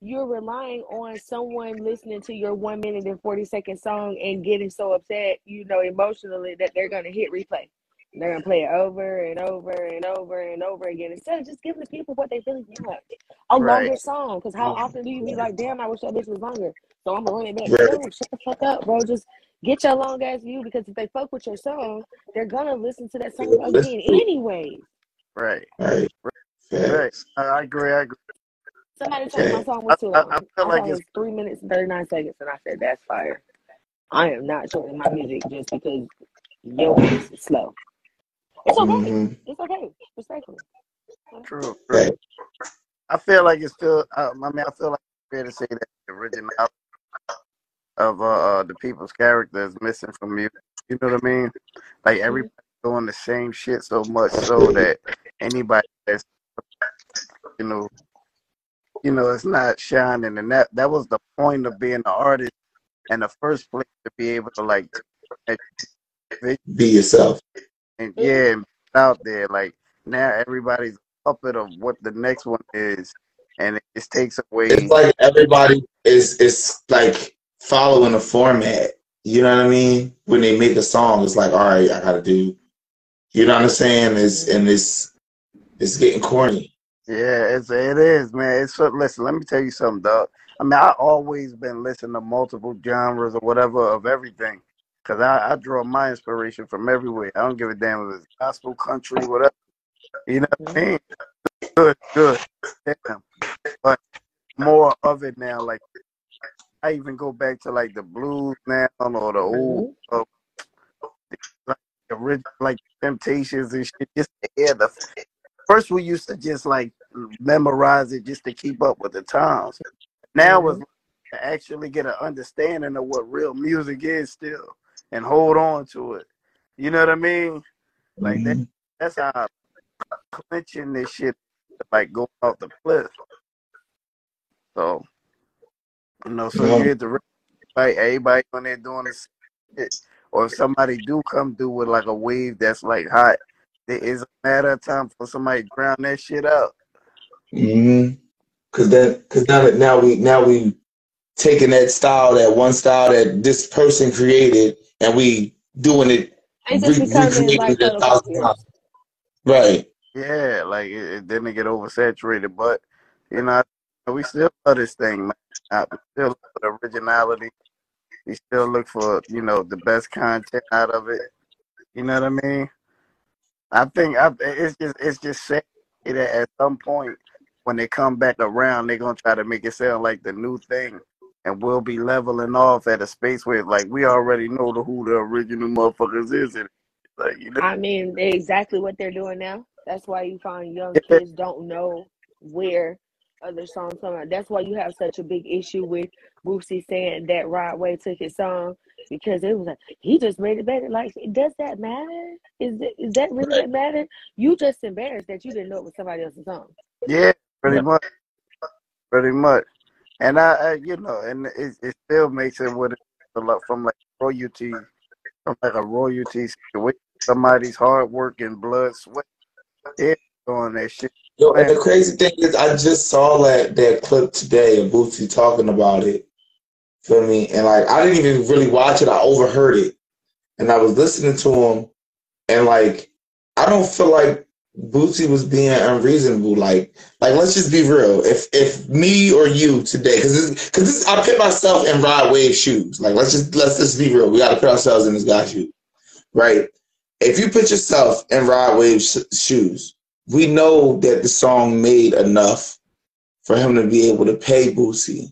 you're relying on someone listening to your one minute and 40 second song and getting so upset, you know, emotionally that they're going to hit replay. They're going to play it over and over and over and over again instead of just giving the people what they really want a Right. longer song. Because how often do you be like, damn, I wish that bitch was longer? So I'm going to run it back. right, No, shut the fuck up, bro. Just get your long ass view because if they fuck with your song, they're going to listen to that song listen again anyway. Right. Right, Right. facts. I I agree. I agree. Somebody told me my song I, was too I, long. I My feel like song it's three minutes and 39 seconds. And I said, that's fire. I am not shortening my music just because your voice is slow. It's okay. Mm-hmm. It's okay. Respectfully. true. True. Right. I feel like it's still. Um, I mean, I feel like it's fair to say that the originality of uh, uh the people's character is missing from you. You know what I mean? Like Mhm. everybody doing the same shit so much so that anybody that's you know you know it's not shining, and that that was the point of being an artist and the first place to be able to like Be yourself. And Yeah. yeah, and out there. Like now everybody's a puppet of what the next one is, and it just takes away. It's like everybody is is like following a format. You know what I mean? When they make a song, it's like, all right, I gotta do. You know what I'm saying? It's mm-hmm. and it's it's getting corny. Yeah, it's it is, man. It's so, listen. Let me tell you something, dog. I mean, I always been listening to multiple genres or whatever of everything, cause I, I draw my inspiration from everywhere. I don't give a damn if it's gospel, country, whatever. You know what I mean? Good, good. Damn. But more of it now. Like I even go back to like the blues now or the old, Mhm. uh, like the original, like Temptations and shit. Just to hear the first we used to just like memorize it just to keep up with the times. Now it's Mhm. to actually get an understanding of what real music is still and hold on to it. You know what I mean? Like that. Mhm. That's how clinching this shit like going off the cliff. So you know, so Yeah. you hit the like everybody when they're doing this shit, or if somebody do come through with like a wave that's like hot, it is a matter of time for somebody to drown that shit out. Mm-hmm. Cause then, cause now that now we now we taking that style, that one style that this person created, and we doing it, re- recreating like it a thousand times. Right. Yeah, like it, it didn't get oversaturated, but you know, we still love this thing, man. Uh, We still look for the originality. We still look for you know the best content out of it. You know what I mean? I think I, it's just it's just sad that at some point when they come back around, they're gonna try to make it sound like the new thing, and we'll be leveling off at a space where like we already know the who the original motherfuckers is. And, like you know, I mean, exactly what they're doing now. That's why you find young kids don't know where other songs come out. That's why you have such a big issue with Boosie saying that Rod Wave took his song because it was like he just made it better. Like, does that matter? Is it, is that really that matter? You just embarrassed that you didn't know it was somebody else's song. yeah, pretty much, pretty much. And I, I you know, and it, it still makes it what it lot from like royalty, from like a royalty situation. Somebody's hard work and blood, sweat, they're doing that shit. Yo, and the crazy thing is, I just saw that that clip today of Boosie talking about it Feel me? And like I didn't even really watch it. I overheard it, and I was listening to him, and like I don't feel like Boosie was being unreasonable. Like, like let's just be real. If if me or you today, because because I put myself in Rod Wave's shoes. Like let's just let's just be real. We got to put ourselves in this guy's shoes, right? If you put yourself in Rod Wave's shoes, we know that the song made enough for him to be able to pay Boosie.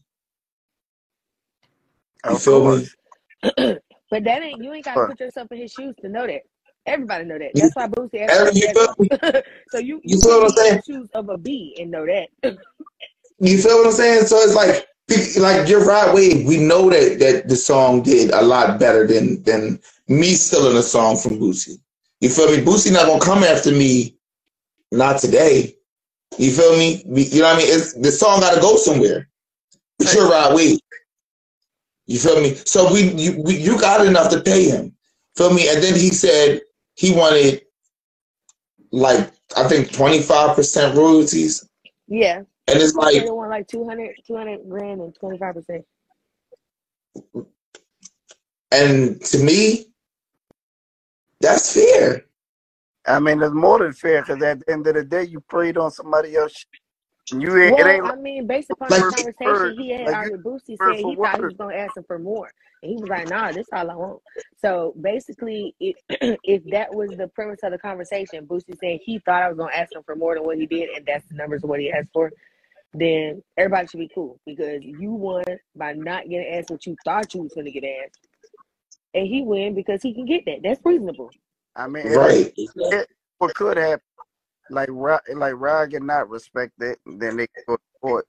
You feel me? *clears throat* but that ain't you ain't gotta put yourself in his shoes to know that. Everybody know that. That's why Boosie asked you feel *laughs* so you You you feel what I'm saying? shoes of a bee and know that. *laughs* You feel what I'm saying? So it's like, like you're Rod Wave. We know that that the song did a lot better than than me stealing a song from Boosie. You feel me? Boosie not gonna come after me, not today. You feel me? You know what I mean? It's, the song got to go somewhere. But you're Rod Wave. You feel me? So we you we, you got enough to pay him. Feel me? And then he said he wanted like I think 25 percent royalties, yeah. and it's like. said it want like 200, 200 grand and twenty five percent. And to me, that's fair. I mean, it's more than fair because at the end of the day, you preyed on somebody else. Shit. And You ain't, it Well, ain't I mean, based upon Like the word for conversation word. he had Like already you with Boosie word said for he thought he word. was gonna ask him for more. And he was like, nah, this all I want. So basically it, *clears throat* if that was the premise of the conversation, Boosie saying he thought I was gonna ask him for more than what he did and that's the numbers of what he asked for, then everybody should be cool because you won by not getting asked what you thought you was gonna get asked. And he win because he can get that. That's reasonable. I mean, it, Right. it what could happen, like Rod, like Rod get not respect that, then they go to court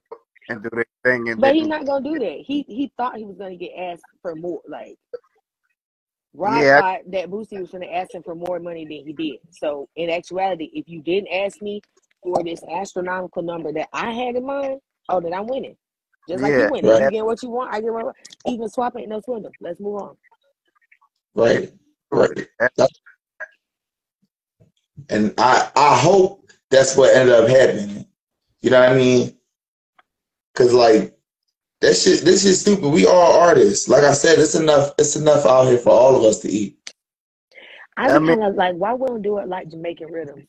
and do their thing, and But he's not gonna do that. He he thought he was gonna get asked for more. Like Rod yeah, thought that Boosie was gonna ask him for more money than he did. So in actuality, if you didn't ask me for this astronomical number that I had in mind, oh, then I'm winning. Just like you yeah, winning. You get what you want, I get what I want. Even swap ain't no swindle. Let's move on. Right. Right. That's- And I I hope that's what ended up happening. You know what I mean? Cause like that shit this shit stupid. We all artists. Like I said, it's enough it's enough out here for all of us to eat. I I mean, kind of like, why wouldn't do it like Jamaican rhythm?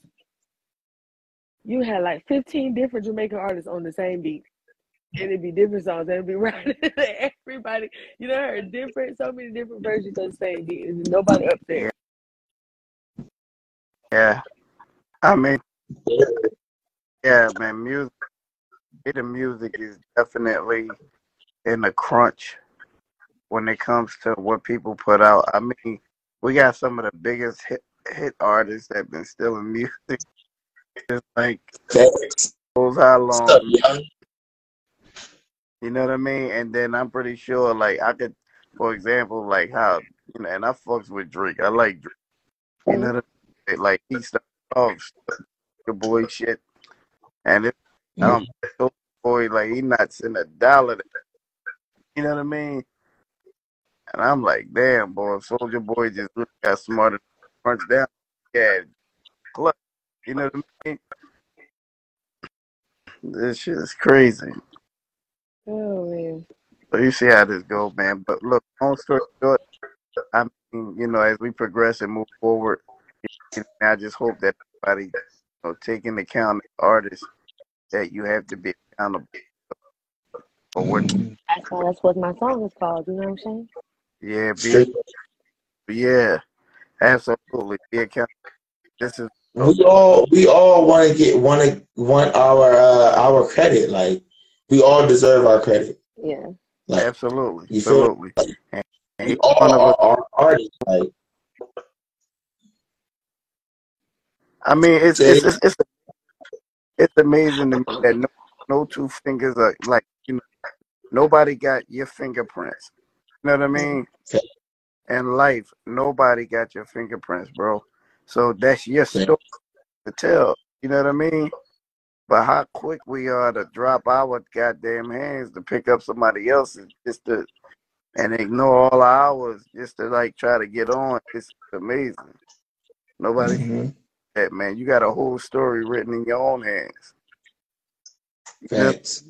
You had like 15 different Jamaican artists on the same beat. And it'd be different songs. And it'd be *laughs* right. Everybody, you know, heard different, so many different versions of the same beat. And nobody up there. Yeah. I mean, yeah, man. Music, the music is definitely in the crunch when it comes to what people put out. I mean, we got some of the biggest hit hit artists that been stealing *laughs* music. Just like goes how long, up, you know what I mean? And then I'm pretty sure, like I could, for example, like how you know, and I fucks with Drake. I like Drake. You know what I mean? Like he started off the boy shit, and it um Soulja boy like he not sending a dollar. to- You know what I mean? And I'm like, damn, boy, Soulja Boy just really got smarter. Punch down, yeah, clutch. You know what I mean? This shit is crazy. Oh, man. So you see how this go, man. But look, long story short, I mean, you know, as we progress and move forward, you know, I just hope that everybody, you know, take into account artists that you have to be accountable for what. Mhm. That's why that's what my song is called. You know what I'm saying? Yeah, be yeah, absolutely be accountable. This is We all we all want to get want to want our uh, our credit. Like we all deserve our credit. Yeah. Like absolutely, you feel absolutely. like And, and we all one of us. are, are artists. Like I mean, it's it's it's it's, it's amazing to me that no, no two fingers are like you know nobody got your fingerprints. You know what I mean? In life, nobody got your fingerprints, bro. So that's your story to tell. You know what I mean? But how quick we are to drop our goddamn hands to pick up somebody else's just to and ignore all ours just to like try to get on. It's amazing. Nobody Mhm. That man. You got a whole story written in your own hands. You know, Facts.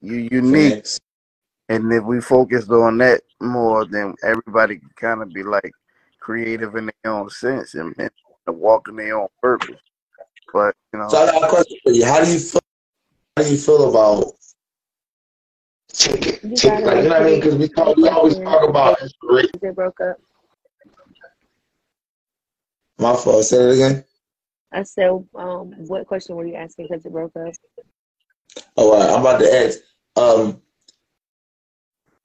you unique. Facts. And if we focused on that more, then everybody can kind of be like creative in their own sense and, and walk in their own purpose. But you know, So I got a question for you. How do you feel? How do you feel about taking, You taking gotta like you know what I mean? Because we talk, we always talk about inspiration. They broke up. My fault. Say it again. I said, um, what question were you asking because it broke up? All right, I'm about to ask. Um,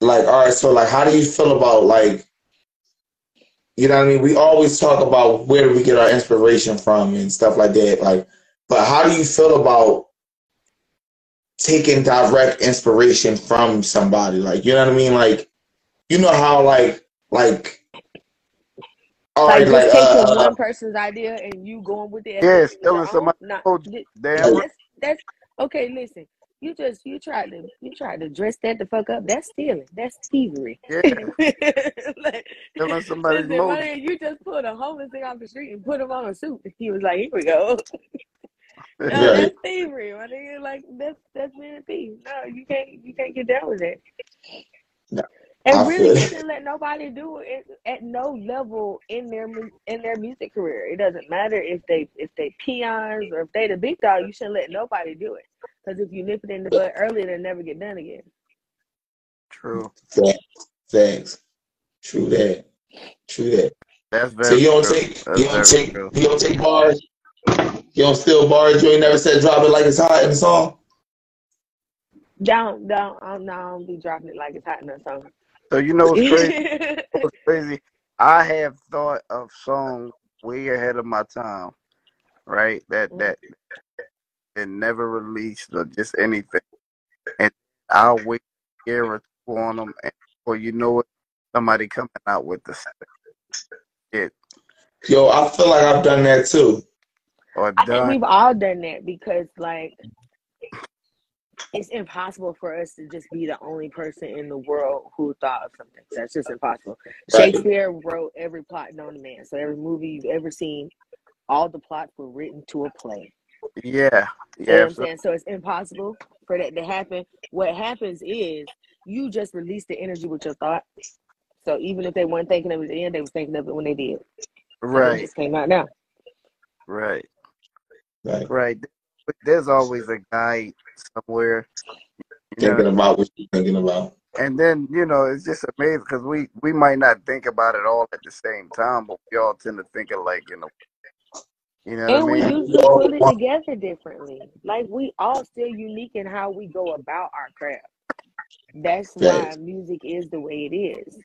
like, all right, so like, how do you feel about like, you know what I mean? We always talk about where we get our inspiration from and stuff like that. Like, but how do you feel about taking direct inspiration from somebody? Like, you know what I mean? Like, you know how like like all Like right, just like taking uh, one person's idea and you going with it as yeah, was stealing somebody Not else's th- damn that's that's okay. Listen, you just you tried to you tried to dress that the fuck up. That's stealing. That's thievery. Yeah, *laughs* like, stealing somebody's listen, my you just pulled a homeless thing off the street and put him on a suit. *laughs* He was like, here we go. *laughs* No, right. that's thievery, my nigga. Like that's that's being a thief. No, you can't you can't get down with that. And I really, you shouldn't let nobody do it at no level in their in their music career. It doesn't matter if they if they peons or if they the big dog. You shouldn't let nobody do it. Because if you nip it in the bud early, it'll never get done again. True. Facts. Facts. True that. True that. That's So you don't true. take That's you don't take true. you don't take bars. You don't steal bars. You ain't never said drop it like it's hot in the song. Don't I'm um, not. I don't be dropping it like it's hot in the song. So you know what's crazy? *laughs* What's crazy? I have thought of songs way ahead of my time, right? That mm. that that never released or just anything, and I'll wait a year or two on them, and or you know what, somebody coming out with the shit Yo, I feel like I've done that too. or I think we've all done that because like it's impossible for us to just be the only person in the world who thought of something. That's just impossible. Right. Shakespeare wrote every plot known to man. So every movie you've ever seen, all the plots were written to a play. Yeah, You know yeah. what I'm So, saying? So it's impossible for that to happen. What happens is you just release the energy with your thought. So even if they weren't thinking of it then, they was thinking of it when they did. And it right, just came out now. right, Like right. But there's always a guy somewhere, you know. thinking about what you're thinking about. And then you know it's just amazing because we we might not think about it all at the same time, but we all tend to think of like you know, you know what And we mean? usually put it together differently. Like we all still unique in how we go about our craft. That's why music is the way it is.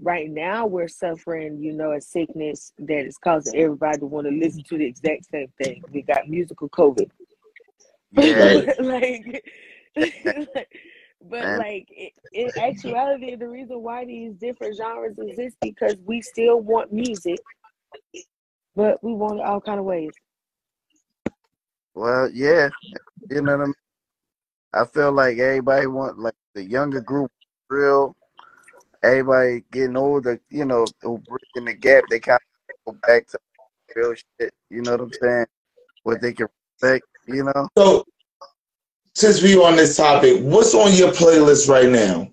Right now we're suffering, you know, a sickness that is causing everybody to want to listen to the exact same thing. We got musical COVID. Yeah, Right. *laughs* *laughs* like, but and like in actuality, the reason why these different genres exist because we still want music, but we want it all kind of ways. well, yeah, you know what I mean. I feel like everybody want like the younger group real. Everybody getting older, you know, who bridging the gap. They kind of go back to real shit. You know what I'm saying? What they can respect. You know. So since we on this topic, what's on your playlist right now?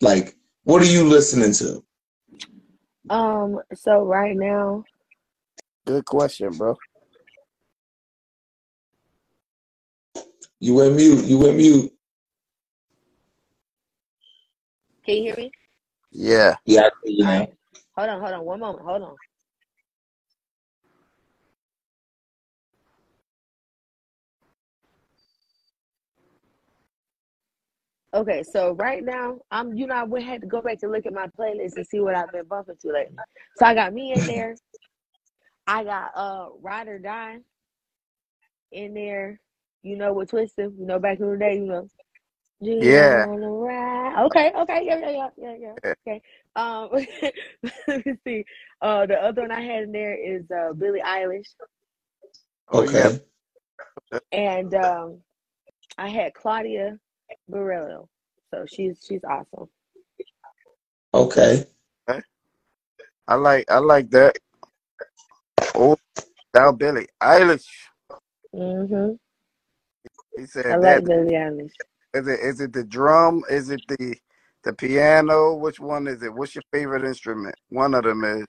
Like, what are you listening to? Um, so right now, Good question, bro. You went mute. You went mute. can you hear me? Yeah. Yeah, I can hear you All now. right. Hold on, hold on, one moment, hold on. Okay, so right now, I'm you know I went had to go back to look at my playlist and see what I've been bumping to lately. So I got me in there. I got uh Ride or Die in there. You know with Twisted, you know back in the day, you know. Do you Yeah. wanna ride? Okay, okay, yeah, yeah, yeah, yeah, yeah. Yeah. Okay. Um *laughs* let me see. Uh the other one I had in there is uh Billie Eilish. Oh. Okay. And um I had Claudia Barillo. So she's she's awesome. Okay. Okay. I like I like that. Oh, now Billie Eilish. hmm He I like that. Billie Eilish. Is it is it the drum? Is it the the piano? Which one is it? What's your favorite instrument? One of them is.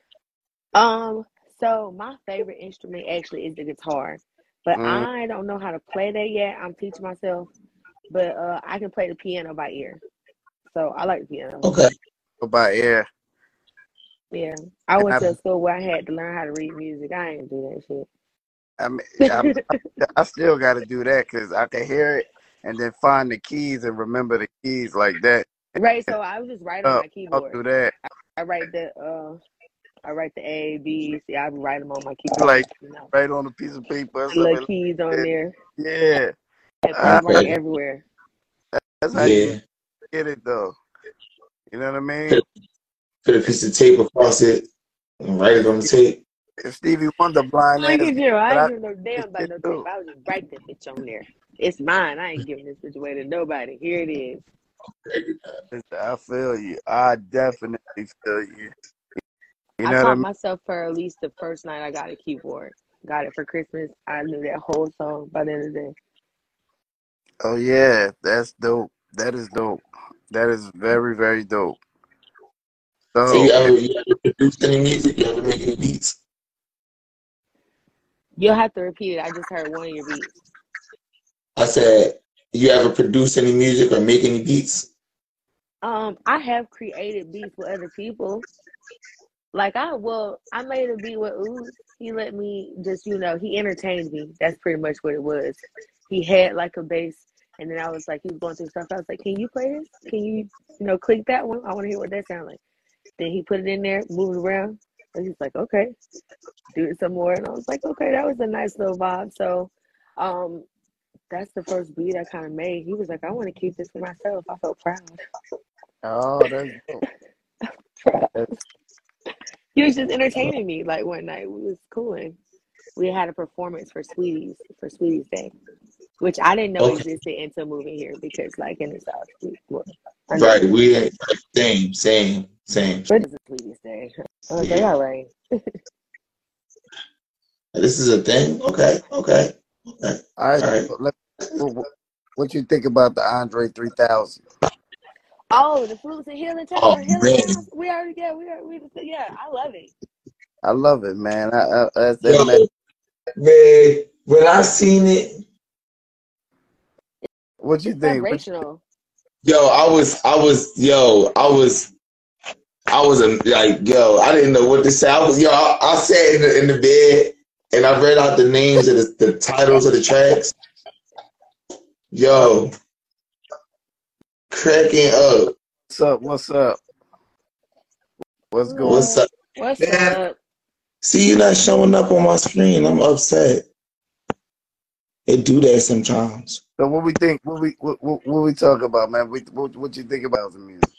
Um, so my favorite instrument actually is the guitar, but Mm, I don't know how to play that yet. I'm teaching myself, but uh, I can play the piano by ear. So I like the piano. Okay. go by ear. Yeah, I And went I to a school where I had to learn how to read music. I ain't do that shit. I mean, I. I still got to do that because I can hear it and then find the keys and remember the keys like that. Right, so I was just write on Uh, keyboard. I'll do that. I write the uh, I write the A, B, C. I write them on my keyboard. Like You know, right on a piece of paper or the little keys on there. Yeah, Have uh, Okay. everywhere. that's how you Yeah. get it though. You know what I mean? Put, put a piece of tape across it and write it on the tape. If Stevie Wonder blind Look ass, at you. I but I ain't giving no damn about shit no tape. too. I was just write that bitch on there. It's mine. I ain't giving this bitch away to nobody. Here it is. I feel you. I definitely feel you. You I know what I taught mean? myself for at least the first night I got a keyboard. Got it for Christmas. I knew that whole song by the end of the day. Oh yeah, that's dope. That is dope. That is very very dope. So you So ever, if you ever produced any music? You ever make any beats? You'll have to repeat it. I just heard one of your beats. I said, you ever produce any music or make any beats? Um, I have created beats with other people. Like I well, I made a beat with Ooze. He let me just, you know, he entertained me. That's pretty much what it was. He had like a bass and then I was like, he was going through stuff. I was like, Can you play this? Can you, you know, click that one? I want to hear what that sounds like. Then he put it in there, moved it around, and he's like, Okay, do it some more. And I was like, Okay, that was a nice little vibe. So um that's the first beat I kind of made. He was like, I want to keep this for myself. I felt proud. oh that's *laughs* proud. That's, He was just entertaining me like one night. We was cooling. We had a performance for Sweeties for Sweetest Day, which I didn't know Okay. existed until moving here because like in the South, we, well, Right. We ain't same, same, same. but it's a Sweetest Day. I was like, Yeah. all right. This is a thing. Okay. Okay. Okay. all right. All right. so Let, what, what what you think about the Andre three thousand? Oh, the fruits and healing Oh tower, healing man. sounds. We already yeah, we are we yeah, I love it. I love it, man. I, I, that's that Yo, man. man. When I seen it, What you think? What vibrational. yo, I was, I was, yo, I was, I was a, like, yo, I didn't know what to say. I was, yo, I, I sat in the, in the bed and I read out the names of the, the titles of the tracks. Yo, cracking up. what's up? What's up? What's going? What's up, What's man? up? See, you not showing up on my screen. I'm upset. It do that sometimes. So what we think? What we what, what, what we talk about, man? What, what what you think about the music?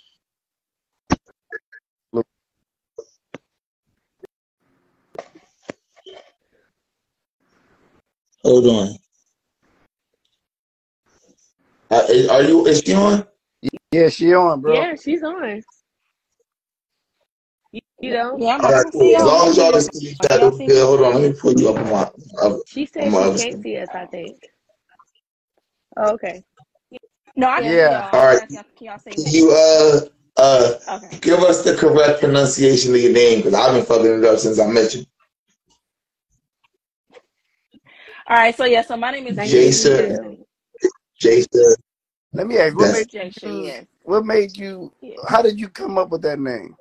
Look, Hold on. Uh, is- are you? Is she on? yeah, she on, bro. Yeah, she's on. You, you know, Yeah, I'm, All I right, can see cool. As long as y'all can see each Can other, y'all we see Hold on, let me pull you up on my up- she said she can't screen. see us. I think. Oh, okay. No, I can Yeah. see Yeah. y'all. All I'm right, just asking, can y'all say can you uh uh Okay. give us the correct pronunciation of your name? Because I've been fucking it up since I met you. All right. So yeah. So my name is Nice to Jason. Jason. Let me ask. What That's made you Jasha. choose? Yes. What made you? How did you come up with that name,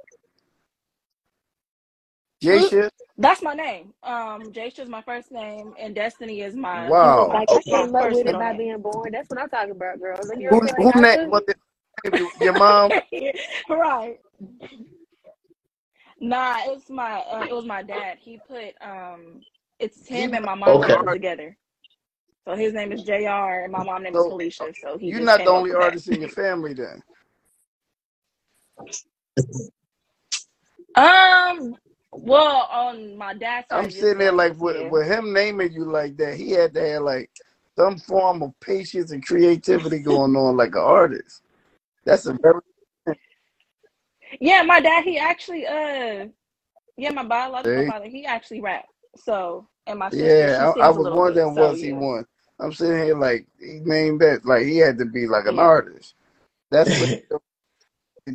Jasha? That's my name. Um, Jasha is my first name, and Destiny is my He Wow. like, I okay. my came up with it by name. being born. That's what I'm talking about, girls. Look Who yourself, who name? Tasha. What the, your mom? *laughs* right. Nah, it's my uh, it was my dad. He put um it's him and my mom Okay. put it artist. together. So his name is JR and my mom name is Felicia. So he you're not the only with that. artist in your family, then. *laughs* Um well on my dad's I'm sitting there like with, yeah. with him naming you like that. He had to have like some form of patience and creativity going on, like an artist. That's a very Yeah, my dad he actually uh yeah, my biological see. father, he actually rap. So and my sister, Yeah, I, I was little bit. wondering So was he yeah. one. I'm sitting here like he named that like he had to be like an Yeah. artist. That's pretty *laughs*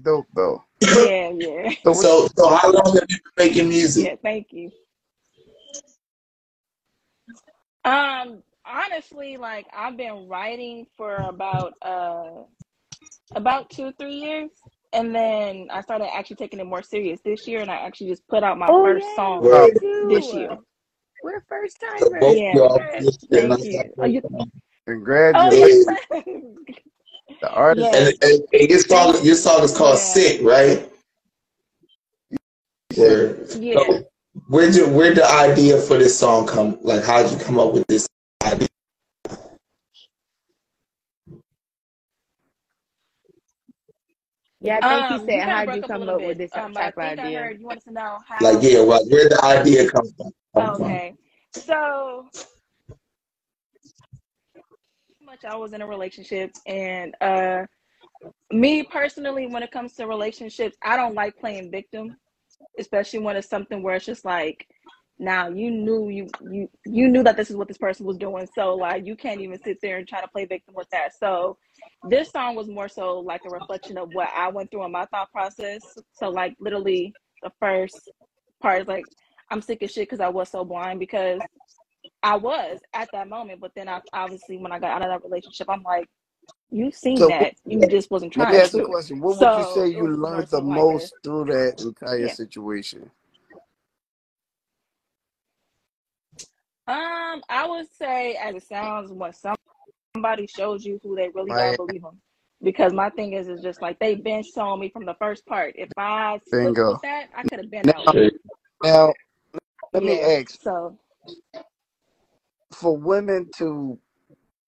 dope, pretty dope though. Yeah, yeah. *laughs* So So, so how long have you been making music? Yeah, thank you. Um, honestly, like I've been writing for about uh about two, three years. And then I started actually taking it more serious this year and I actually just put out my Oh first yeah, song me Word. this year. We're first So timers. both Yeah. y'all Congrats. just been Thank you. Oh, you oh congratulations. yeah. *laughs* The artist yes. And, and, and your song, your song is called Yeah. "Sick," right? Word. Yeah. So, where did where'd the idea for this song come? Like, how did you come up with this idea? Yeah, I think Um, you said, "How'd you broke up a come up with this Um, but I type of I idea?" heard you wanted to know how. Like, yeah, well, where'd the idea come from? Come from? okay. So much I was in a relationship and uh me personally when it comes to relationships, I don't like playing victim, especially when it's something where it's just like now you knew you you you knew that this is what this person was doing so like you can't even sit there and try to play victim with that. So this song was more so like a reflection of what i went through in my thought process. So like literally the first part is like i'm sick of shit because i was so blind because i was at that moment but then I, obviously when i got out of that relationship i'm like you've seen So that you just wasn't let me trying ask you a question. What would you say you learned so the like most through that entire yeah situation? Um, I would say, as it sounds, when somebody shows you who they really are, Right. believe them. Because my thing is, is just like they've been showing me from the first part. If I Bingo. that, I could have been Now, out. now let me Yeah. ask So, for women to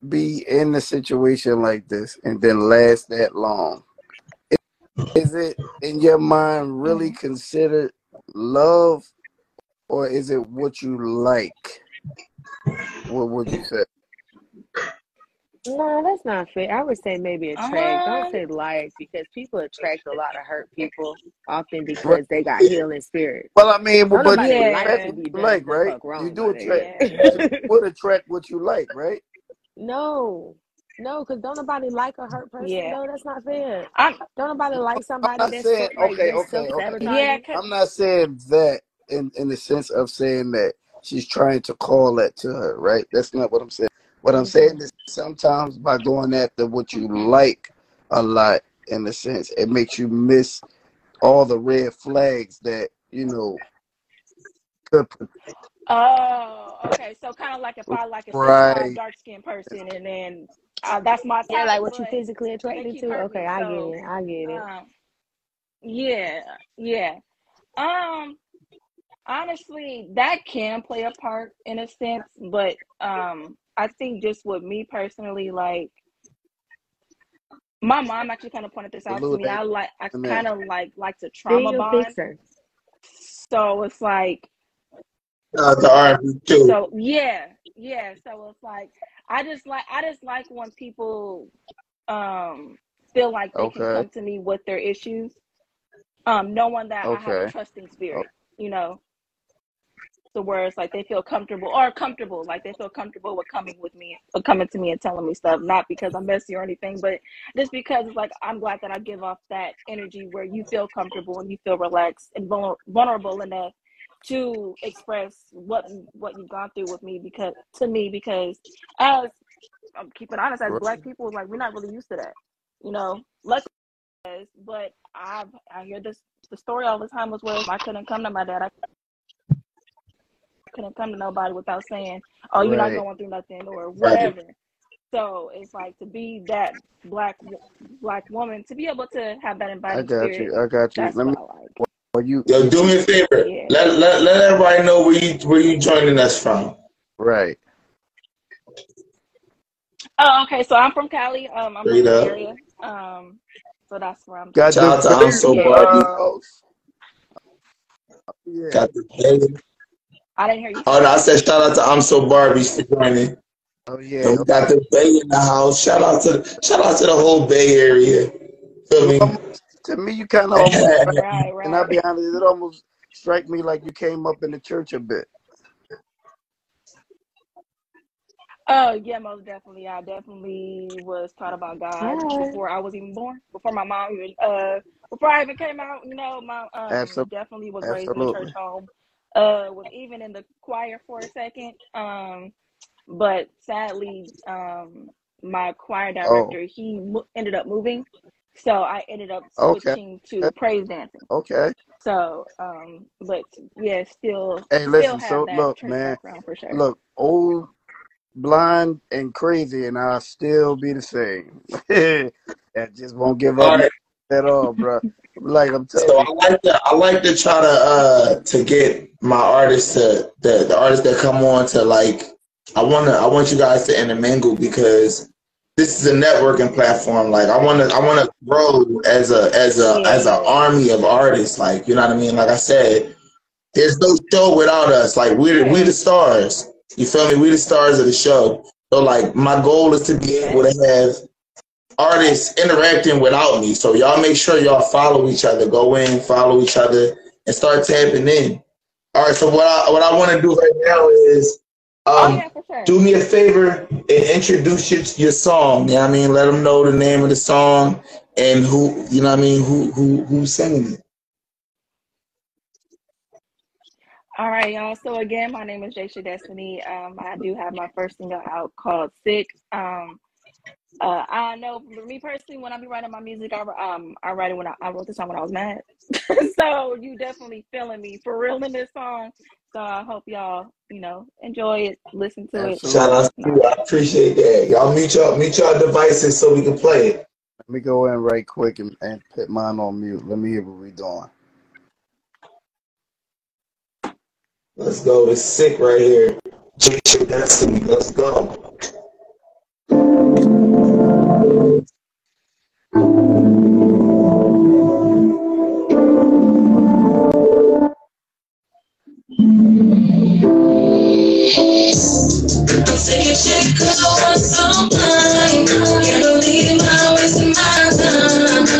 be in a situation like this and then last that long, is it in your mind really mhm. considered love or is it what you like? What would you say? No, that's not fair. I would say maybe attract. Don't um, say like because people attract a lot of hurt people often because they got healing spirits. Well, I mean, Don't but you nobody like attract yeah, to what you like, right? You do by attract. yeah. You *laughs* would attract what you like, right? No, no, because don't nobody like a hurt person Yeah. though. That's not fair. I'm, Don't nobody like somebody not that's saying so, like okay, that's okay, self okay. yeah, I'm not saying that in in the sense of saying that she's trying to call that to her, right? That's not what I'm saying. What I'm mhm, saying is sometimes by going after what you like a lot, in a sense, it makes you miss all the red flags that you know could. put- Oh, okay. So kind of like if I like a Right. dark skinned person, and then uh, that's my Yeah, type, like what you physically attracted to. hurting Okay, me. I get it. I get it. um, yeah, yeah. Um, honestly, that can play a part in a sense, but um, I think just with me personally, like my mom actually kind of pointed this out to Salute me. I like, I kind of like like to trauma your bond. fixer. So it's like Uh, the R&B too. So yeah, yeah. So it's like I just like I just like when people um feel like they can come to me with their issues, um, knowing that I have a Okay. trusting Oh, spirit, you know. So where it's like they feel comfortable or comfortable, like they feel comfortable with coming with me or coming to me and telling me stuff, not because I'm messy or anything, but just because it's like I'm glad that I give off that energy where you feel comfortable and you feel relaxed and vulner- vulnerable enough to express what what you've gone through with me because to me because as I'm keeping honest as black people like we're not really used to that you know? Luckily but I've I hear this the story all the time was where I couldn't come to my dad I couldn't come to nobody without saying oh you're not going through nothing or Right. whatever so it's like to be that black black woman to be able to have that I got spirit you. I got you. that's Let me. what I like Well, you. Yo, do me a favor. yeah Let, let, let everybody know where you where you joining us from. Right. Oh, okay. So I'm from Cali. Um, I'm from Straight the up. area. Um, so that's where I'm Got from. Shout the out to I'm baby So Yeah. Barbie. house. Yeah. Got the baby. I didn't hear you Oh say no, I said shout out to I'm So Barbie for joining. Oh And yeah. we got the Bay in the house. Shout out to shout out to the whole Bay area. Feel You me? to me, you kind of *laughs* almost, Right, and I'll be honest, it almost strike me like you came up in the church a bit. Oh yeah, most definitely. I definitely was taught about God Hi. before I was even born. Before my mom even uh before I even came out, you know, my um Absolutely. definitely was raised in a church home. Uh was even in the choir for a second. Um but sadly um my choir Oh, director he mo- ended up moving. So I ended up okay. switching to praise dancing. Okay. So um but yeah, still Hey, still listen. have So that look, church man. background for sure. Look, old, blind, and crazy, and I'll still be the same. *laughs* I just won't give up at all, bro. Like I'm telling So you. I like to I like to try to uh to get my artists to the the artists that come on to like I wanna I want you guys to intermingle because this is a networking platform. Like I wanna I wanna grow as a as a Yeah, as an army of artists. Like you know what I mean? Like I said, there's no show without us. Like we're we Yeah. the stars. You feel me? We the stars of the show. So like my goal is to be able to have artists interacting without me. So y'all make sure y'all follow each other. Go in, follow each other, and start tapping in. All right. So what I what I want to do right now is Oh um yeah, sure. do me a favor and introduce your, your song. You know I mean? Let them know the name of the song and who you know what I mean who who who's singing it. All right, y'all. So again, my name is Jaysha Destiny. Um, I do have my first single out called "Sick." Um, uh, I know for me personally, when I be writing my music, I um I write it when I, I wrote this song when I was mad. *laughs* so you definitely feeling me for real in this song. So I hope y'all you know enjoy it, listen to it. Shout out to you. I appreciate that. Y'all mute y'all mute y'all devices so we can play it. Let me go in right quick and, and put mine on mute. Let me hear what we doing. Let's go. It's sick right here. Chase your destiny. Let's go. I'm saying shit cause I want some time. Can't believe my wasting time.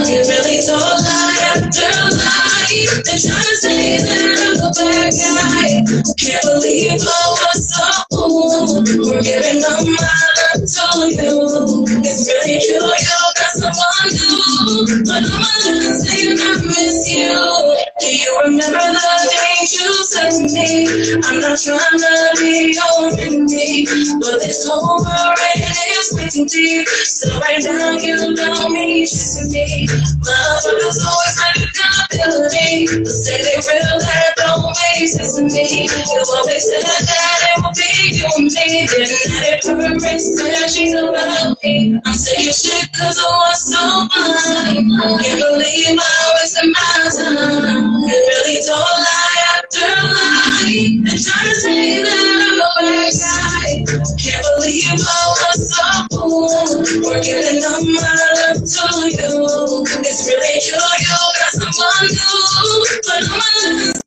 You really told lie after lie. They're trying to say that A. Can't believe I was so fool. We're giving up my love to you. It's really true, you got someone new. But I'm gonna say I miss you. Do you remember the day you said to me? I'm not trying to be your enemy, but this whole world is waiting deep. So right now you know me, kissing me. Motherfuckers always like accountability, but say they real that don't make sense to me. You always said that it would be you and me, didn't let it hurt me. I'm saying shit cause I want so mine. Can't believe I wasted my time. You really don't lie after lie. And trying to say that I'm a bad guy. Can't believe I was so fool. We're giving up my love to you. It's really you, you got someone new. But I'm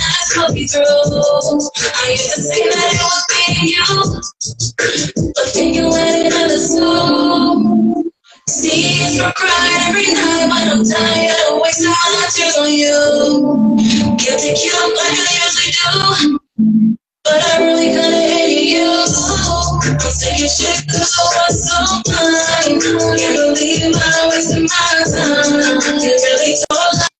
But you. You to was I you through. I used to say that it was being you, but then you let it out of See, I cry every night when I'm tired of wasting my tears on you. Guilty cute like I usually do, but I really couldn't hate you. I'm saying shit I was so. Can't believe I wasted my time. You really told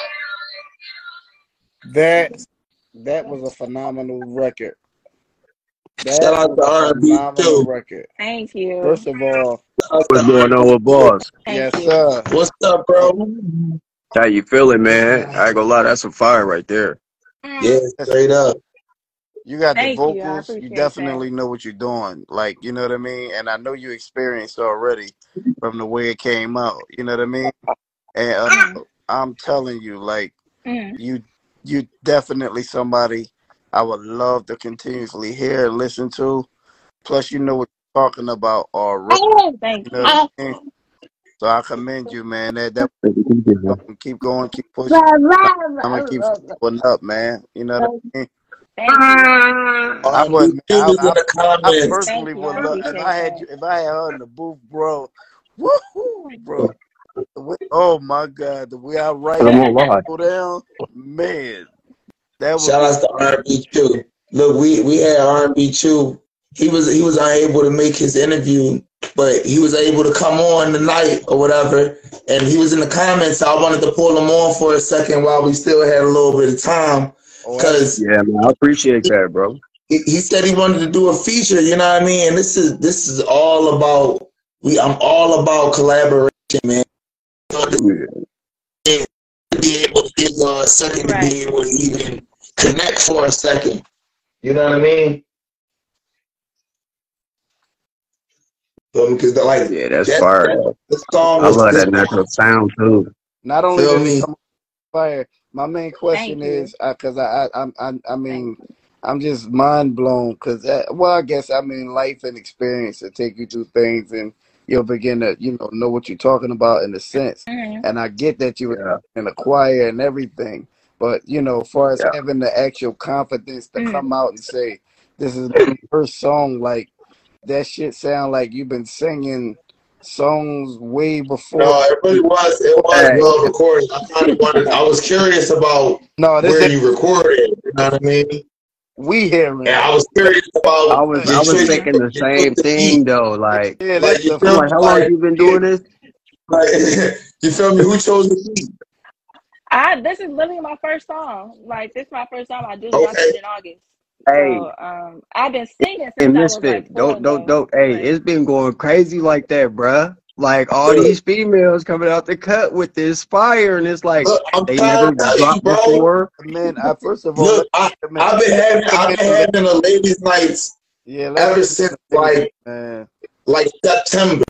That that was a phenomenal record. That Shout out was to a R&B phenomenal too. record. Thank you. First of all, What's going on with boss? Thank yes, you. sir. What's up, bro? How you feeling, man? I ain't gonna lie, that's some fire right there. Mm, Yeah, straight up. You got the thank you. I vocals. You appreciate that. definitely know what you're doing. Like, you know what I mean? And I know you experienced already from the way it came out. You know what I mean? And uh, I'm telling you, like, Mm. you you definitely somebody I would love to continuously hear and listen to. Plus, you know what you're talking about uh, already. Thank You know what I mean? So I commend you, man. That that you, man. keep going, keep pushing. I'm gonna keep going up, man. You know what I mean? Thank you. I R&B would, man, Q I, I, I personally would love if I had you, if I had her in the booth, bro. Woohoo, bro. The way, oh my God, the way I write Cause I'm and on live. go down, man, that would Shout out to R&B Chu. Look, we we had R&B Chu. He was he was unable to make his interview, but he was able to come on tonight or whatever. And he was in the comments. So I wanted to pull him on for a second while we still had a little bit of time, Oh, because Yeah, man, I appreciate that, bro. he, he said he wanted to do a feature. You know what I mean? And this is this is all about we. I'm all about collaboration, man. So to Yeah. be able to give a second to be able to even connect for a second. You know what I mean? Because the, like Yeah, that's that, fire. that though. song I love this that natural sound too. Not only feel me? fire, my main question you. is because I, I, I, I, I mean. I'm just mind blown because, well, I guess I mean life and experience to take you through things and you'll begin to, you know, know what you're talking about in a sense. Mm. And I get that you Yeah, were in a choir and everything, but you know, as far as yeah. having the actual confidence to Mm. come out and say, "This is my first song," like that shit sound like you've been singing songs way before. No, it really was. It was Hey, well recorded. I kind of wanted. I was curious about No, this where you recorded. You know what I mean? We hearing And it. I was curious about. I about was I was thinking the same thing though. Like, Yeah, Like you feel like, how long Like you been doing this? like *laughs* you feel me? Who chose the beat? I this is literally my first song. Like this is my first time. I just dropped Okay. it in August. Hey, So um I've been singing hey, since I was like don't don't don't. Hey, But it's been going crazy like that, bruh. Like all these females coming out the cut with this fire, and it's like look, they never to you, dropped before. man. I first of all, Look, I, I've been having I've been having a ladies' nights yeah, ever since like man. like September.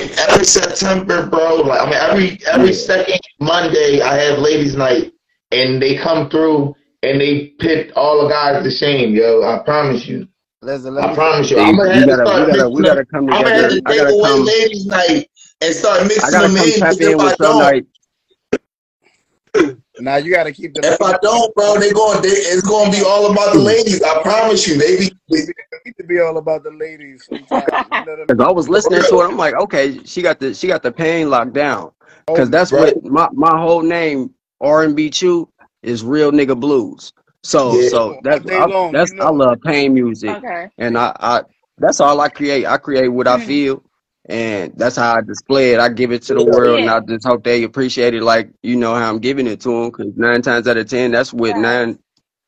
And every September, bro, like I mean every every second Monday I have ladies' night and they come through and they pit all the guys to shame, yo. I promise you. Listen, let I promise you. I'm gonna we have to gotta we start gotta we gotta come I'm gonna have together. to I take gotta away come. ladies' night and start mixing them in. tap Because if in I with some don't, night. now. You got to keep the if. I don't, bro, they going they, it's gonna be all about the hmm. ladies. I promise you. They be It need to be all about the ladies sometimes. You know I Cause I was listening to it. I'm like, okay, she got the she got the pain locked down. Oh Cause that's Right? what my my whole name R and B Chu is real nigga blues. So Yeah. so all that's I, long. that's You I love pain music, okay. and I I that's all I create. I create what I Mm. feel, and that's how I display it. I give it to the world, and I just hope they appreciate it, like you know how I'm giving it to them. Cause nine times out of ten, that's what Right. nine.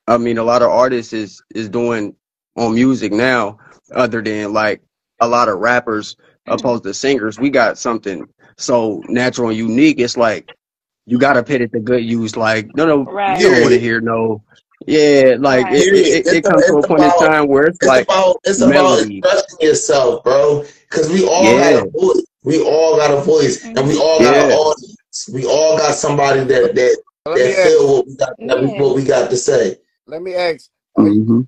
I mean, a lot of artists is is doing on music now, other than like a lot of rappers opposed to singers. We got something so natural and unique. It's like you gotta put it to good use. Like, no, no, you don't want to hear no. Yeah, like Right. it, it, it, it comes to a it's point in about time where it's it's like about it's about melody. expressing yourself, bro. Because we all Yeah, got a voice. We all got a voice, and we all got an audience. We all got somebody that that Let that ask. feel what we got that Yeah. what we got to say. Let me ask. Are you hmm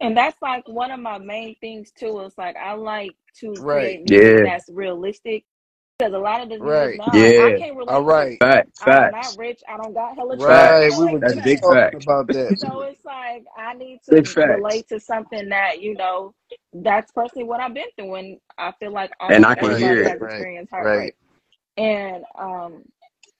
And that's like one of my main things too. Is like I like to right? create music Yeah, that's realistic because a lot of the Right. now, like I yeah. can't All relate to. right. Facts, I am facts, not rich. I don't got hella Right. facts. We like were just big that. talking facts. about that. So it's like I need Big to facts. relate to something that you know. That's personally what I've been through, and I feel like And I can hear it. Right. Right. And um,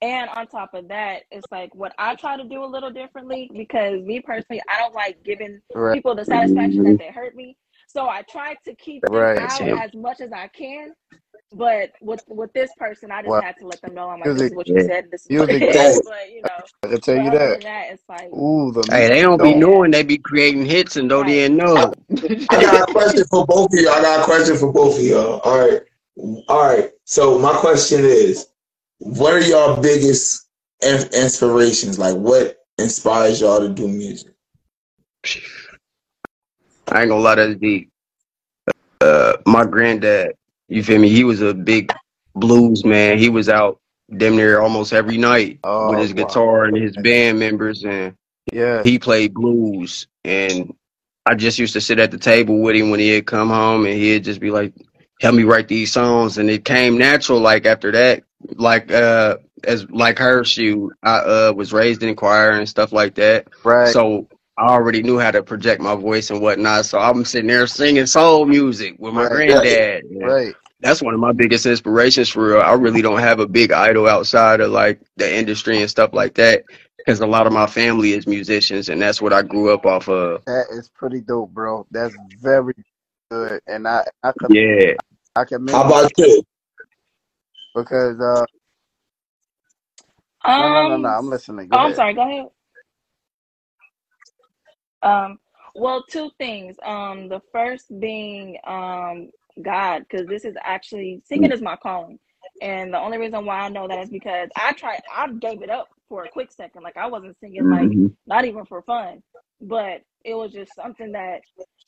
and on top of that, it's like what I try to do a little differently because me personally, I don't like giving Right. people the satisfaction Mhm. that they hurt me. So I try to keep them Right. That's out him. as much as I can But with with this person, I just Well, had to let them know I'm like, this is what you Yeah. said, this is what it music, is. Facts. But you know, I can tell you that. that, it's like, Ooh, the Hey, they don't be don't. yeah, knowing they be creating hits and don't right. even know. I got a question for both of y'all. I got a question for both of y'all. All right. All right. So my question is, what are y'all biggest in- inspirations? Like what inspires y'all to do music? I ain't gonna lie, that's deep. Uh, my granddad, you feel me? He was a big blues man. He was out damn near almost every night with Oh his wow. guitar and his band members, and Yes. he played blues. And I just used to sit at the table with him when he'd come home, and he'd just be like, "Help me write these songs." And it came natural, like after that, like uh, as like her, shoot, I uh was raised in choir and stuff like that, Right. so I already knew how to project my voice and whatnot. So I'm sitting there singing soul music with my Right. Granddad. And Right. That's one of my biggest inspirations for real. I really don't have a big idol outside of like the industry and stuff like that because a lot of my family is musicians and that's what I grew up off of. That is pretty dope, bro. That's very good, and I I could Yeah. I can. How commend you about you? because uh no no no no Um, I'm listening. Go oh, I'm sorry. Go ahead. Um, well, two things. Um, the first being um God, because this is actually singing is my calling, and the only reason why I know that is because I tried. I gave it up for a quick second. Like I wasn't singing like hmm not even for fun, but it was just something that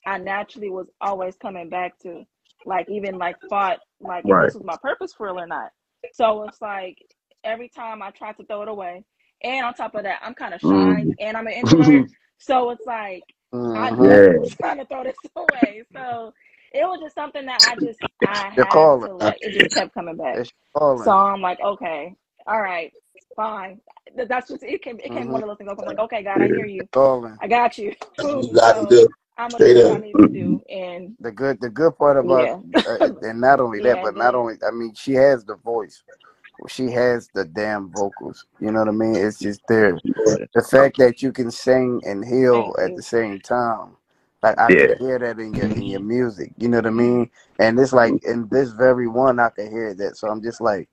I naturally was always coming back to. Like even like thought like if Right. this was my purpose for real or not. So it's like every time I tried to throw it away, and on top of that, I'm kind of shy hmm and I'm an introvert. *laughs* So it's like I Mm-hmm. yeah. never was trying to throw this *laughs* away. So it was just something that I just I Your had calling. to like. It just kept coming back. It's your So. I'm like, okay, all right, fine. Th- That's just it. Came it came Mm-hmm. one of those things. I'm like, okay, God, I hear you. Calling. I got you. That's what got to So do. I'm gonna Straight do what I up. need to Mhm. do. And The good the good part about yeah, uh, *laughs* and not only that, yeah, but not ahead. only I mean she has the voice. She has the damn vocals. You know what I mean? It's just there. The fact that you can sing and heal Thank at you. the same time. Like I Yeah. could hear that in your in your music. You know what I mean? And it's like in this very one I can hear that. So I'm just like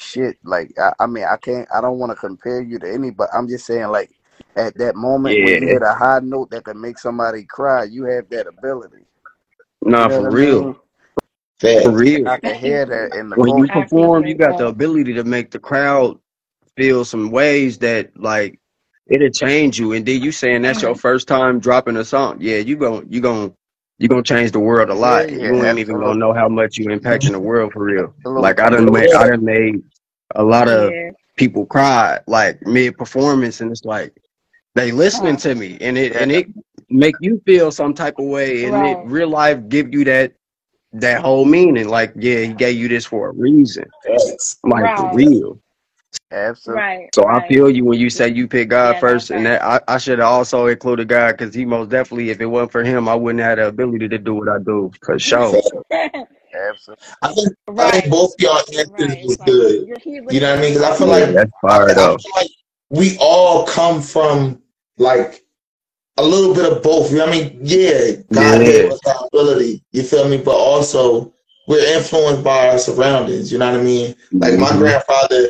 shit. Like I, I mean I can't I don't want to compare you to anybody. I'm just saying like at that moment when you hit a high note that can make somebody cry, you have that ability. You know for what I real. mean? For real. I can hear that in the When you perform, you got the ability to make the crowd feel some ways that like it'll change you. And then you saying that's your first time dropping a song. Yeah, you gon' you gon' you gonna change the world a lot. Yeah, you ain't even gonna know how much you impacting the world for real. Like I done made. I done made a lot of Yeah. people cry like mid performance and it's like they listening to me and it and it make you feel some type of way and it real life give you that that whole meaning like yeah he gave you this for a reason like for Right. real Absolutely. Right. so i feel you when you say you pick god Yeah. No. first and that i, I should have also included god because he most definitely if it wasn't for him i wouldn't have the ability to do what i do for *laughs* sure Facts. Absolutely. I think I right. think both y'all answers Right. was It's good. you're, he's You know what I mean? Because I feel yeah like that's I, fire I though feel like we all come from like a little bit of both. You know what I mean? Yeah, God gave yeah us that ability. You feel me? But also we're influenced by our surroundings. You know what I mean? Like my hmm grandfather,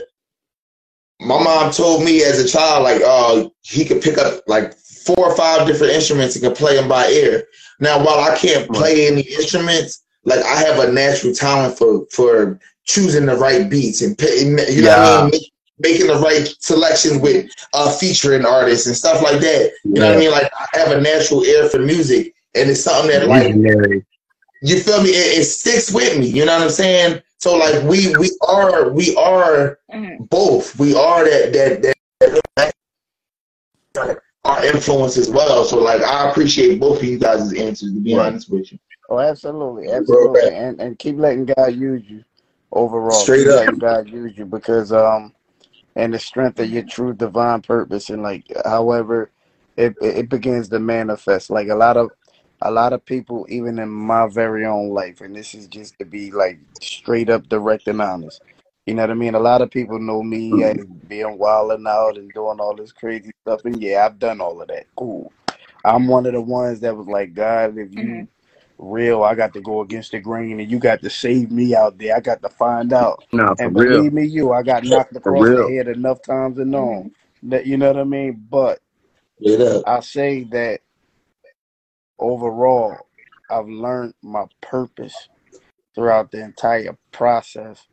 my mom told me as a child, like, oh, he could pick up like four or five different instruments and could play them by ear. Now, while I can't play any instruments, like I have a natural talent for for choosing the right beats and you know what I mean, Make, making the right selections with uh featuring artists and stuff like that. You know what I mean? Like I have a natural ear for music, and it's something that like you feel me? It, it sticks with me. You know what I'm saying? So like we we are we are Mhm. both. We are that that that, that our influence as well. So like I appreciate both of you guys' answers. To be right honest with you, Oh, absolutely, bro, absolutely, and and keep letting God use you. Overall, straight keep up. letting God use you because um, and the strength of your true divine purpose and like, however, it it it begins to manifest. Like a lot of a lot of people, even in my very own life, and this is just to be like straight up direct and honest. You know what I mean? A lot of people know me as being wilding out and doing all this crazy stuff, and yeah, I've done all of that. Cool. I'm one of the ones that was like, God, if you Mhm. real. I got to go against the grain, and you got to save me out there. I got to find out. Nah, for And real. believe me, you, I got knocked across the head enough times and known that you know what I mean. But Straight. I say that overall, I've learned my purpose throughout the entire process.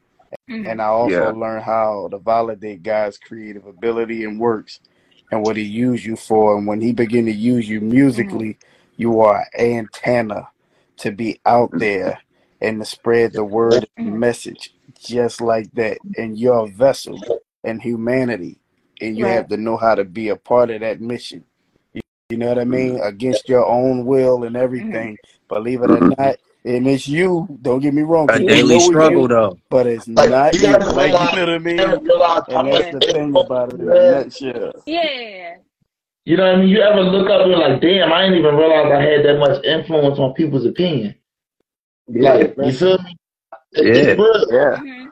Mm-hmm. And I also Yeah. learned how to validate God's creative ability and works and what he used you for. And when he begin to use you musically, mm-hmm. you are an antenna to be out mm-hmm. there and to spread the word and message just like that. And you're a vessel in humanity. And you Right. have to know how to be a part of that mission. You, you know what I mean? Against your own will and everything. Believe it or Mhm. not. And it's you. Don't get me wrong. A daily it's struggle you, though. but it's Like not you you. gotta Like you know what I mean? ever realize how And that's the Yeah. thing about it in a man. nutshell. Yeah. You know what I mean? You ever look up and like, damn, I didn't even realize I had that much influence on people's opinion. Yeah. Like, you feel me? It- Yeah. It's real. Yeah. hmm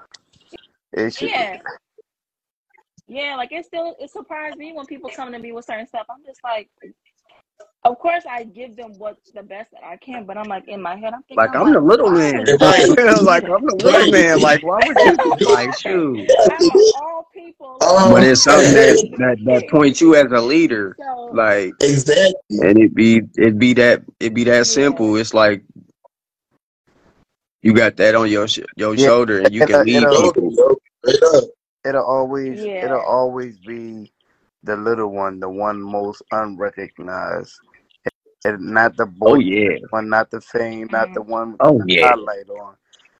It Yeah. Yeah, like it still it surprised me when people come to me with certain stuff. I'm just like, of course I give them what's the best that I can, but I'm like in my head I'm thinking Like I'm I'm the like, little why man. *laughs* like I'm the little man. Like why would you like shoot? *laughs* all people, like Um, But it's something that *laughs* that, that points you as a leader. So Like exactly. and it be it be that it be that yeah. simple. It's like you got that on your sh- your Yeah. shoulder and you can It'll, lead it'll, people. It'll always it'll always be the little one, the one most unrecognized. And not the Oh boy yeah. one, not the fame, not the one with Oh the yeah. highlight on.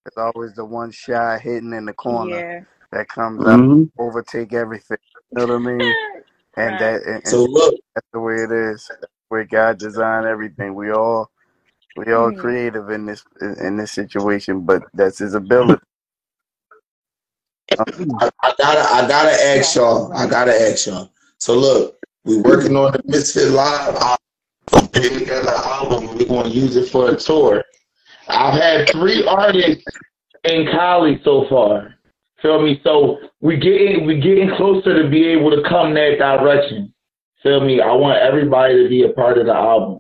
It's always the one shy hidden in the corner Yeah. that comes out, hmm overtake everything. You know what I mean? *laughs* And Right. that and, So and look, that's the way it is. Where God designed everything. We all we all Mhm. creative in this in in this situation, but that's his ability. *clears throat* I, I gotta, I gotta ask y'all. I gotta ask y'all. So look, we working on the Mysfit Live put together an album. We're gonna use it for a tour. I've had three artists in Cali so far. Feel me? So we getting we getting closer to be able to come that direction. Feel me? I want everybody to be a part of the album.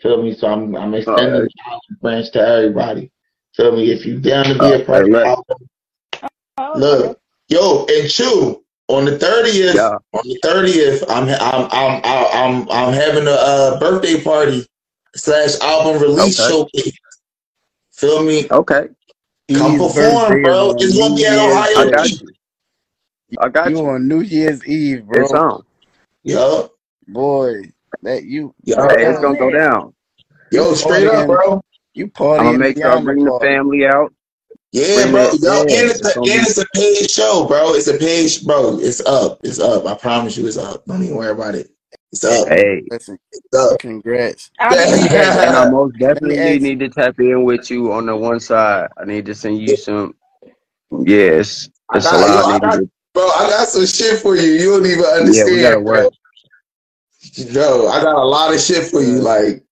Feel me? So I'm I'm Uh, extending the album branch to everybody. Feel me? If you down to be uh, a part hey, of the album, Oh, look, yo, and Chu on the thirtieth. yeah. On the thirtieth, I'm I'm I'm I'm I'm having a uh, birthday party slash album release Okay. showcase. Feel me? Okay. Come Eve's perform, birthday is bro. on It's gonna be at Year's I got Eve. You. I got You you. on New Year's Eve, bro. It's bro. on. Yo, Boy, that you yo, That Hey, it's gonna go down. yo, straight up, bro. you I'm gonna make sure I beyond bring the family out. Yeah, bro. Yo, and it's it's a and it's a paid show, bro. It's a paid, sh- bro. It's up. It's up. I promise you, it's up. Don't even worry about it. It's up. Hey, Listen, It's up. congrats. I mean, hey, and I most definitely ask need to tap in with you on the one side. I need to send you some. Yes, I it's a got yo, lot I I got bro. I got some shit for you. You don't even to. Yeah, we understand, gotta bro. work. Yo, I got a lot of shit for you. Like,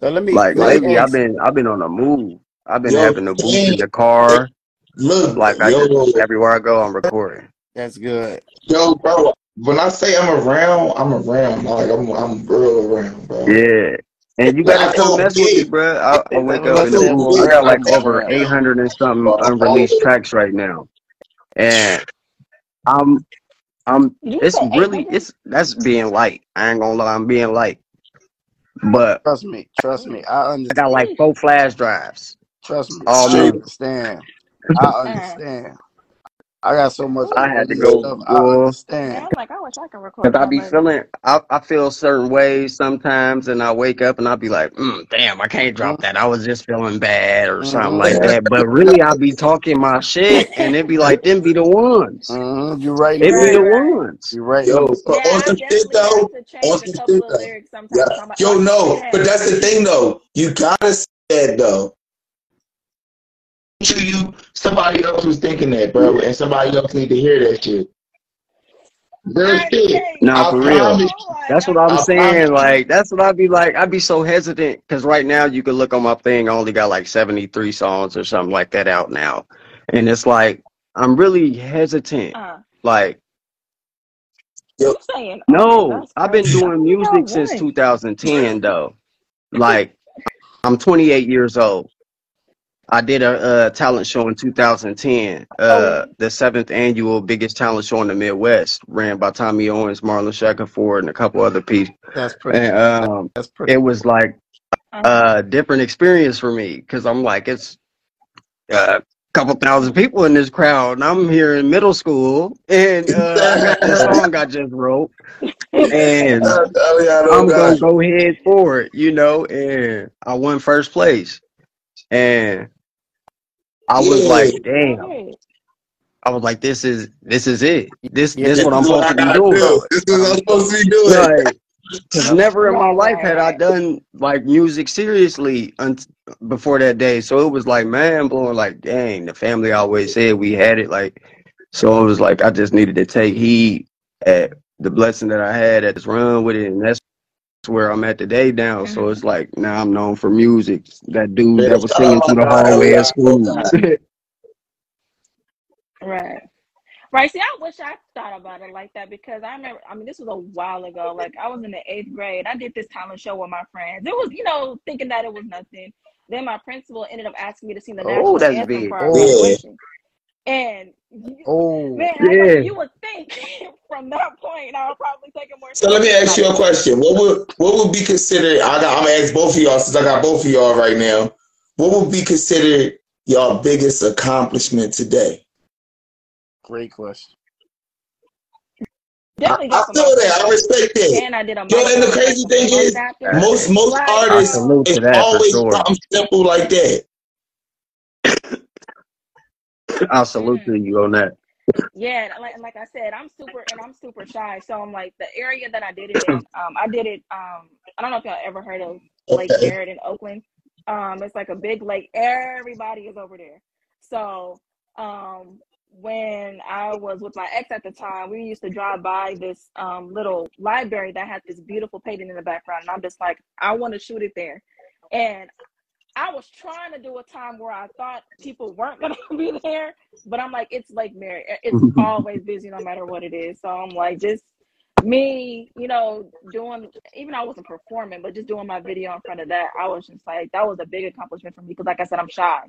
so let me Like lately, I've been I've been on the move. I've been yo, having the booth in the car. look, Like I just everywhere I go, I'm recording. that's good. yo, bro. When I say I'm around, I'm around. Like, I'm, I'm real around, bro. Yeah. And you gotta I come mess with me, Big, bro. I, I wake up like in the I a. I got like over 800 and something unreleased tracks right now, and I'm I'm. It's really it's that's being light. I ain't gonna lie, I'm being light. But Trust me, trust me. I I got like four flash drives, Trust me, all I Straight. understand. I understand. I got so much I had to go, stuff. I boy. yeah, I understand. like, I wish I could Cause record I be somebody. feeling, I, I feel certain ways sometimes, and I wake up and I be like, mm, "Damn, I can't drop that. I was just feeling bad or something Mm-hmm. like that." But really, I be talking my shit, and it be like, "Them be the ones. Mm-hmm. You right It be Right, the right. ones." You're right Yo, but Yeah, on some shit though, on some shit though. Yeah. sometimes. Like, Yo, oh, no, hey, but that's the thing though. You gotta say that though. To you, somebody else was thinking that, bro, and somebody else need to hear that shit. Real I shit. Nah, I for real. promise. My That's what. I'm I promise. saying. Like, that's what I'd be like. I'd be so hesitant because right now you could look on my thing. I only got like 73 songs or something like that out now, and it's like I'm really hesitant. Uh, Like, saying? Oh, no, that's I've been crazy. Doing music since 2010 though. Like, I'm 28 years old. I did a, a talent show in 2010, Oh, uh, the seventh annual biggest talent show in the Midwest, ran by Tommy Owens, Marlon Shackelford, and a couple other people. That's pretty. And um, That's pretty. it was like Uh-huh. a different experience for me because I'm like, it's a couple thousand people in this crowd, and I'm here in middle school, and uh, I got this *laughs* song I just wrote, and Uh, oh, yeah, I know, I'm gonna go head for it, you know, and I won first place, and I was Yeah. like, damn. I was like, this is this is it. This Yeah, this This what I'm supposed to be doing. do. This is what I'm supposed to be doing. Like, *laughs* cause never in my life had I done like music seriously un- before that day. So it was like man blowing. Like, dang, the family always said we had it. Like, so it was like I just needed to take heed at the blessing that I had at this run with it, and that's where I'm at today now. So Mhm. it's like now I'm known for music. That dude Yeah, that was singing out through the hallway Elliot. at school. *laughs* Right. Right. See, I wish I thought about it like that because I remember, I mean, this was a while ago. Like, I was in the eighth grade. I did this talent show with my friends. It was, you know, thinking that it was nothing. Then my principal ended up asking me to sing the oh, national that's anthem big. for our Oh, graduation. And, you- oh, man, I was Yeah. like, you would think *laughs* from that point I would probably take it more So let me ask you a question. What would what would be considered? I got, I'm gonna ask both of y'all since I got both of y'all right now. What would be considered your biggest accomplishment today? great question. I, Definitely I get feel that. I respect that. And I did a Yo, and the crazy thing is, chapter. most most Like, artists, it's to that for always sure. something simple like that. *laughs* I salute mhm. to you on that. Yeah, and like, and like I said, I'm super and I'm super shy. So I'm like the area that I did it in. *clears throat* Um, I did it. Um, I don't know if y'all ever heard of Lake Okay. In Oakland. Um, it's like a big lake. Everybody is over there. So um, when I was with my ex at the time, we used to drive by this um little library that had this beautiful painting in the background, and I'm just like, I want to shoot it there. And I was trying to do a time where I thought people weren't gonna *laughs* be there, but I'm like, it's Lake Merritt. Eh, it's *laughs* always busy no matter what it is. So I'm like, just me, you know, doing even I wasn't performing, but just doing my video in front of that, I was just like, that was a big accomplishment for me because, like I said, I'm shy.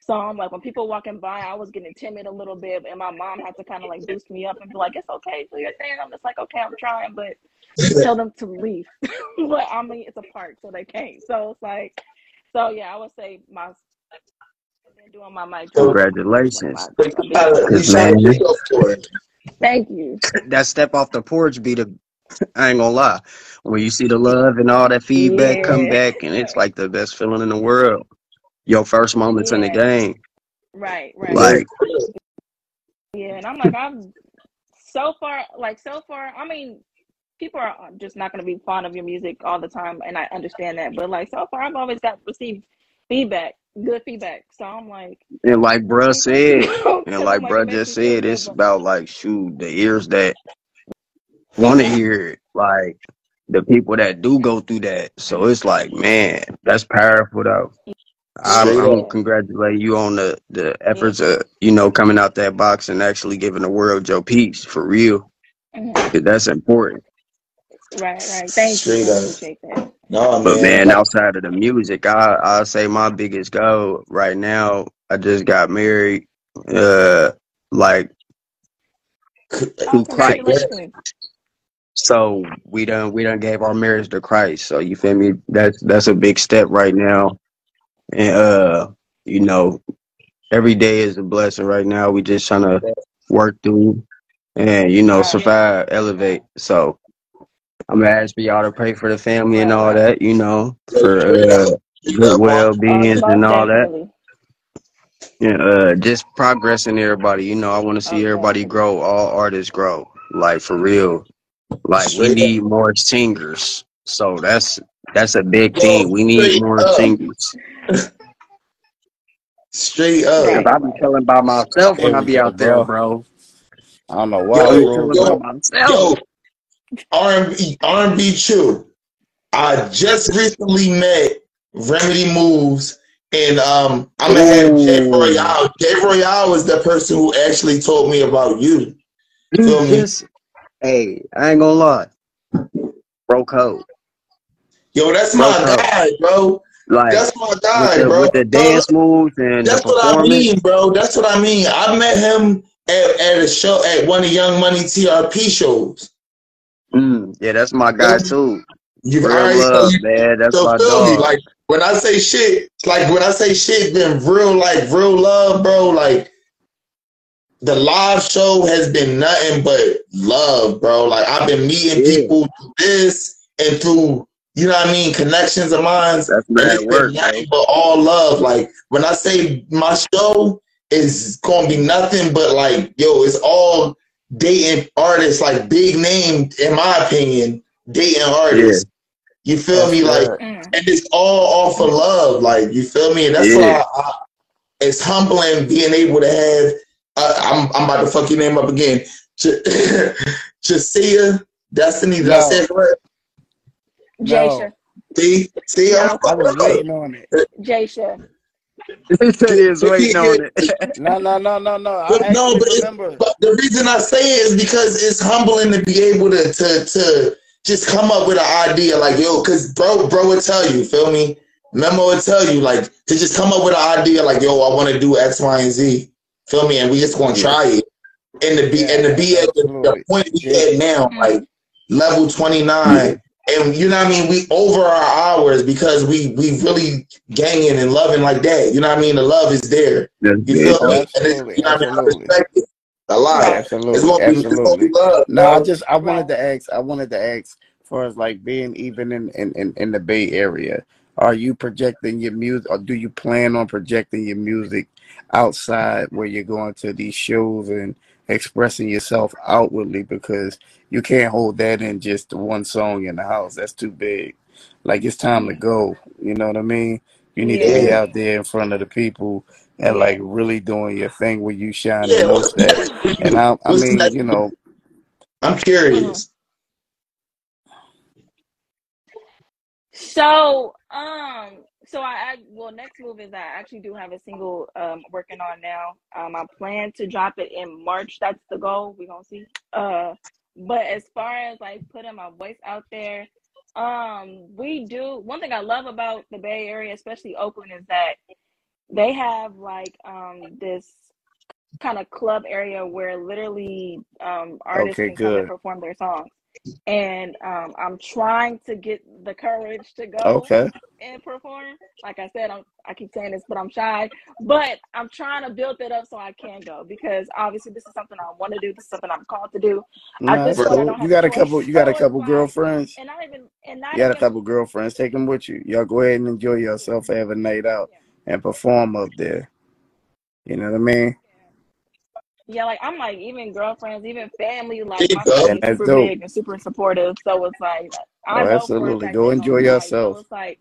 So I'm like, when people walking by, I was getting timid a little bit, and my mom had to kind of like boost me up and be like, "It's okay, do your thing." I'm just like, "Okay, I'm trying," but *laughs* tell them to leave. but I mean, it's a park, so they can't. So it's like, so yeah, I would say my doing my mic So, Congratulations. my so a you big gotta you Cause shout accomplishment. man, yourself for it. Thank you. that step off the porch be the I ain't gonna lie. When you see the love and all that feedback come back and it's like the best feeling in the world. Your first moments in the game. right, right. Like Yeah, and I'm like, I'm so far, like so far. I mean, people are just not going to be fond of your music all the time, and I understand that. But like so far, I've always got received feedback, good feedback. So I'm like, and like bruh said, and *laughs* like I'm like, bruh just said, it's about like shoot, the ears that wanna hear it. Like the people that do go through that. So it's like, man, that's powerful though. I'm, Straight I'm up. you on the, the yeah, efforts of, you know, coming out that box and actually giving the world your piece for real. mhm. 'Cause that's important. Right, right. Thank you. Straight I appreciate that. No But man, man, outside of the music, I I say my biggest goal right now. I just got married, uh, like Oh, through Christ. congratulations. So we done we done gave our marriage to Christ. So you feel me? That's that's a big step right now. And uh, you know, every day is a blessing right now. We just trying to work through and you know Right, survive, elevate. So I'm gonna ask for y'all to pray for the family and all that. You know, for straight uh, good well Oh, beings and all that. definitely. And uh, just progressing everybody. You know, I want to see Most everybody grow. All artists grow. Like for real. Like we need more singers. So that's that's a big thing. We need more singers. Straight up. Cause Right, I be telling by myself when I be out there, bro. bro. I don't know why, Yo, be yo, yo, R&B, R&B Chu. I just recently met Remedy Moves, and um, I'm gonna have Jay Royale. Jay Royale was the person who actually told me about you. you Feel me? hey, I ain't gonna lie, bro code, Yo, that's bro my code. guy, bro. like That's my with guy, the bro. with the dance moves and the that's what I mean, bro. That's what I mean. I met him at, at a show at one of Young Money TRP shows. Mm, yeah, that's my guy too. Real already love, you man. That's so my feel me. dog. Like when I say shit, like when I say shit, been real like real love, bro. Like the live show has been nothing but love, bro. Like I've been meeting Yeah, people through this and through you know what I mean, connections of mine, that's mad work, nothing but all love. Like when I say my show is gonna be nothing but like, yo, it's all dating artists, like big name, in my opinion, dating Yeah, artists. You feel That's me? Like. Mm. and it's all off of love. Like, you feel me? And that's why. I, I, it's humbling being able to have. Uh, I'm I'm about to fuck your name up again. Ch- *laughs* Chasia Destiny. Did I say No, it correct? no. Jaecia. See, see, I'm No, I was waiting on it. Jaecia. He said he was waiting on it. *laughs* No, no, no, no, no. But no, but it's remember. but the reason I say it is because it's humbling to be able to to to just come up with an idea like yo, cause bro, bro would tell you, feel me? Memo would tell you like to just come up with an idea like yo, I want to do X, Y, and Z, feel me? And we just gonna try it, and to be and to be at the, the point we Yeah, at now, Mm. like level twenty nine. yeah, nine. And you know what I mean? We over our hours because we we really ganging and loving like that. You know what I mean? The love is there. You feel me? bro. And it's, absolutely, you know what I mean? I respect it a lot. It's absolutely, be it's gonna absolutely. be love, No, I just I wanted to ask. I wanted to ask, for as like being even in in in, in the Bay Area, are you projecting your music, or do you plan on projecting your music outside where you're going to these shows and expressing yourself outwardly? Because you can't hold that in just one song in the house. That's too big. Like it's time to go. You know what I mean? You need to be Yeah. Yeah, out there in front of the people and like really doing your thing where you shine yeah. the most at. *laughs* And I, I mean, next? you know, I'm curious. So, um, so I, I well, next move is I actually do have a single um working on now. Um, I plan to drop it in March. That's the goal. We're gonna see. Uh, but as far as like putting my voice out there, um, we do. One thing I love about the Bay Area, especially Oakland, is that they have like um this kind of club area where literally um artists okay, can come and perform their songs. And um I'm trying to get the courage to go Okay. and perform. Like I said, I'm I keep saying this, but I'm shy. But I'm trying to build it up so I can go because obviously this is something I want to do. This is something I'm called to do. At No, this that's point, I cool. don't You have got a couple. You got a So it's couple like, girlfriends. and not even, and not You got a even, couple girlfriends. Take them with you. Y'all go ahead and enjoy yourself. Have a night out and perform up there. You know what I mean? Yeah, like I'm like even girlfriends, even family. Like you my go. family's And super dope. big and super supportive. So it's like Oh, I know for a absolutely. Go enjoy gonna fight. So yourself. it's like,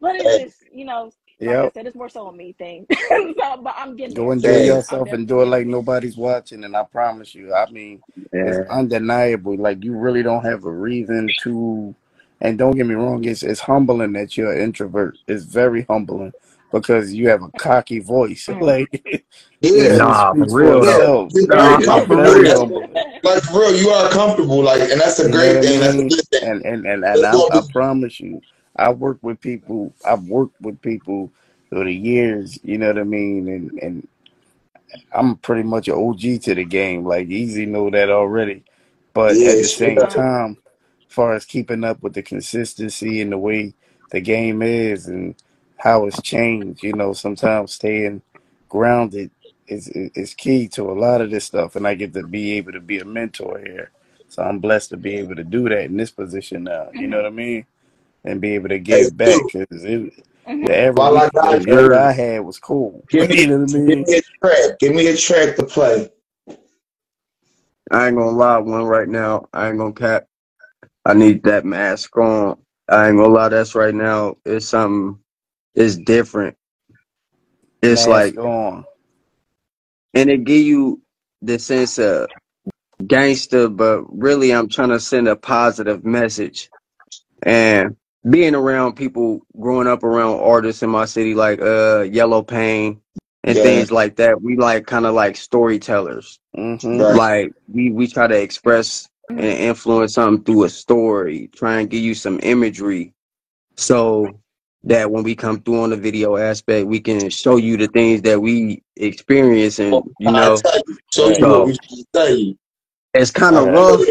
but it's Hey, just you know, like I said, it's more so a me thing. *laughs* so, but I'm getting Go enjoy yeah, yourself and do it like nobody's watching. And I promise you, I mean, it's undeniable. Like you really don't have a reason to. And don't get me wrong, it's it's humbling that you're an introvert. It's very humbling because you have a cocky voice. *laughs* Like yeah, nah, for speaks for real yeah. though. Like very Nah, for comfortable. real. Like for real. You are comfortable. Like, and that's a You know great what I thing. That's a good thing. And and and, and I I promise you, I work with people. I've worked with people through the years. You know what I mean? And and I'm pretty much an OG to the game. Like EaZy know that already. But yeah, at the same up. Right. time, as far as keeping up with the consistency and the way the game is and how it's changed, you know, sometimes staying grounded is is is key to a lot of this stuff. And I get to be able to be a mentor here. So I'm blessed to be able to do that in this position now. You know Mhm. what I mean? And be able to give back because it, Mhm. the era While I got the Yes, I had was cool. *laughs* give me you know what I give me a track. Give me a track to play. I ain't gonna lie, one right now. I ain't gonna cap. I need that mask on. I ain't gonna lie, that's right now. It's something. It's different. It's like, Mask on. and it give you the sense of gangster, but really, I'm trying to send a positive message. And being around people, growing up around artists in my city, like uh Yellow Pain and Yeah, things like that, we like kind of like storytellers. Mm-hmm. right. Like we we try to express and influence something through a story, try and give you some imagery. So that when we come through on the video aspect, we can show you the things that we experience, and you know, tell you, show you what so we tell you. it's kind of rough.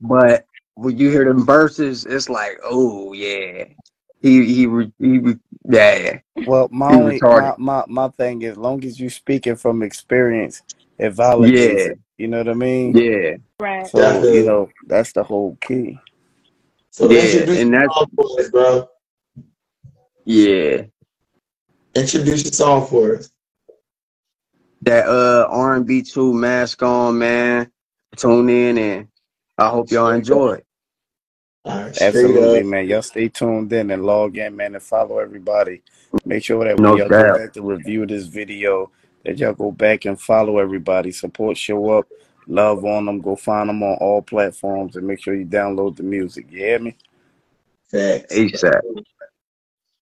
But when you hear them verses, it's like, oh yeah, he he re- he, yeah, Well, my he only my, my my thing is, long as you speaking from experience, it validates Yeah, it. You know what I mean? yeah, Right. So you know that's the whole key. So yeah, introduce and your that's song for bro. Yeah. Introduce your song for us. That uh R and B Chu mask on, man. Tune in, and I hope y'all enjoy it. All right, Absolutely, up. man. Y'all stay tuned in and log in, man, and follow everybody. Make sure that when No y'all go back to review this video, that y'all go back and follow everybody. Support Show Up, love on them, go find them on all platforms, and make sure you download the music. You hear me? Facts. ASAP.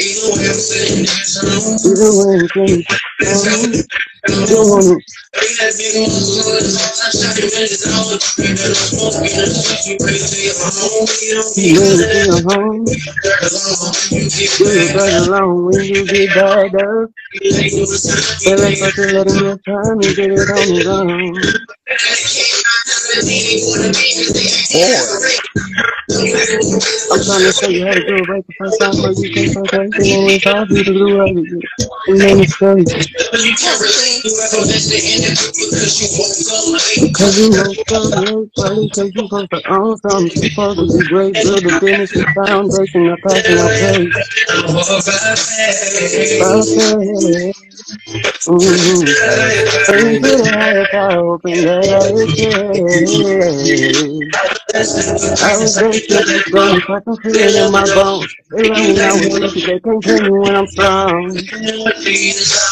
Even when things wrong, you love I wanna be ready to your home. Along when you get better. Feel like fucking letting your time get it on the run. I'm trying to show you how to do it right the first time, you can't fuck everything and it's hard for you to do right then it's crazy. Cause you know something funny, cause you supposed to own something, you supposed to be great, build a business with foundation, a passion, a place. Mm-hmm. And to the higher power, open that I was very sick, going fucking feel in my bones. They let me know when they me when I'm strong.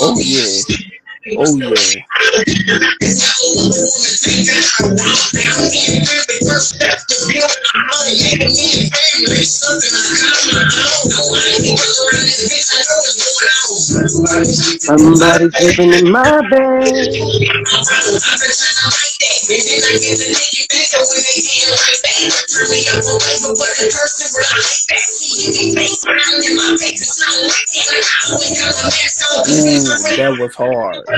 oh yeah, Oh, oh yeah. Somebody sleeping in my bed. Ooh, that was hard.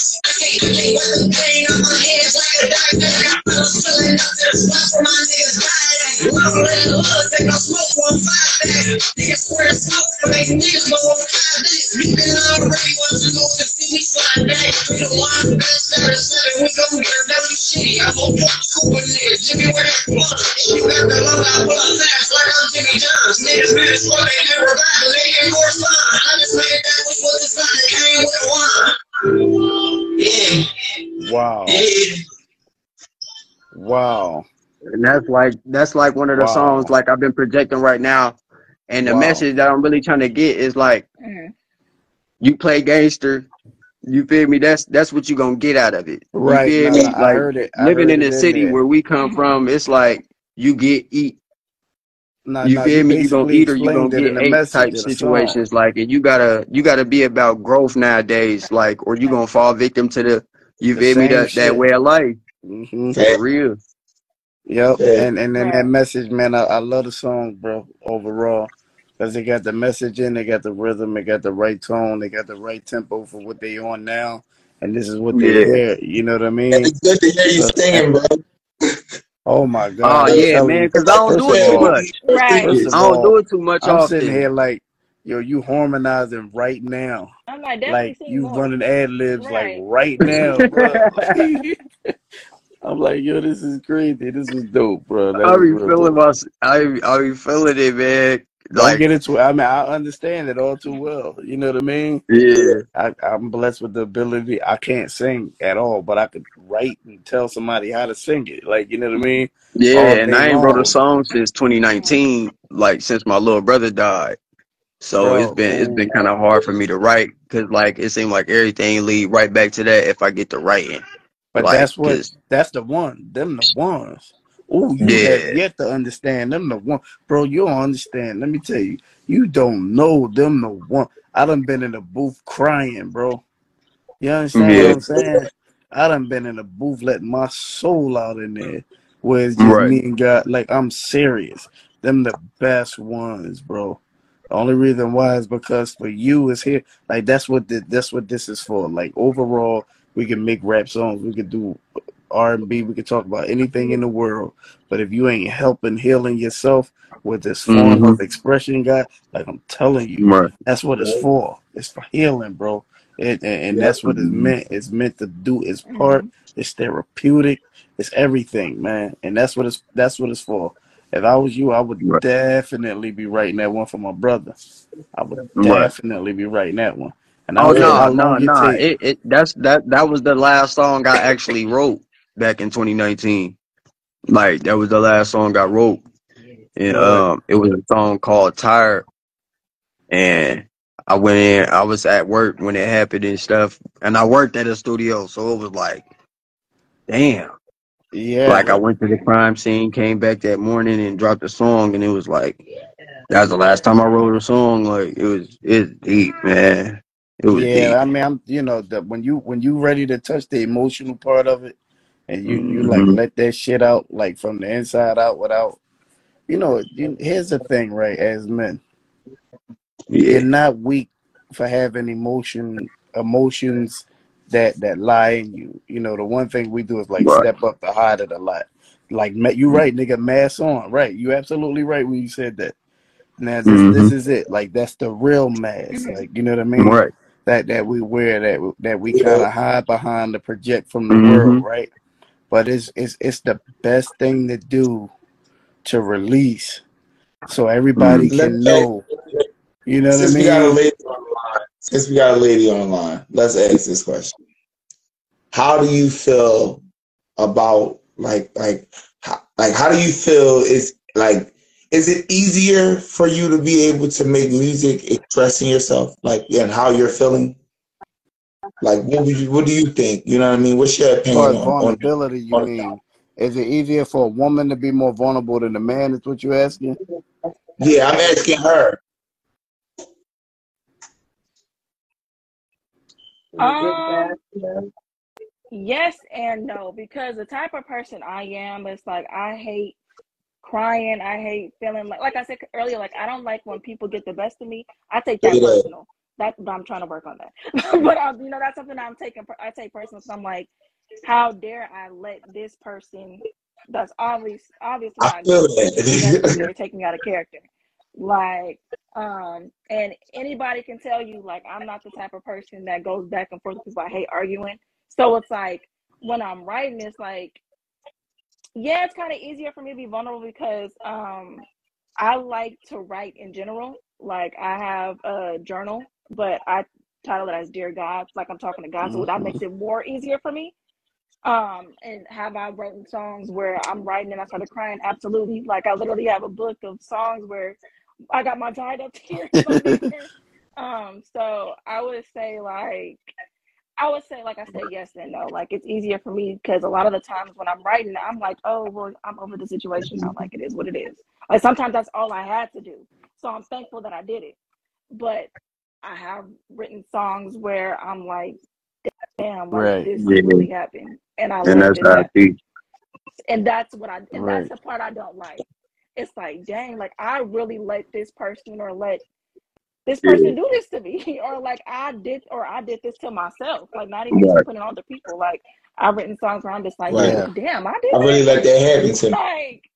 can't believe what the pain on my hands like a doctor. I feel filling up to the spot for my niggas dying. Long little hood, take no smoke on five days. Niggas swear to smoke, it makes niggas go on five days. You been already want to go to see me fly back. We the wild best seven seven. We gon' get a W shitty. I'm gon' fuck Cooper niggas. Jimmy where that blunt. You got the love I pull up fast like I'm Jimmy Johns. Niggas been slow, they never back. They ain't more fun. I just made that which was designed. Came with wine. Wow. Wow. And that's like that's like one of the Wow. songs like I've been projecting right now. And the Wow. message that I'm really trying to get is like Mhm. you play gangster, you feel me? That's that's what you're gonna get out of it. You Right. feel Nah, me? I Like heard it. I living heard in it the city there. where we come from, it's like you get eat. Nah, You nah, feel me? You gonna basically eat or you gonna explained it in get the ate message type of the situations. Like and you gotta you gotta be about growth nowadays. Like or you gonna fall victim to the you The feel me same that that way of life hmm for real. Yep. Yeah. And and then that message, man, I, I love the song, bro, overall. Because they got the message in, they got the rhythm, they got the right tone, they got the right tempo for what they on now. and this is what they Yeah. hear. You know what I And mean? it's good to hear you So, singing, bro. Oh my Oh God, I'm yeah, man, because I don't First do it too much. Right. I don't do it too much. I'm sitting here like, yo, you harmonizing right now. I'm like, Like you more. running ad libs like Right. right now, *laughs* bro. *laughs* I'm like, yo, this is crazy. This is dope, bro. That I was be feeling dope. my, I I be feeling it, man. Don't get it. I mean, I understand it all too well. You know what I mean? yeah, I, I'm blessed with the ability. I can't sing at all, but I could write and tell somebody how to sing it. Like, you know what I mean? yeah. All And I ain't wrote a song since 2019, like since my little brother died. So oh, it's bro. been it's been kind of hard for me to write because like it seemed like everything lead right back to that if I get to writing. But Like, that's what. That's the one. Them the ones. Oh, you yeah, have yet to understand them the one, bro. You don't understand. Let me tell you, you don't know them the one. I done been in the booth crying, bro. You understand what yeah, I'm saying? I done been in the booth letting my soul out in there, where it's just right, me and God. Like I'm serious. Them the best ones, bro. The only reason why is because for you is here. Like that's what the, that's what this is for. Like overall, we can make rap songs. We can do R and B. We can talk about anything in the world. But if you ain't helping healing yourself with this form hmm of expression, God, like I'm telling you, right, that's what it's for. It's for healing, bro. It, and, and that's what it's Mhm. meant. It's meant to do its part. Mhm. It's therapeutic. It's everything, man. And that's what it's that's what it's for. If I was you, I would right, definitely be writing that one for my brother. I would right. definitely be writing that one. And Oh no, no, no. It it that's that that was the last song I actually wrote back in 2019. Like that was the last song I wrote, and um, it was a song called "Tired." And I went in. I was at work when it happened and stuff, and I worked at a studio, so it was like, damn. Yeah. Like I went to the crime scene, came back that morning, and dropped a song, and it was like that was the last time I wrote a song. Like it was it's deep, man. It was Yeah, deep. I mean, I'm you know that when you when you ready to touch the emotional part of it, and you you like hmm let that shit out like from the inside out without you know. You, here's the thing, right? As men, Yeah. you're not weak for having emotion emotions that that lie in you. You know, the one thing we do is like Right. step up to hide it a lot. Like you right, nigga, mask on. Right, you absolutely right when you said that. Now this hmm this is it. Like that's the real mask. Like you know what I mean? Right. That that we wear that that we kind of hide behind to project from the world, hmm right? But it's it's it's the best thing to do to release, so everybody mm Let can know. You know what I since we got a lady online, since we got a lady online, let's ask this question. How do you feel about like like how, like how do you feel is like is it easier for you to be able to make music expressing yourself like and how you're feeling? Like what would you what do you think? You know what I mean? What's your As opinion far as on on, vulnerability, you on mean? Is it easier for a woman to be more vulnerable than a man? Is what you're asking? Yeah, I'm asking her. Um, yes and no, because the type of person I am, it's like I hate crying. I hate feeling like, like I said earlier, like I don't like when people get the best of me. I take that. personal. That I'm trying to work on that. *laughs* but um, you know, that's something I'm taking. I take personal. So I'm like, how dare I let this person that's obvious, obviously I feel me, be necessary that. *laughs* take me out of character. Like, um, and anybody can tell you, like, I'm not the type of person that goes back and forth because I hate arguing. So it's like when I'm writing, it's like, yeah, it's kind of easier for me to be vulnerable because um, I like to write in general. Like, I have a journal, but I title it as Dear God, like I'm talking to God. So that makes it more easier for me. Um, and have I written songs where I'm writing and I started crying? Absolutely. Like I literally have a book of songs where I got my tied up tears. *laughs* Um, so I would say like I would say like I said yes and no. Like it's easier for me because a lot of the times when I'm writing, I'm like, oh well, I'm over the situation now. Like it is what it is. Like sometimes that's all I had to do. So I'm thankful that I did it. But I have written songs where I'm like, damn, like Right. this Yeah. really happened, and I And let that's this how I happen. And that's what I and Right. that's the part I don't like. It's like, dang, like I really let this person or let this Yeah. person do this to me, *laughs* or like I did, or I did this to myself. Like not even Right. putting it on other people. Like I've written songs where I'm just like, Right. Damn, I did I really let that happen to me. Like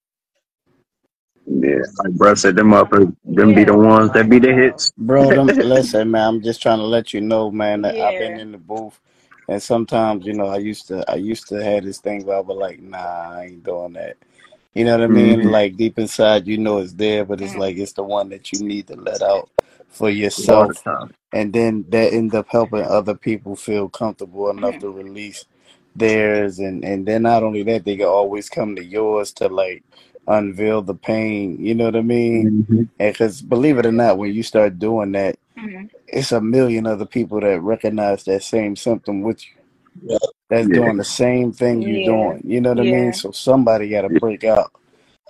Yeah, like bro said, them up, and them be the ones that be the hits. Bro, *laughs* them, listen, man. I'm just trying to let you know, man, that I've been in the booth, and sometimes, you know, I used to, I used to have this thing where I was like, nah, I ain't doing that. You know what I mean? hmm Like deep inside, you know it's there, but it's Mhm. like it's the one that you need to let out for yourself, and then that end up helping other people feel comfortable enough Mhm. to release theirs, and and then not only that, they can always come to yours to like unveil the pain. You know what I mean? hmm And because believe it or not, when you start doing that, Mhm. it's a million other people that recognize that same symptom with you. Yeah. That's Yeah. doing the same thing you're yeah, doing. You know what I mean? So somebody got to break out,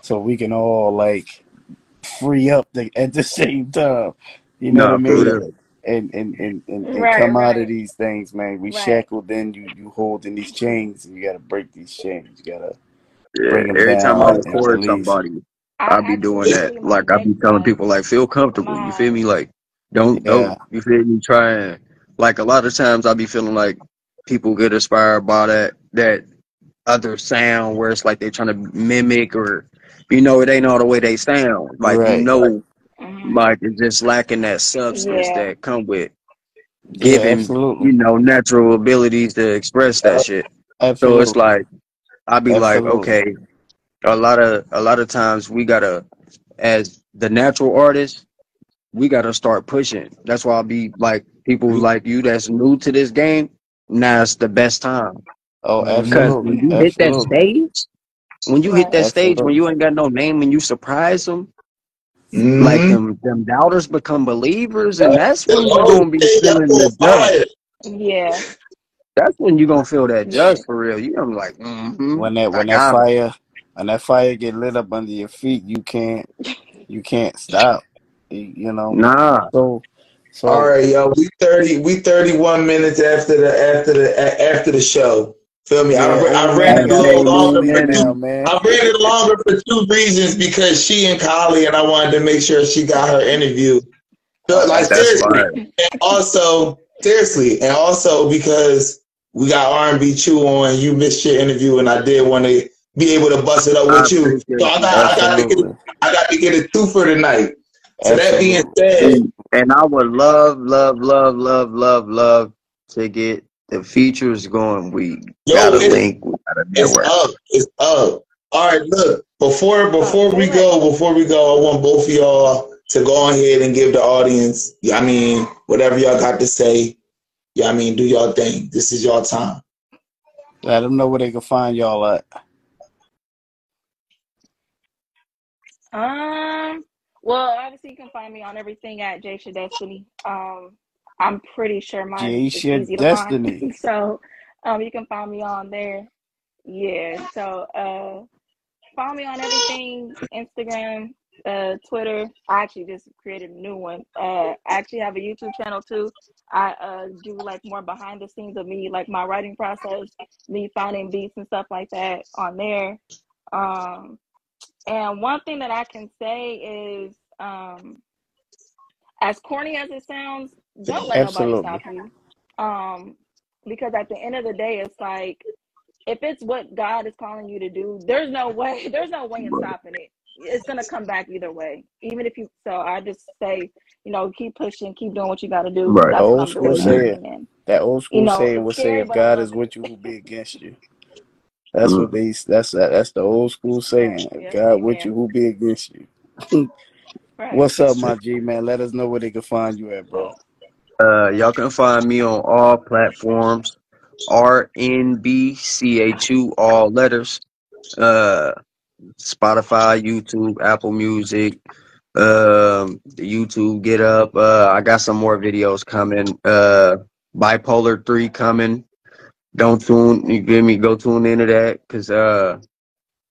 so we can all like free up the, at the *laughs* same time. You know what I mean? real. And and, and, and, and right, come out of these things, man. We right. shackled in, you you holding these chains, and you got to break these chains. You got to Yeah, bring every time I record somebody, I I be doing that. Like I be telling people, like feel comfortable. You feel me? Like don't Yeah, don't you feel me? Try and like a lot of times I be feeling like people get inspired by that that other sound where it's like they're trying to mimic or you know it ain't all the way they sound. Like you know, mhm. like it's just lacking that substance yeah, that come with giving absolutely, you know natural abilities to express that shit. So it's like I be like, okay, a lot of a lot of times we gotta as the natural artist, we gotta start pushing. That's why I'll be like people like you that's new to this game. Now it's the best time Oh, Mhm. because when absolutely, you hit that stage, when you hit right. that stage when you ain't got no name and you surprise them, like Mm-hmm. them them doubters become believers, and that's when you're gonna be shit, that feeling the dust. Yeah, That's when you gonna feel that yeah, dust for real. You gonna be like, mm-hmm, When that when that got 'em. fire when that fire get lit up under your feet, you can't you can't stop. You, you know. Nah, So All so right, yo, we thirty, we thirty-one minutes after the after the after the show. Feel me? I, yeah, I hey ran man, it a gotta little go longer sleep for man, two. man. I ran it longer for two reasons because she and Cali and I wanted to make sure she got her interview. So, like that's seriously, fire. and also seriously, and also because we got R and B Chu on, you missed your interview, and I did want to be able to bust it up I with you. So I got I got to get I got to get a twofer tonight. So that being said, And, I would love, love, love, love, love, love to get the features going. We yo, got a link, we got a It's up. It's up. All right, look. Before before we go, before we go, I want both of y'all to go ahead and give the audience. I mean, whatever y'all got to say. Yeah, I mean, do y'all thing. This is y'all time. Let them know where they can find y'all at. Um, well, obviously you can find me on everything at Jaecia Destiny. Um, I'm pretty sure my is Jaecia easy find. Destiny. *laughs* So, um, you can find me on there. Yeah. So, uh, follow me on everything, Instagram, uh, Twitter. I actually just created a new one. Uh, I actually have a YouTube channel too. I uh do like more behind the scenes of me, like my writing process, me finding beats and stuff like that on there. Um, and one thing that I can say is, um, as corny as it sounds, don't let nobody stop you. Um, because at the end of the day, it's like if it's what God is calling you to do, there's no way, *laughs* there's no way in stopping it. It's gonna come back either way. Even if you so I just say, you know, keep pushing, keep doing what you gotta do. Right. That's Old school doing saying. That old school you school know, saying it's would say, "If God is with you, who be against you?" That's Mm. what they. That's that's the old school saying. If Yes, God with you, amen. who be against you? *laughs* *laughs* Right. What's up, my G man? Let us know where they can find you at, bro. Uh, y'all can find me on all platforms. R N B C H U, all letters. Uh, Spotify, YouTube, Apple Music, um, YouTube Get Up. Uh, I got some more videos coming. Uh, Bipolar Three coming. Don't tune. You get me? Go tune into that because uh,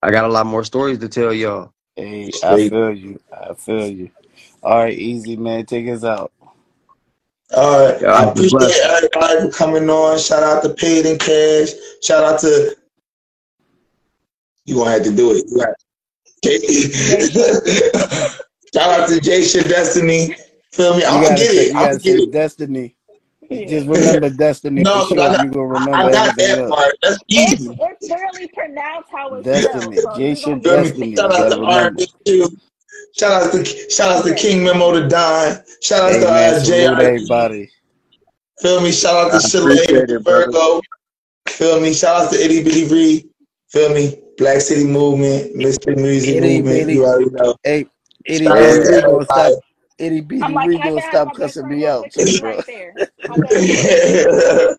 I got a lot more stories to tell y'all. Hey, I feel you. I feel you. All right, EaZy man. Take us out. All right. I appreciate everybody for coming on. Shout out to Payd'N Kash. Shout out to you gonna have to do it. You got- Jaecia. *laughs* Shout out to Jaecia Destiny Feel me? I'm gonna forget say it. I'm gotta forget say it. destiny. Just remember destiny No, for 'cause I sure. You gonna remember I got that else. part. That's It's easy. it's literally pronounced how it's Destiny. spelled, so J you're shit gonna Feel me? destiny. Shout out gotta to remember. R&B. Shout out to shout out to King Memo to Don. Shout out Hey to man, uh, salute JRD. everybody. Feel me? Shout out to Shelay appreciate it, brother. Virgo. Feel me? Shout out to Itty Bitty Ree. Feel me? Black City Movement, Mr. Music Itty Movement. bitty. You already know. Hey, itty Shout out bitty to Ree gonna stop. Itty bitty I'm like, Ree gonna stop cussing me out too, bro. *laughs* right there? My best friend.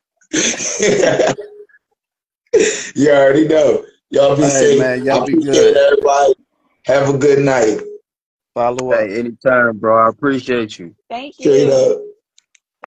you already know. Y'all be All right, safe. man. Y'all be good. everybody. Have a good night. Follow up. Hey, anytime, bro. I appreciate you. Thank Straight you. up.